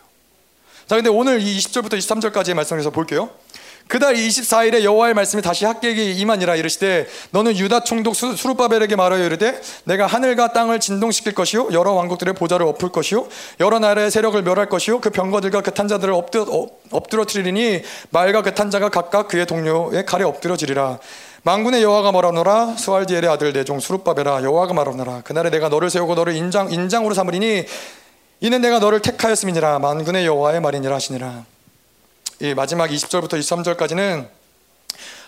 자, 근데 오늘 이 20절부터 23절까지의 말씀을 해서 볼게요. 그달 24일에 여호와의 말씀이 다시 학계에게 임하니라 이르시되 너는 유다 총독 수르바벨에게 말하여 이르되 내가 하늘과 땅을 진동시킬 것이요 여러 왕국들의 보좌를 엎을 것이요 여러 나라의 세력을 멸할 것이요 그 병거들과 그 탄자들을 엎드러, 엎드러뜨리니 말과 그 탄자가 각각 그의 동료의 칼에 엎드러지리라 망군의 여호와가 말하노라 스왈디엘의 아들 내종 수르바벨아 여호와가 말하노라 그날에 내가 너를 세우고 너를 인장 인장으로 삼으리니 이는 내가 너를 택하였음이니라 만군의 여호와의 말이니라 하시니라 이 마지막 20절부터 23절까지는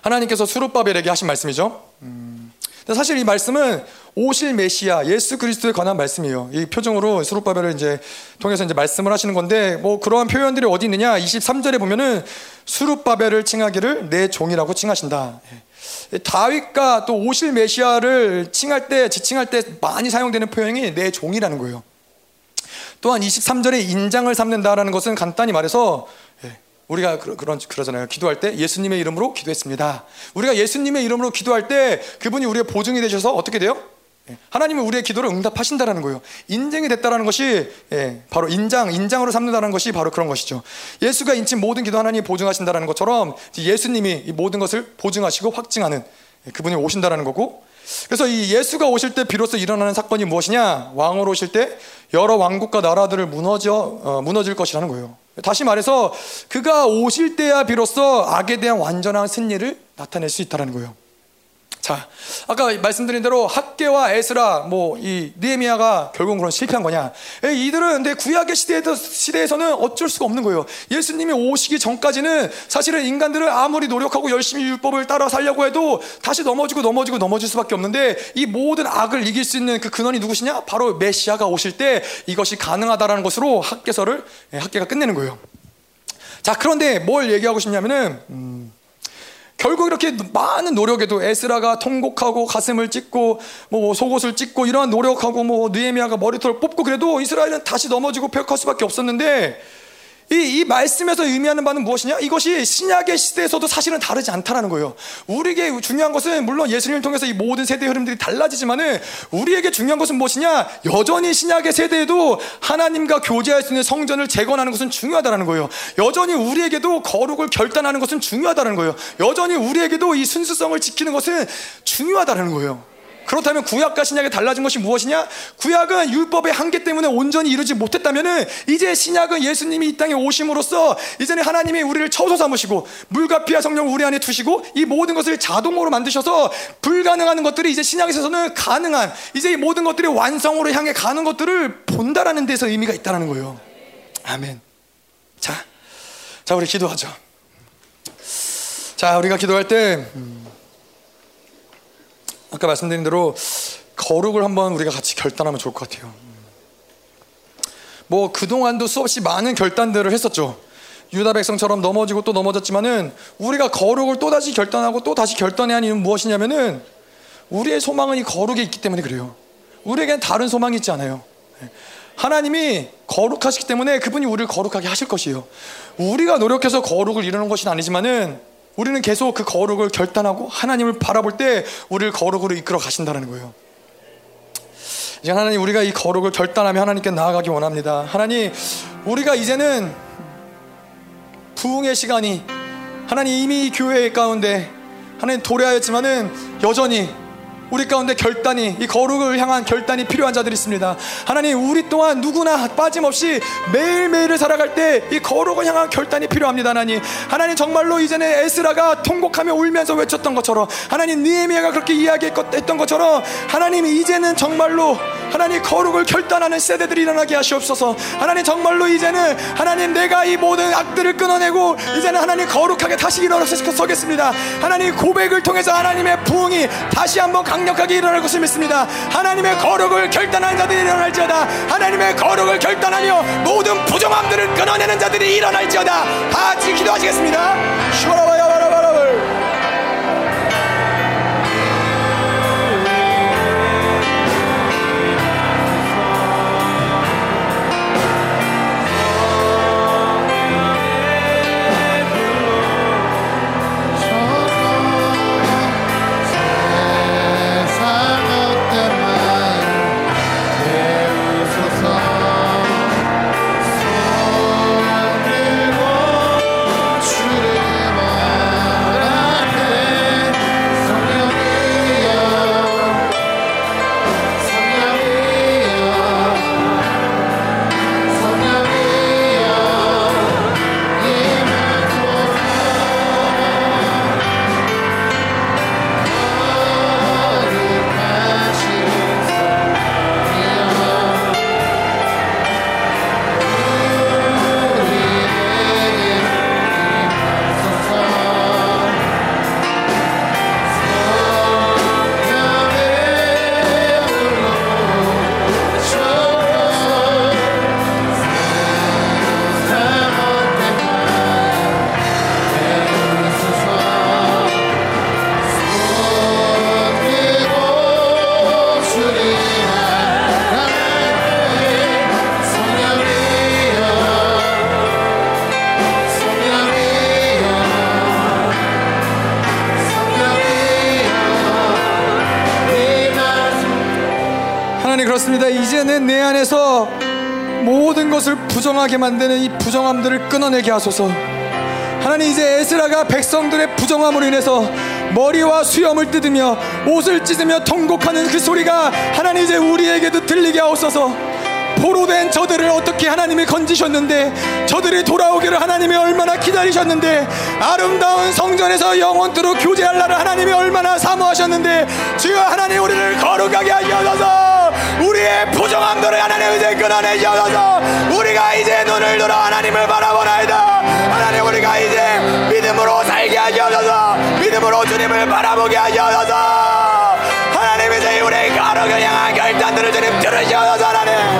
하나님께서 수르바벨에게 하신 말씀이죠. 음, 사실 이 말씀은 오실 메시아 예수 그리스도에 관한 말씀이에요. 이 표정으로 수르바벨을 이제 통해서 이제 말씀을 하시는 건데 뭐 그러한 표현들이 어디 있느냐? 23절에 보면은 수르바벨을 칭하기를 내 종이라고 칭하신다. 예. 다윗과 또 오실 메시아를 칭할 때 지칭할 때 많이 사용되는 표현이 내 종이라는 거예요. 또한 23절에 인장을 삼는다라는 것은 간단히 말해서 우리가 그런 그러잖아요. 기도할 때 예수님의 이름으로 기도했습니다. 우리가 예수님의 이름으로 기도할 때 그분이 우리의 보증이 되셔서 어떻게 돼요? 예, 하나님은 우리의 기도를 응답하신다라는 거예요. 인증이 됐다라는 것이 예, 바로 인장, 인장으로 삼는다는 것이 바로 그런 것이죠. 예수가 인친 모든 기도 하나님이 보증하신다라는 것처럼 예수님이 이 모든 것을 보증하시고 확증하는 예, 그분이 오신다라는 거고. 그래서 이 예수가 오실 때 비로소 일어나는 사건이 무엇이냐? 왕으로 오실 때 여러 왕국과 나라들을 무너져 어, 무너질 것이라는 거예요. 다시 말해서 그가 오실 때야 비로소 악에 대한 완전한 승리를 나타낼 수 있다는 거예요. 자, 아까 말씀드린 대로 학계와 에스라, 뭐 이 느헤미야가 결국 그런 실패한 거냐? 이들은 근데 구약의 시대에서, 시대에서는 어쩔 수가 없는 거예요. 예수님이 오시기 전까지는 사실은 인간들은 아무리 노력하고 열심히 율법을 따라 살려고 해도 다시 넘어지고 넘어지고 넘어질 수밖에 없는데 이 모든 악을 이길 수 있는 그 근원이 누구시냐? 바로 메시아가 오실 때 이것이 가능하다라는 것으로 학계서를 예, 학계가 끝내는 거예요. 자, 그런데 뭘 얘기하고 싶냐면은. 음, 결국 이렇게 많은 노력에도 에스라가 통곡하고 가슴을 찢고 뭐 속옷을 찢고 이러한 노력하고 뭐 느헤미야가 머리털을 뽑고 그래도 이스라엘은 다시 넘어지고 폐역할 수밖에 없었는데 이, 이 말씀에서 의미하는 바는 무엇이냐? 이것이 신약의 시대에서도 사실은 다르지 않다라는 거예요. 우리에게 중요한 것은 물론 예수님을 통해서 이 모든 세대 흐름들이 달라지지만은 우리에게 중요한 것은 무엇이냐? 여전히 신약의 세대에도 하나님과 교제할 수 있는 성전을 재건하는 것은 중요하다라는 거예요. 여전히 우리에게도 거룩을 결단하는 것은 중요하다는 거예요. 여전히 우리에게도 이 순수성을 지키는 것은 중요하다는 거예요. 그렇다면 구약과 신약에 달라진 것이 무엇이냐? 구약은 율법의 한계 때문에 온전히 이루지 못했다면은 이제 신약은 예수님이 이 땅에 오심으로써 이제는 하나님이 우리를 처소 삼으시고 물과 피와 성령을 우리 안에 두시고 이 모든 것을 자동으로 만드셔서 불가능한 것들이 이제 신약에서는 가능한 이제 이 모든 것들이 완성으로 향해 가는 것들을 본다라는 데서 의미가 있다는 거예요. 아멘. 자, 자 우리 기도하죠. 자, 우리가 기도할 때. 음, 아까 말씀드린 대로 거룩을 한번 우리가 같이 결단하면 좋을 것 같아요. 뭐 그동안도 수없이 많은 결단들을 했었죠. 유다 백성처럼 넘어지고 또 넘어졌지만은 우리가 거룩을 또 다시 결단하고 또 다시 결단해야 하는 이유는 무엇이냐면은 우리의 소망은 이 거룩에 있기 때문에 그래요. 우리에겐 다른 소망이 있지 않아요. 하나님이 거룩하시기 때문에 그분이 우리를 거룩하게 하실 것이에요. 우리가 노력해서 거룩을 이루는 것이 아니지만은 우리는 계속 그 거룩을 결단하고 하나님을 바라볼 때 우리를 거룩으로 이끌어 가신다는 거예요. 이제 하나님 우리가 이 거룩을 결단하며 하나님께 나아가기 원합니다. 하나님 우리가 이제는 부흥의 시간이 하나님 이미 교회 가운데 하나님 도래하였지만은 여전히 우리 가운데 결단이 이 거룩을 향한 결단이 필요한 자들이 있습니다. 하나님 우리 또한 누구나 빠짐없이 매일매일을 살아갈 때 이 거룩을 향한 결단이 필요합니다. 하나님 하나님 정말로 이전에 에스라가 통곡하며 울면서 외쳤던 것처럼 하나님 니에미아가 그렇게 이야기했던 것처럼 하나님 이제는 정말로 하나님 거룩을 결단하는 세대들이 일어나게 하시옵소서 하나님 정말로 이제는 하나님 내가 이 모든 악들을 끊어내고 이제는 하나님 거룩하게 다시 일어나서 서겠습니다 하나님 고백을 통해서 하나님의 부흥이 다시 한번 강 력하게 일어날 것을 믿습니다. 하나님의 거룩을 결단하는 자들이 일어날지어다. 하나님의 거룩을 결단하며 모든 부정함들을 끊어내는 자들이 일어날지어다. 다 같이 기도하시겠습니다. 슈라바야바라바라블 안에서 모든 것을 부정하게 만드는 이 부정함들을 끊어내게 하소서. 하나님 이제 에스라가 백성들의 부정함으로 인해서 머리와 수염을 뜯으며 옷을 찢으며 통곡하는 그 소리가 하나님 이제 우리에게도 들리게 하옵소서. 포로 된 저들을 어떻게 하나님이 건지셨는데 저들이 돌아오기를 하나님이 얼마나 기다리셨는데 아름다운 성전에서 영원토록 교제할 날을 하나님이 얼마나 사모하셨는데 주여 하나님 우리를 거룩하게 하시옵소서 우리의 부정함들을 하나님 이제 끊어내시옵소서. 우리가 이제 눈을 들어 하나님을 바라보나이다. 하나님 우리가 이제 믿음으로 살게 하시옵소서. 믿음으로 주님을 바라보게 하시옵소서. 하나님 이제 우리의 거룩을 향한 결단들을 주님 들으시옵소서 하나님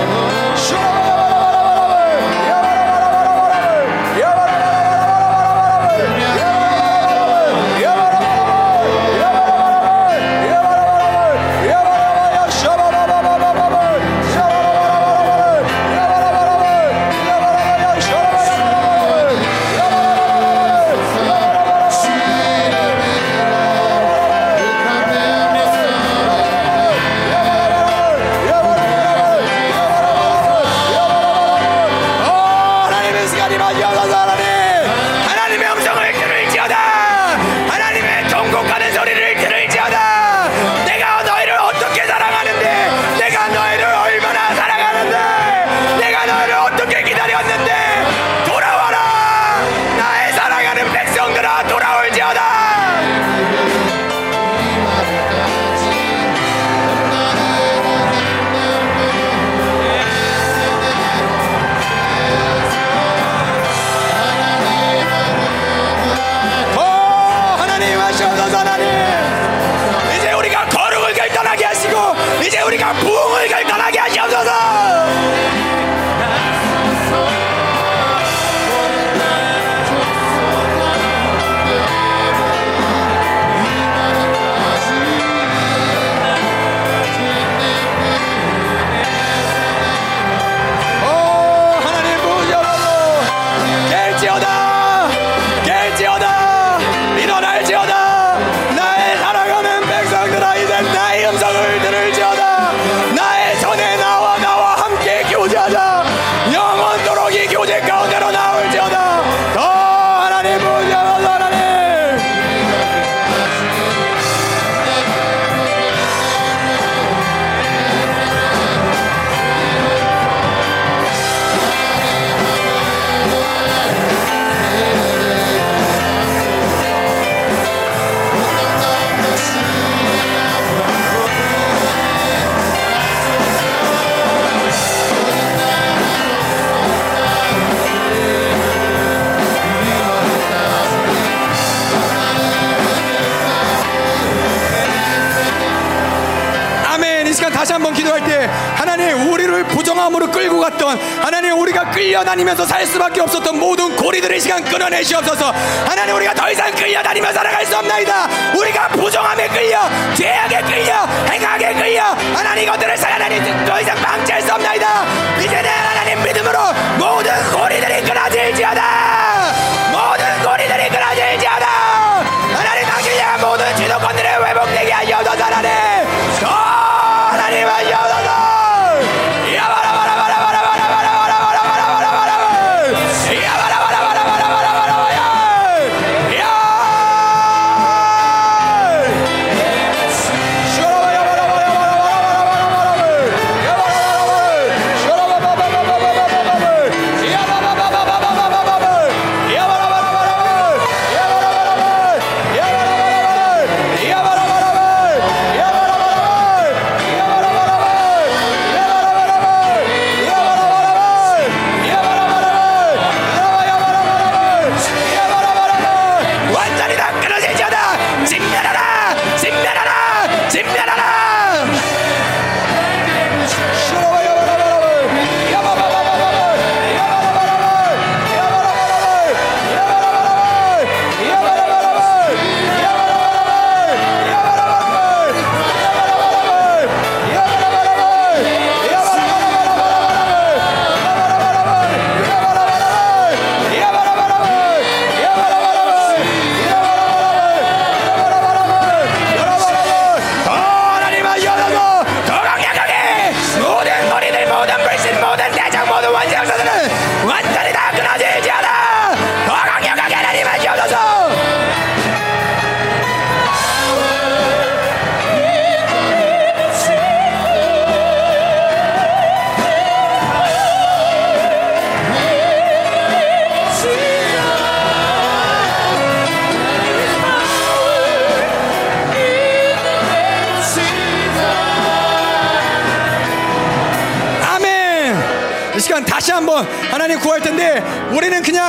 끌고 갔던 하나님 우리가 끌려다니면서 살 수밖에 없었던 모든 고리들의 시간 끊어내시옵소서. 하나님 우리가 더 이상 끌려다니며 살아갈 수 없나이다. 우리가 부정함에 끌려 죄악에 끌려 행악에 끌려 하나님 이것들을 하나님 더 이상 방치할 수 없나이다. 이제는 하나님 믿음으로 모든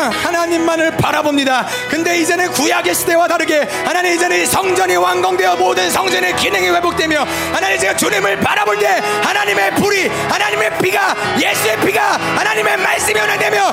항상 하나님만을 바라봅니다. 근데 이제는 구약의 시대와 다르게 하나님 이제는 성전이 완공되어 모든 성전의 기능이 회복되며 하나님 제가 주님을 바라볼 때 하나님의 불이 하나님의 피가 예수의 피가 하나님의 말씀이 연화되며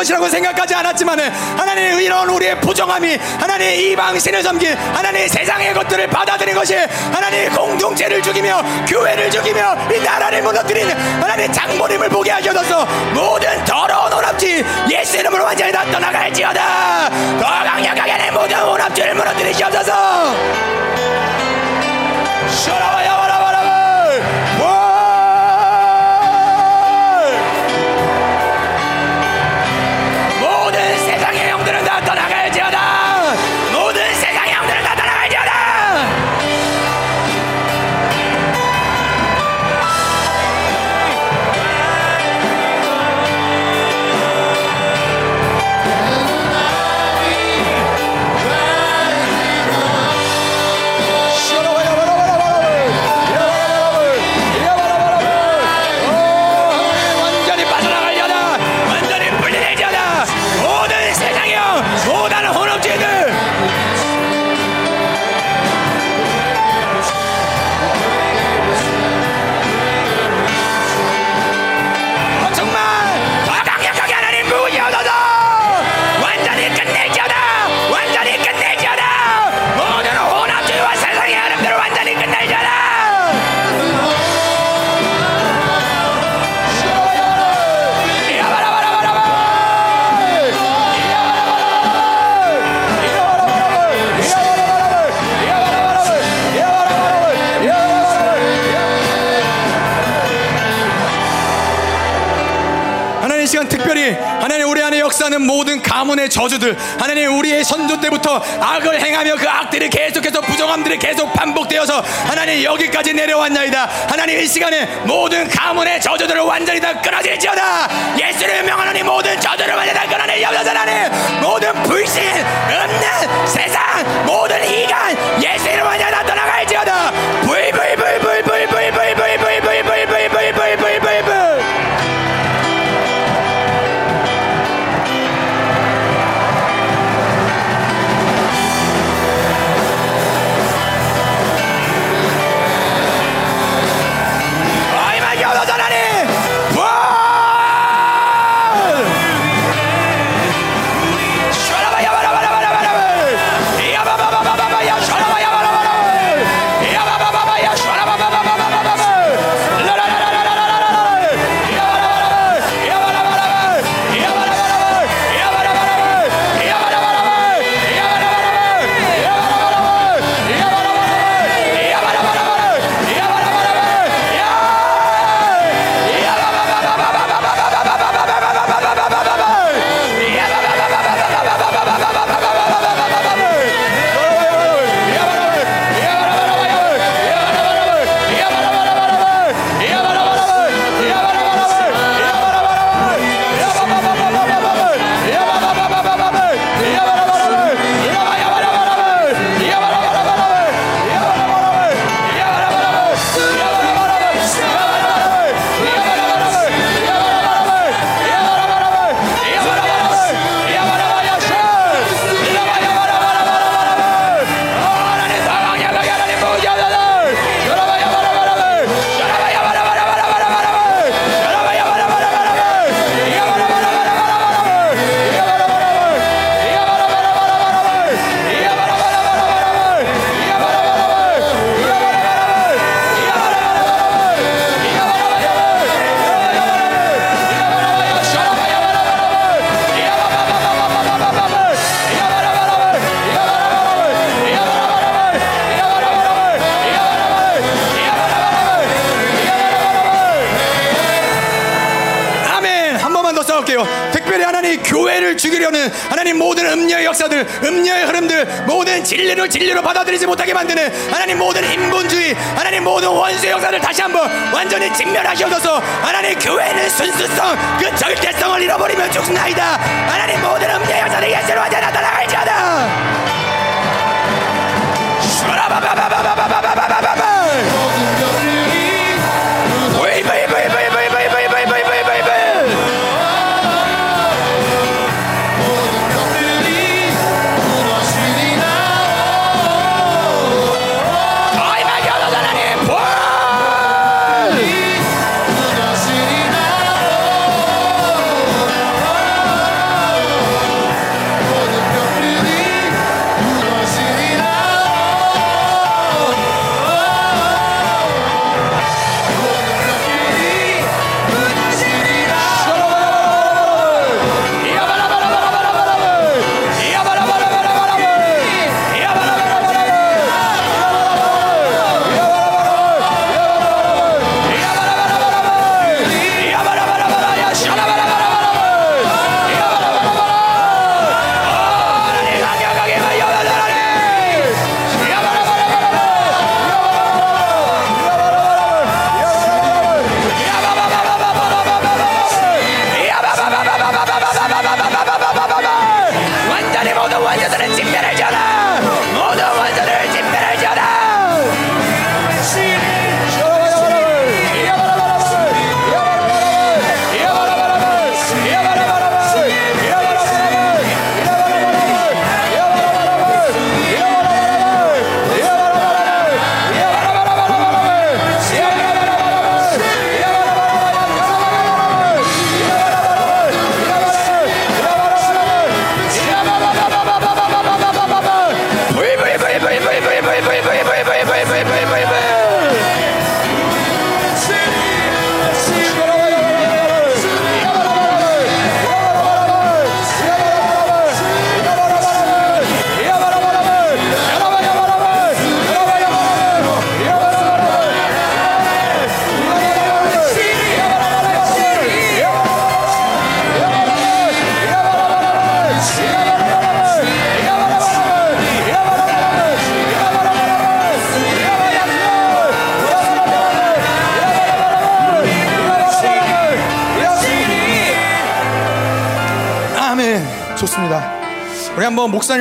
것이라고 생각하지 않았지만 하나님의 의로운 우리의 부정함이 하나님의 이방신을 섬긴 하나님의 세상의 것들을 받아들인 것이 하나님의 공동체를 죽이며 교회를 죽이며 이 나라를 무너뜨린 하나님의 장모님을 보게 하셔서 모든 더러운 오랍지 예수 이름으로 완전히 다 떠나갈지어다. 더 강력하게 내 모든 오랍지를 무너뜨리시옵소서. 가문의 저주들 하나님 우리의 선조 때부터 악을 행하며 그 악들이 계속해서 부정함들이 계속 반복되어서 하나님 여기까지 내려왔나이다. 하나님 이 시간에 모든 가문의 저주들을 완전히 다 끊어질지어다. 예수를 명하노니 모든 저주를 완전히 다 끊어내옵소서 하나님. 모든 불신 없는 세상 모든 이간 예수를 완전히 모든 진리를 진리로 받아들이지 못하게 만드는 하나님 모든 인본주의, 하나님 모든 원수의 역사를 다시 한번 완전히 직면하셔서 하나님 교회는 순수성, 그 절대성을 잃어버리면 죽나이다. 하나님 모든 음녀의 역사를 예수로 완전 나타나갈지어다. 슈라바바바바바바바바바바바.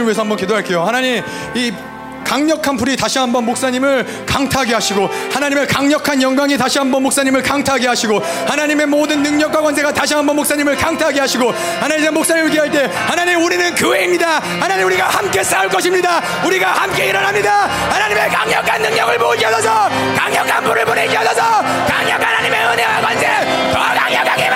위해서 한번 기도할게요. 하나님 이 강력한 불이 다시 한번 목사님을 강타하게 하시고 하나님의 강력한 영광이 다시 한번 목사님을 강타하게 하시고 하나님의 모든 능력과 권세가 다시 한번 목사님을 강타하게 하시고 하나님 목사님을 기할 때 하나님 우리는 교회입니다. 하나님 우리가 함께 싸울 것입니다. 우리가 함께 일어납니다. 하나님의 강력한 능력을 보이게 하소서. 강력한 불을 보내게 하소서. 강력한 하나님의 은혜와 권세 더 강력하게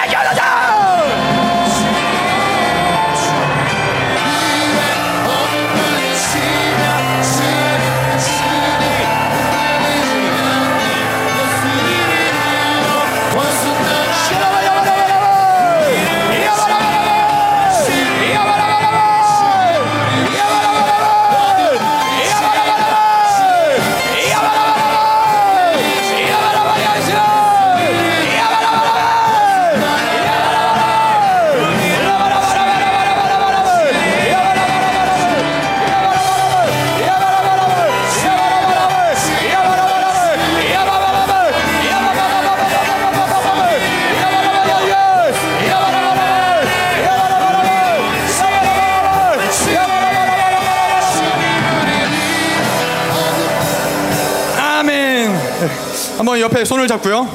한번 옆에 손을 잡고요.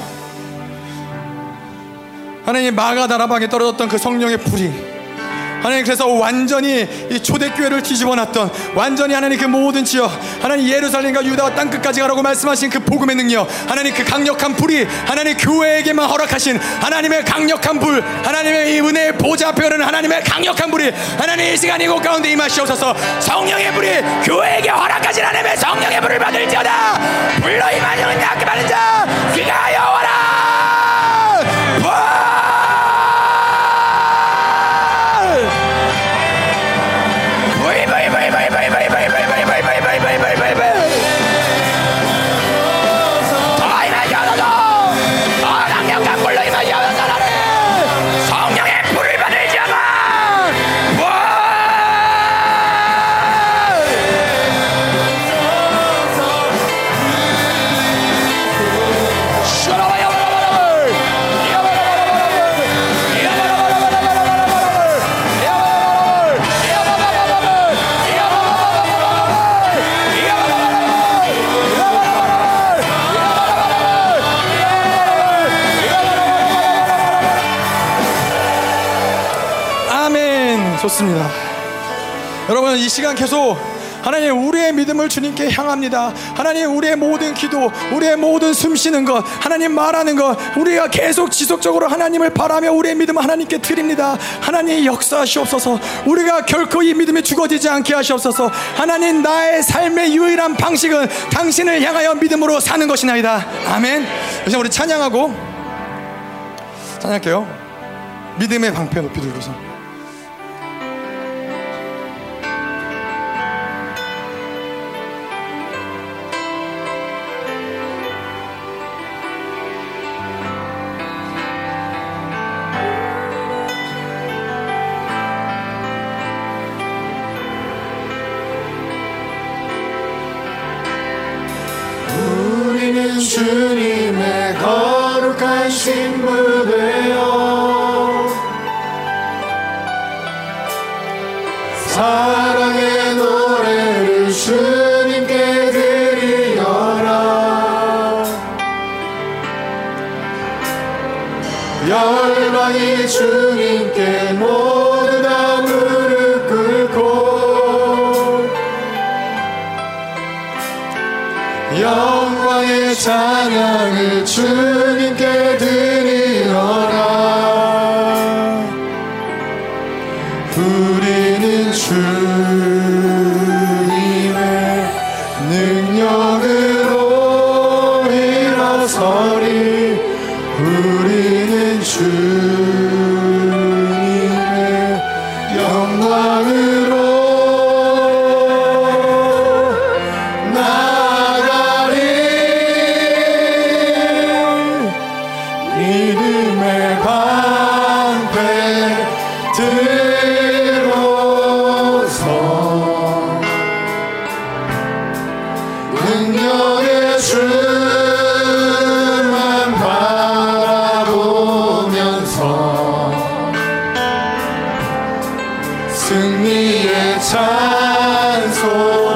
하나님 마가다라방에 떨어졌던 그 성령의 불이 하나님 그래서 완전히 이 초대교회를 뒤집어 놨던 완전히 하나님 그 모든 지역 하나님 예루살렘과 유다와 땅끝까지 가라고 말씀하신 그 복음의 능력 하나님 그 강력한 불이 하나님 교회에게만 허락하신 하나님의 강력한 불 하나님의 이 은혜의 보좌 오는 하나님의 강력한 불이 하나님 이 시간 이곳 가운데 임하시옵소서. 성령의 불이 교회에게 허락하신 하나님의 성령의 불을 받을지어다. 불로 임하는 자, 그 많은 자 귀가 여러분 이 시간 계속 하나님 우리의 믿음을 주님께 향합니다. 하나님 우리의 모든 기도, 우리의 모든 숨쉬는 것, 하나님 말하는 것, 우리가 계속 지속적으로 하나님을 바라며 우리의 믿음을 하나님께 드립니다. 하나님 역사하시옵소서. 우리가 결코 이 믿음이 죽어지지 않게 하시옵소서. 하나님 나의 삶의 유일한 방식은 당신을 향하여 믿음으로 사는 것이나이다. 아멘. 이제 우리 찬양하고 찬양할게요. 믿음의 방패 높이 들고서. 승리의 찬송.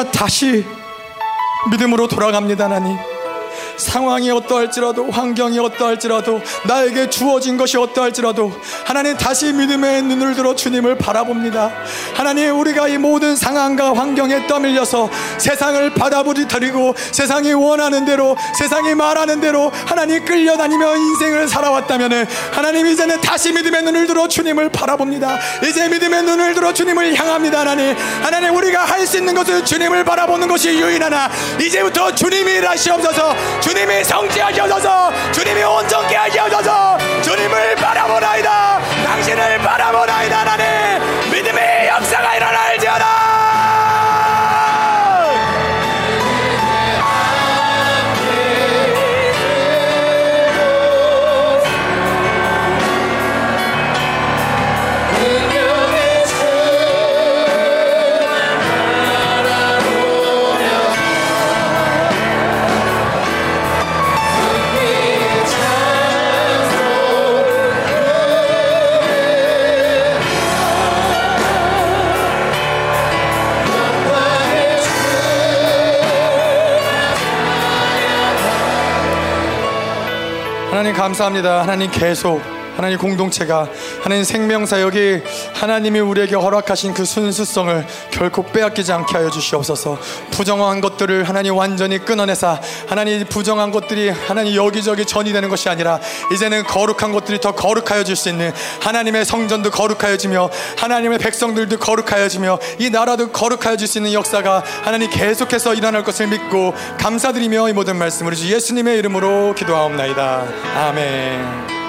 우리가 다시 믿음으로 돌아갑니다 하나님. 상황이 어떠할지라도 환경이 어떠할지라도 나에게 주어진 것이 어떠할지라도 하나님 다시 믿음의 눈을 들어 주님을 바라봅니다. 하나님 우리가 이 모든 상황과 환경에 떠밀려서 세상을 받아들이고 세상이 원하는 대로 세상이 말하는 대로 하나님 끌려다니며 인생을 살아왔다면 하나님 이제는 다시 믿음의 눈을 들어 주님을 바라봅니다. 이제 믿음의 눈을 들어 주님을 향합니다 하나님. 하나님 우리가 할 수 있는 것은 주님을 바라보는 것이 유일하나 이제부터 주님이 일하시옵소서 주님이 성취하시옵소서 주님이 온전케 하시옵소서 주님을 바라보나이다. 당신을 바라보나이다 하나님 감사합니다. 하나님 계속 하나님 공동체가 하나님 생명사 여기 하나님이 우리에게 허락하신 그 순수성을 결코 빼앗기지 않게 하여 주시옵소서. 부정한 것들을 하나님 완전히 끊어내사 하나님 부정한 것들이 하나님 여기저기 전이 되는 것이 아니라 이제는 거룩한 것들이 더 거룩하여 줄수 있는 하나님의 성전도 거룩하여지며 하나님의 백성들도 거룩하여지며 이 나라도 거룩하여질 수 있는 역사가 하나님 계속해서 일어날 것을 믿고 감사드리며 이 모든 말씀을 주 예수님의 이름으로 기도하옵나이다. 아멘.